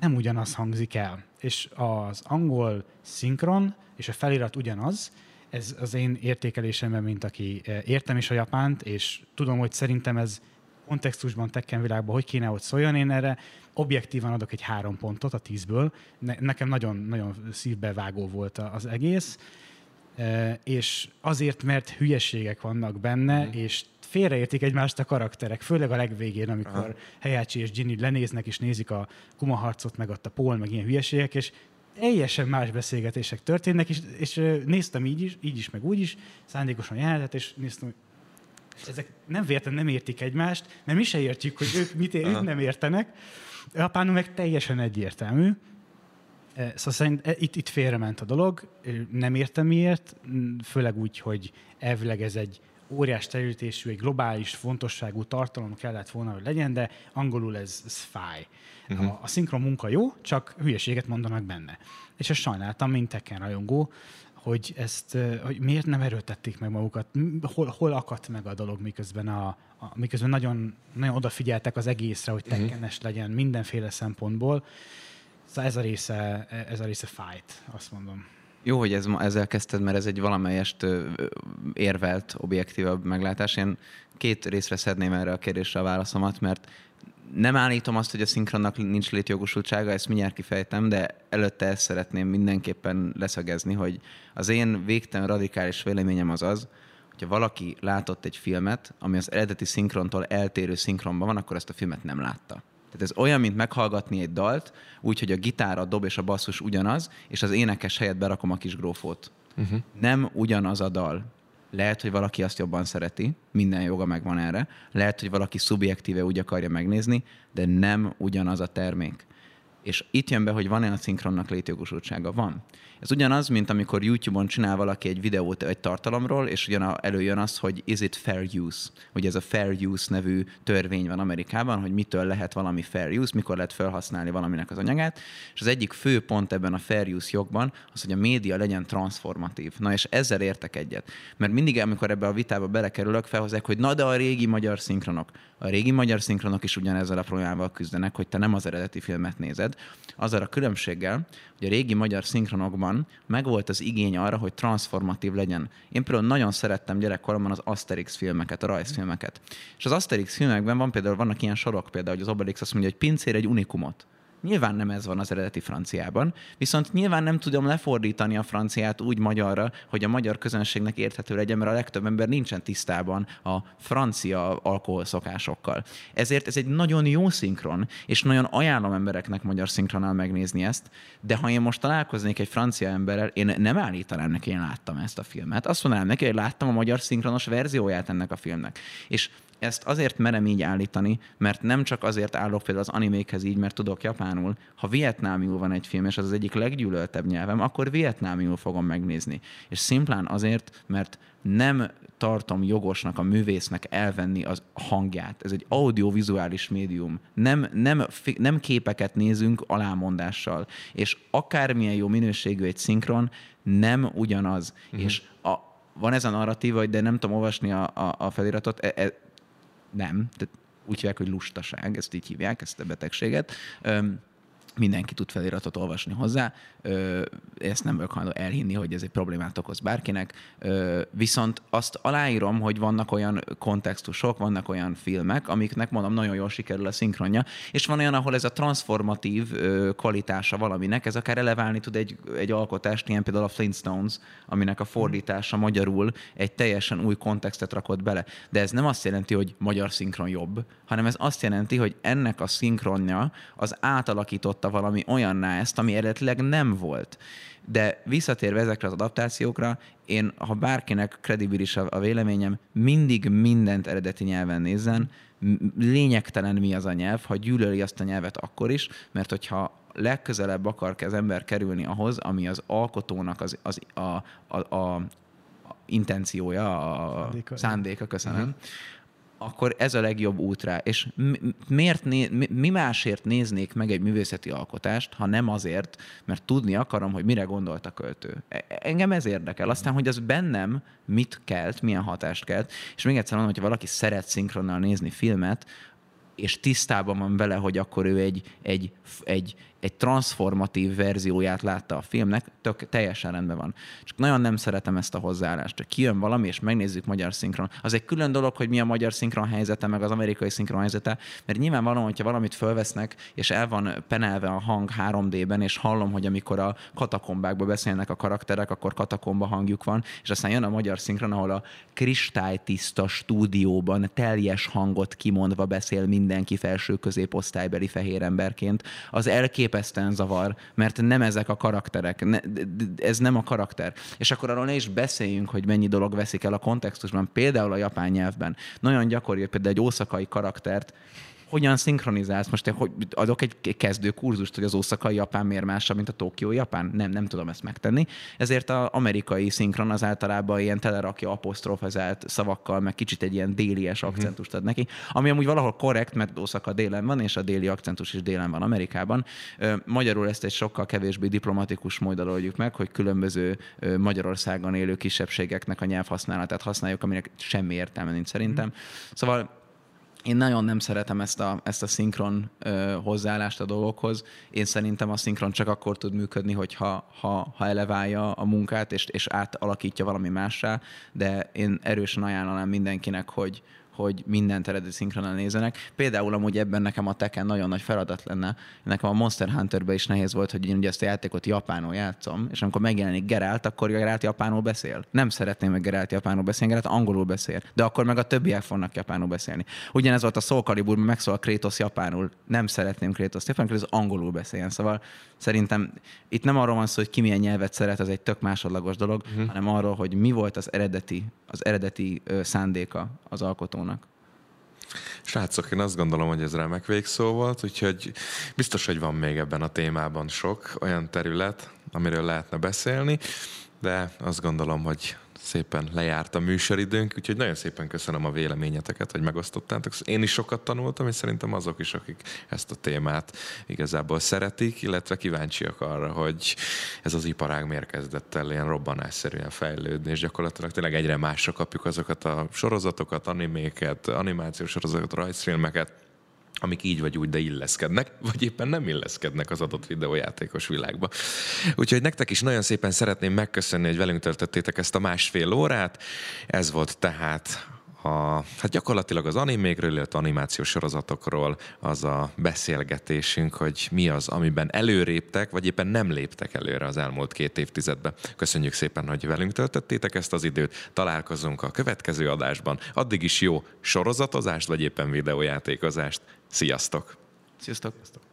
[SPEAKER 2] nem ugyanaz hangzik el. És az angol szinkron és a felirat ugyanaz, ez az én értékelésemben, mint aki értem is a japánt, és tudom, hogy szerintem ez kontextusban, tekken világban, hogy kéne, hogy szóljon. Én erre objektívan adok egy három pontot a tízből. Ne, nekem nagyon, nagyon szívbevágó volt az egész, e, és azért, mert hülyeségek vannak benne, mm. és félreértik egymást a karakterek, főleg a legvégén, amikor Aha. Helyácsi és Ginny lenéznek, és nézik a kumaharcot, meg ott a Paul, meg ilyen hülyeségek, és teljesen más beszélgetések történnek, és, és néztem így is, így is, meg úgy is, szándékosan jelenetet, és néztem, hogy ezek nem véletlenül nem értik egymást, mert mi se értjük, hogy ők mit ér, ők nem értenek. Japánul meg teljesen egyértelmű. Szóval szerint e, itt, itt félrement a dolog, nem értem miért, főleg úgy, hogy elvileg ez egy óriás terültésű, egy globális fontosságú tartalom kellett volna, hogy legyen, de angolul ez, ez fáj. Uh-huh. A, a szinkron munka jó, csak hülyeséget mondanak benne. És ezt sajnáltam, mint Tekken rajongó, hogy ezt, hogy miért nem erőltették meg magukat, hol, hol akadt meg a dolog, miközben, a, a, miközben nagyon, nagyon odafigyeltek az egészre, hogy mhm. tekkenes uh-huh. legyen mindenféle szempontból. Szóval ez a része, ez a része fájt, azt mondom.
[SPEAKER 3] Jó, hogy ez, ezzel kezdted, mert ez egy valamelyest érvelt, objektívabb meglátás. Én két részre szedném erre a kérdésre a válaszomat, mert nem állítom azt, hogy a szinkronnak nincs létjogosultsága, ezt mindjárt kifejtem, de előtte ezt szeretném mindenképpen leszögezni, hogy az én végtelen radikális véleményem az az, hogyha valaki látott egy filmet, ami az eredeti szinkrontól eltérő szinkronban van, akkor ezt a filmet nem látta. Tehát ez olyan, mint meghallgatni egy dalt, úgyhogy a gitár, a dob és a basszus ugyanaz, és az énekes helyett berakom a kis grófót. Uh-huh. Nem ugyanaz a dal. Lehet, hogy valaki azt jobban szereti, minden joga megvan erre. Lehet, hogy valaki szubjektíve úgy akarja megnézni, de nem ugyanaz a termék. És itt jön be, hogy van-e a szinkronnak létjogosultsága? Van. Ez ugyanaz, mint amikor YouTube-on csinál valaki egy videót egy tartalomról, és ugyan előjön az, hogy is it fair use? Hogy ez a fair use nevű törvény van Amerikában, hogy mitől lehet valami fair use, mikor lehet felhasználni valaminek az anyagát. És az egyik fő pont ebben a fair use jogban az, hogy a média legyen transformatív. Na és ezzel értek egyet. Mert mindig, amikor ebbe a vitába belekerülök, felhozzák, hogy na de a régi magyar szinkronok. A régi magyar szinkronok is ugyanezzel a problémával küzdenek, hogy te nem az eredeti filmet nézed. Azzal a különbséggel, hogy a régi magyar szinkronokban megvolt az igény arra, hogy transformatív legyen. Én például nagyon szerettem gyerekkoromban az Asterix filmeket, a rajzfilmeket. És az Asterix filmekben van például, vannak ilyen sorok, például, hogy az Obelix azt mondja, hogy pincér egy unikumot. Nyilván nem ez van az eredeti franciában, viszont nyilván nem tudom lefordítani a franciát úgy magyarra, hogy a magyar közönségnek érthető legyen, mert a legtöbb ember nincsen tisztában a francia alkoholszokásokkal. Ezért ez egy nagyon jó szinkron, és nagyon ajánlom embereknek magyar szinkronnal megnézni ezt, de ha én most találkoznék egy francia emberrel, én nem állítanám neki, én láttam ezt a filmet. Azt mondanám neki, hogy láttam a magyar szinkronos verzióját ennek a filmnek. És ezt azért merem így állítani, mert nem csak azért állok például az animékhez így, mert tudok japánul. Ha vietnámiul van egy film, és az az egyik leggyűlöltebb nyelvem, akkor vietnámiul fogom megnézni. És szimplán azért, mert nem tartom jogosnak a művésznek elvenni az hangját. Ez egy audiovizuális médium. Nem, nem, nem képeket nézünk alámondással. És akármilyen jó minőségű egy szinkron, nem ugyanaz. Uh-huh. És a, van ez a narratíva, de nem tudom olvasni a, a, a feliratot, e, e, nem, tehát úgy hívják, hogy lustaság, ezt így hívják, ezt a betegséget. Mindenki tud feliratot olvasni hozzá, ezt nem vagyok hajlandó elhinni, hogy ez egy problémát okoz bárkinek. Viszont azt aláírom, hogy vannak olyan kontextusok, vannak olyan filmek, amiknek mondom, nagyon jól sikerül a szinkronja, és van olyan, ahol ez a transformatív kvalitása valaminek, ez akár eleválni tud egy, egy alkotást, ilyen például a Flintstones, aminek a fordítása magyarul egy teljesen új kontextet rakott bele. De ez nem azt jelenti, hogy magyar szinkron jobb, hanem ez azt jelenti, hogy ennek a szinkronja az átalakította valami olyanná ezt, ami eredetileg nem volt. De visszatérve ezekre az adaptációkra, én, ha bárkinek kredibilis a, a véleményem, mindig mindent eredeti nyelven nézzen, lényegtelen mi az a nyelv, ha gyűlöli azt a nyelvet akkor is, mert hogyha legközelebb akar az ember kerülni ahhoz, ami az alkotónak az, az a, a, a intenciója, a szándéka, szándéka köszönöm, uh-huh akkor ez a legjobb út rá. És miért né, mi másért néznék meg egy művészeti alkotást, ha nem azért, mert tudni akarom, hogy mire gondolt a költő. E, engem ez érdekel. Aztán, hogy az bennem mit kelt, milyen hatást kelt. És még egyszer mondom, hogyha valaki szeret szinkronnal nézni filmet, és tisztában van vele, hogy akkor ő egy, egy, egy egy transformatív verzióját látta a filmnek, tök teljesen rendben van. Csak nagyon nem szeretem ezt a hozzáállást, hogy kijön valami, és megnézzük magyar szinkron. Az egy külön dolog, hogy mi a magyar szinkron helyzete, meg az amerikai szinkron helyzete, mert nyilvánvalóan, hogyha valamit fölvesznek, és el van penelve a hang 3D-ben, és hallom, hogy amikor a katakombákba beszélnek a karakterek, akkor katakomba hangjuk van, és aztán jön a magyar szinkron, ahol a kristálytiszta stúdióban teljes hangot kimondva beszél mindenki felső középosztálybeli fehér emberként. Az elképesztően zavar, mert nem ezek a karakterek, ne, ez nem a karakter. És akkor arról ne is beszéljünk, hogy mennyi dolog veszik el a kontextusban, például a japán nyelvben. Nagyon gyakori, például egy ószakai karaktert hogyan szinkronizálsz? Most én hogy adok egy kezdő kurzust, hogy az ószakai japán miért másabb, mint a tokió japán? Nem, nem tudom ezt megtenni. Ezért az amerikai szinkron az általában ilyen telerakja apostrofezált szavakkal, meg kicsit egy ilyen délies mhm. akcentust ad neki, ami amúgy valahol korrekt, mert Ószaka délen van, és a déli akcentus is délen van Amerikában. Magyarul ezt egy sokkal kevésbé diplomatikus módon oldjuk meg, hogy különböző Magyarországon élő kisebbségeknek a nyelvhasználatát használjuk, aminek semmi értelme nincs szerintem. Mm. Szóval én nagyon nem szeretem ezt a, ezt a szinkron ö, hozzáállást a dolgokhoz. Én szerintem a szinkron csak akkor tud működni, hogyha ha, ha eleválja a munkát, és, és átalakítja valami mássá, de én erősen ajánlanám mindenkinek, hogy, hogy mindent eredeti szinkronan nézenek. Például amúgy ebben nekem a Tekken nagyon nagy feladat lenne. Nekem a Monster Hunterben is nehéz volt, hogy én ugye ezt a játékot japánul játszom, és amikor megjelenik Geralt, akkor Geralt japánul beszél. Nem szeretném meg Geralt japánul beszélni, Geralt angolul beszél, de akkor meg a többiek fognak japánul beszélni. Ugyanez volt a Soul Calibur, megszól a Kratos japánul. Nem szeretném Kratos japánul, Kratos angolul beszéljen. Szóval szerintem itt nem arról van szó, hogy ki milyen nyelvet szeret, ez egy tök másodlagos dolog, uh-huh. hanem arról, hogy mi volt az eredeti, az eredeti szándéka az alkotónak.
[SPEAKER 1] Srácok, én azt gondolom, hogy ez remek végszó volt, úgyhogy biztos, hogy van még ebben a témában sok olyan terület, amiről lehetne beszélni, de azt gondolom, hogy szépen lejárt a műsoridőnk, úgyhogy nagyon szépen köszönöm a véleményeteket, hogy megosztottátok. Én is sokat tanultam, és szerintem azok is, akik ezt a témát igazából szeretik, illetve kíváncsiak arra, hogy ez az iparág miért kezdett el ilyen robbanásszerűen fejlődni, és gyakorlatilag tényleg egyre másra kapjuk azokat a sorozatokat, animéket, animációs sorozatokat, rajzfilmeket, amik így vagy úgy, de illeszkednek, vagy éppen nem illeszkednek az adott videójátékos világba. Úgyhogy nektek is nagyon szépen szeretném megköszönni, hogy velünk töltöttétek ezt a másfél órát. Ez volt tehát a, hát gyakorlatilag az animékről, illetve animációs sorozatokról az a beszélgetésünk, hogy mi az, amiben előréptek, vagy éppen nem léptek előre az elmúlt két évtizedben. Köszönjük szépen, hogy velünk töltöttétek ezt az időt. Találkozunk a következő adásban. Addig is jó sorozatozást, vagy éppen videójátékozást. Sziasztok!
[SPEAKER 3] Sziasztok! Sziasztok.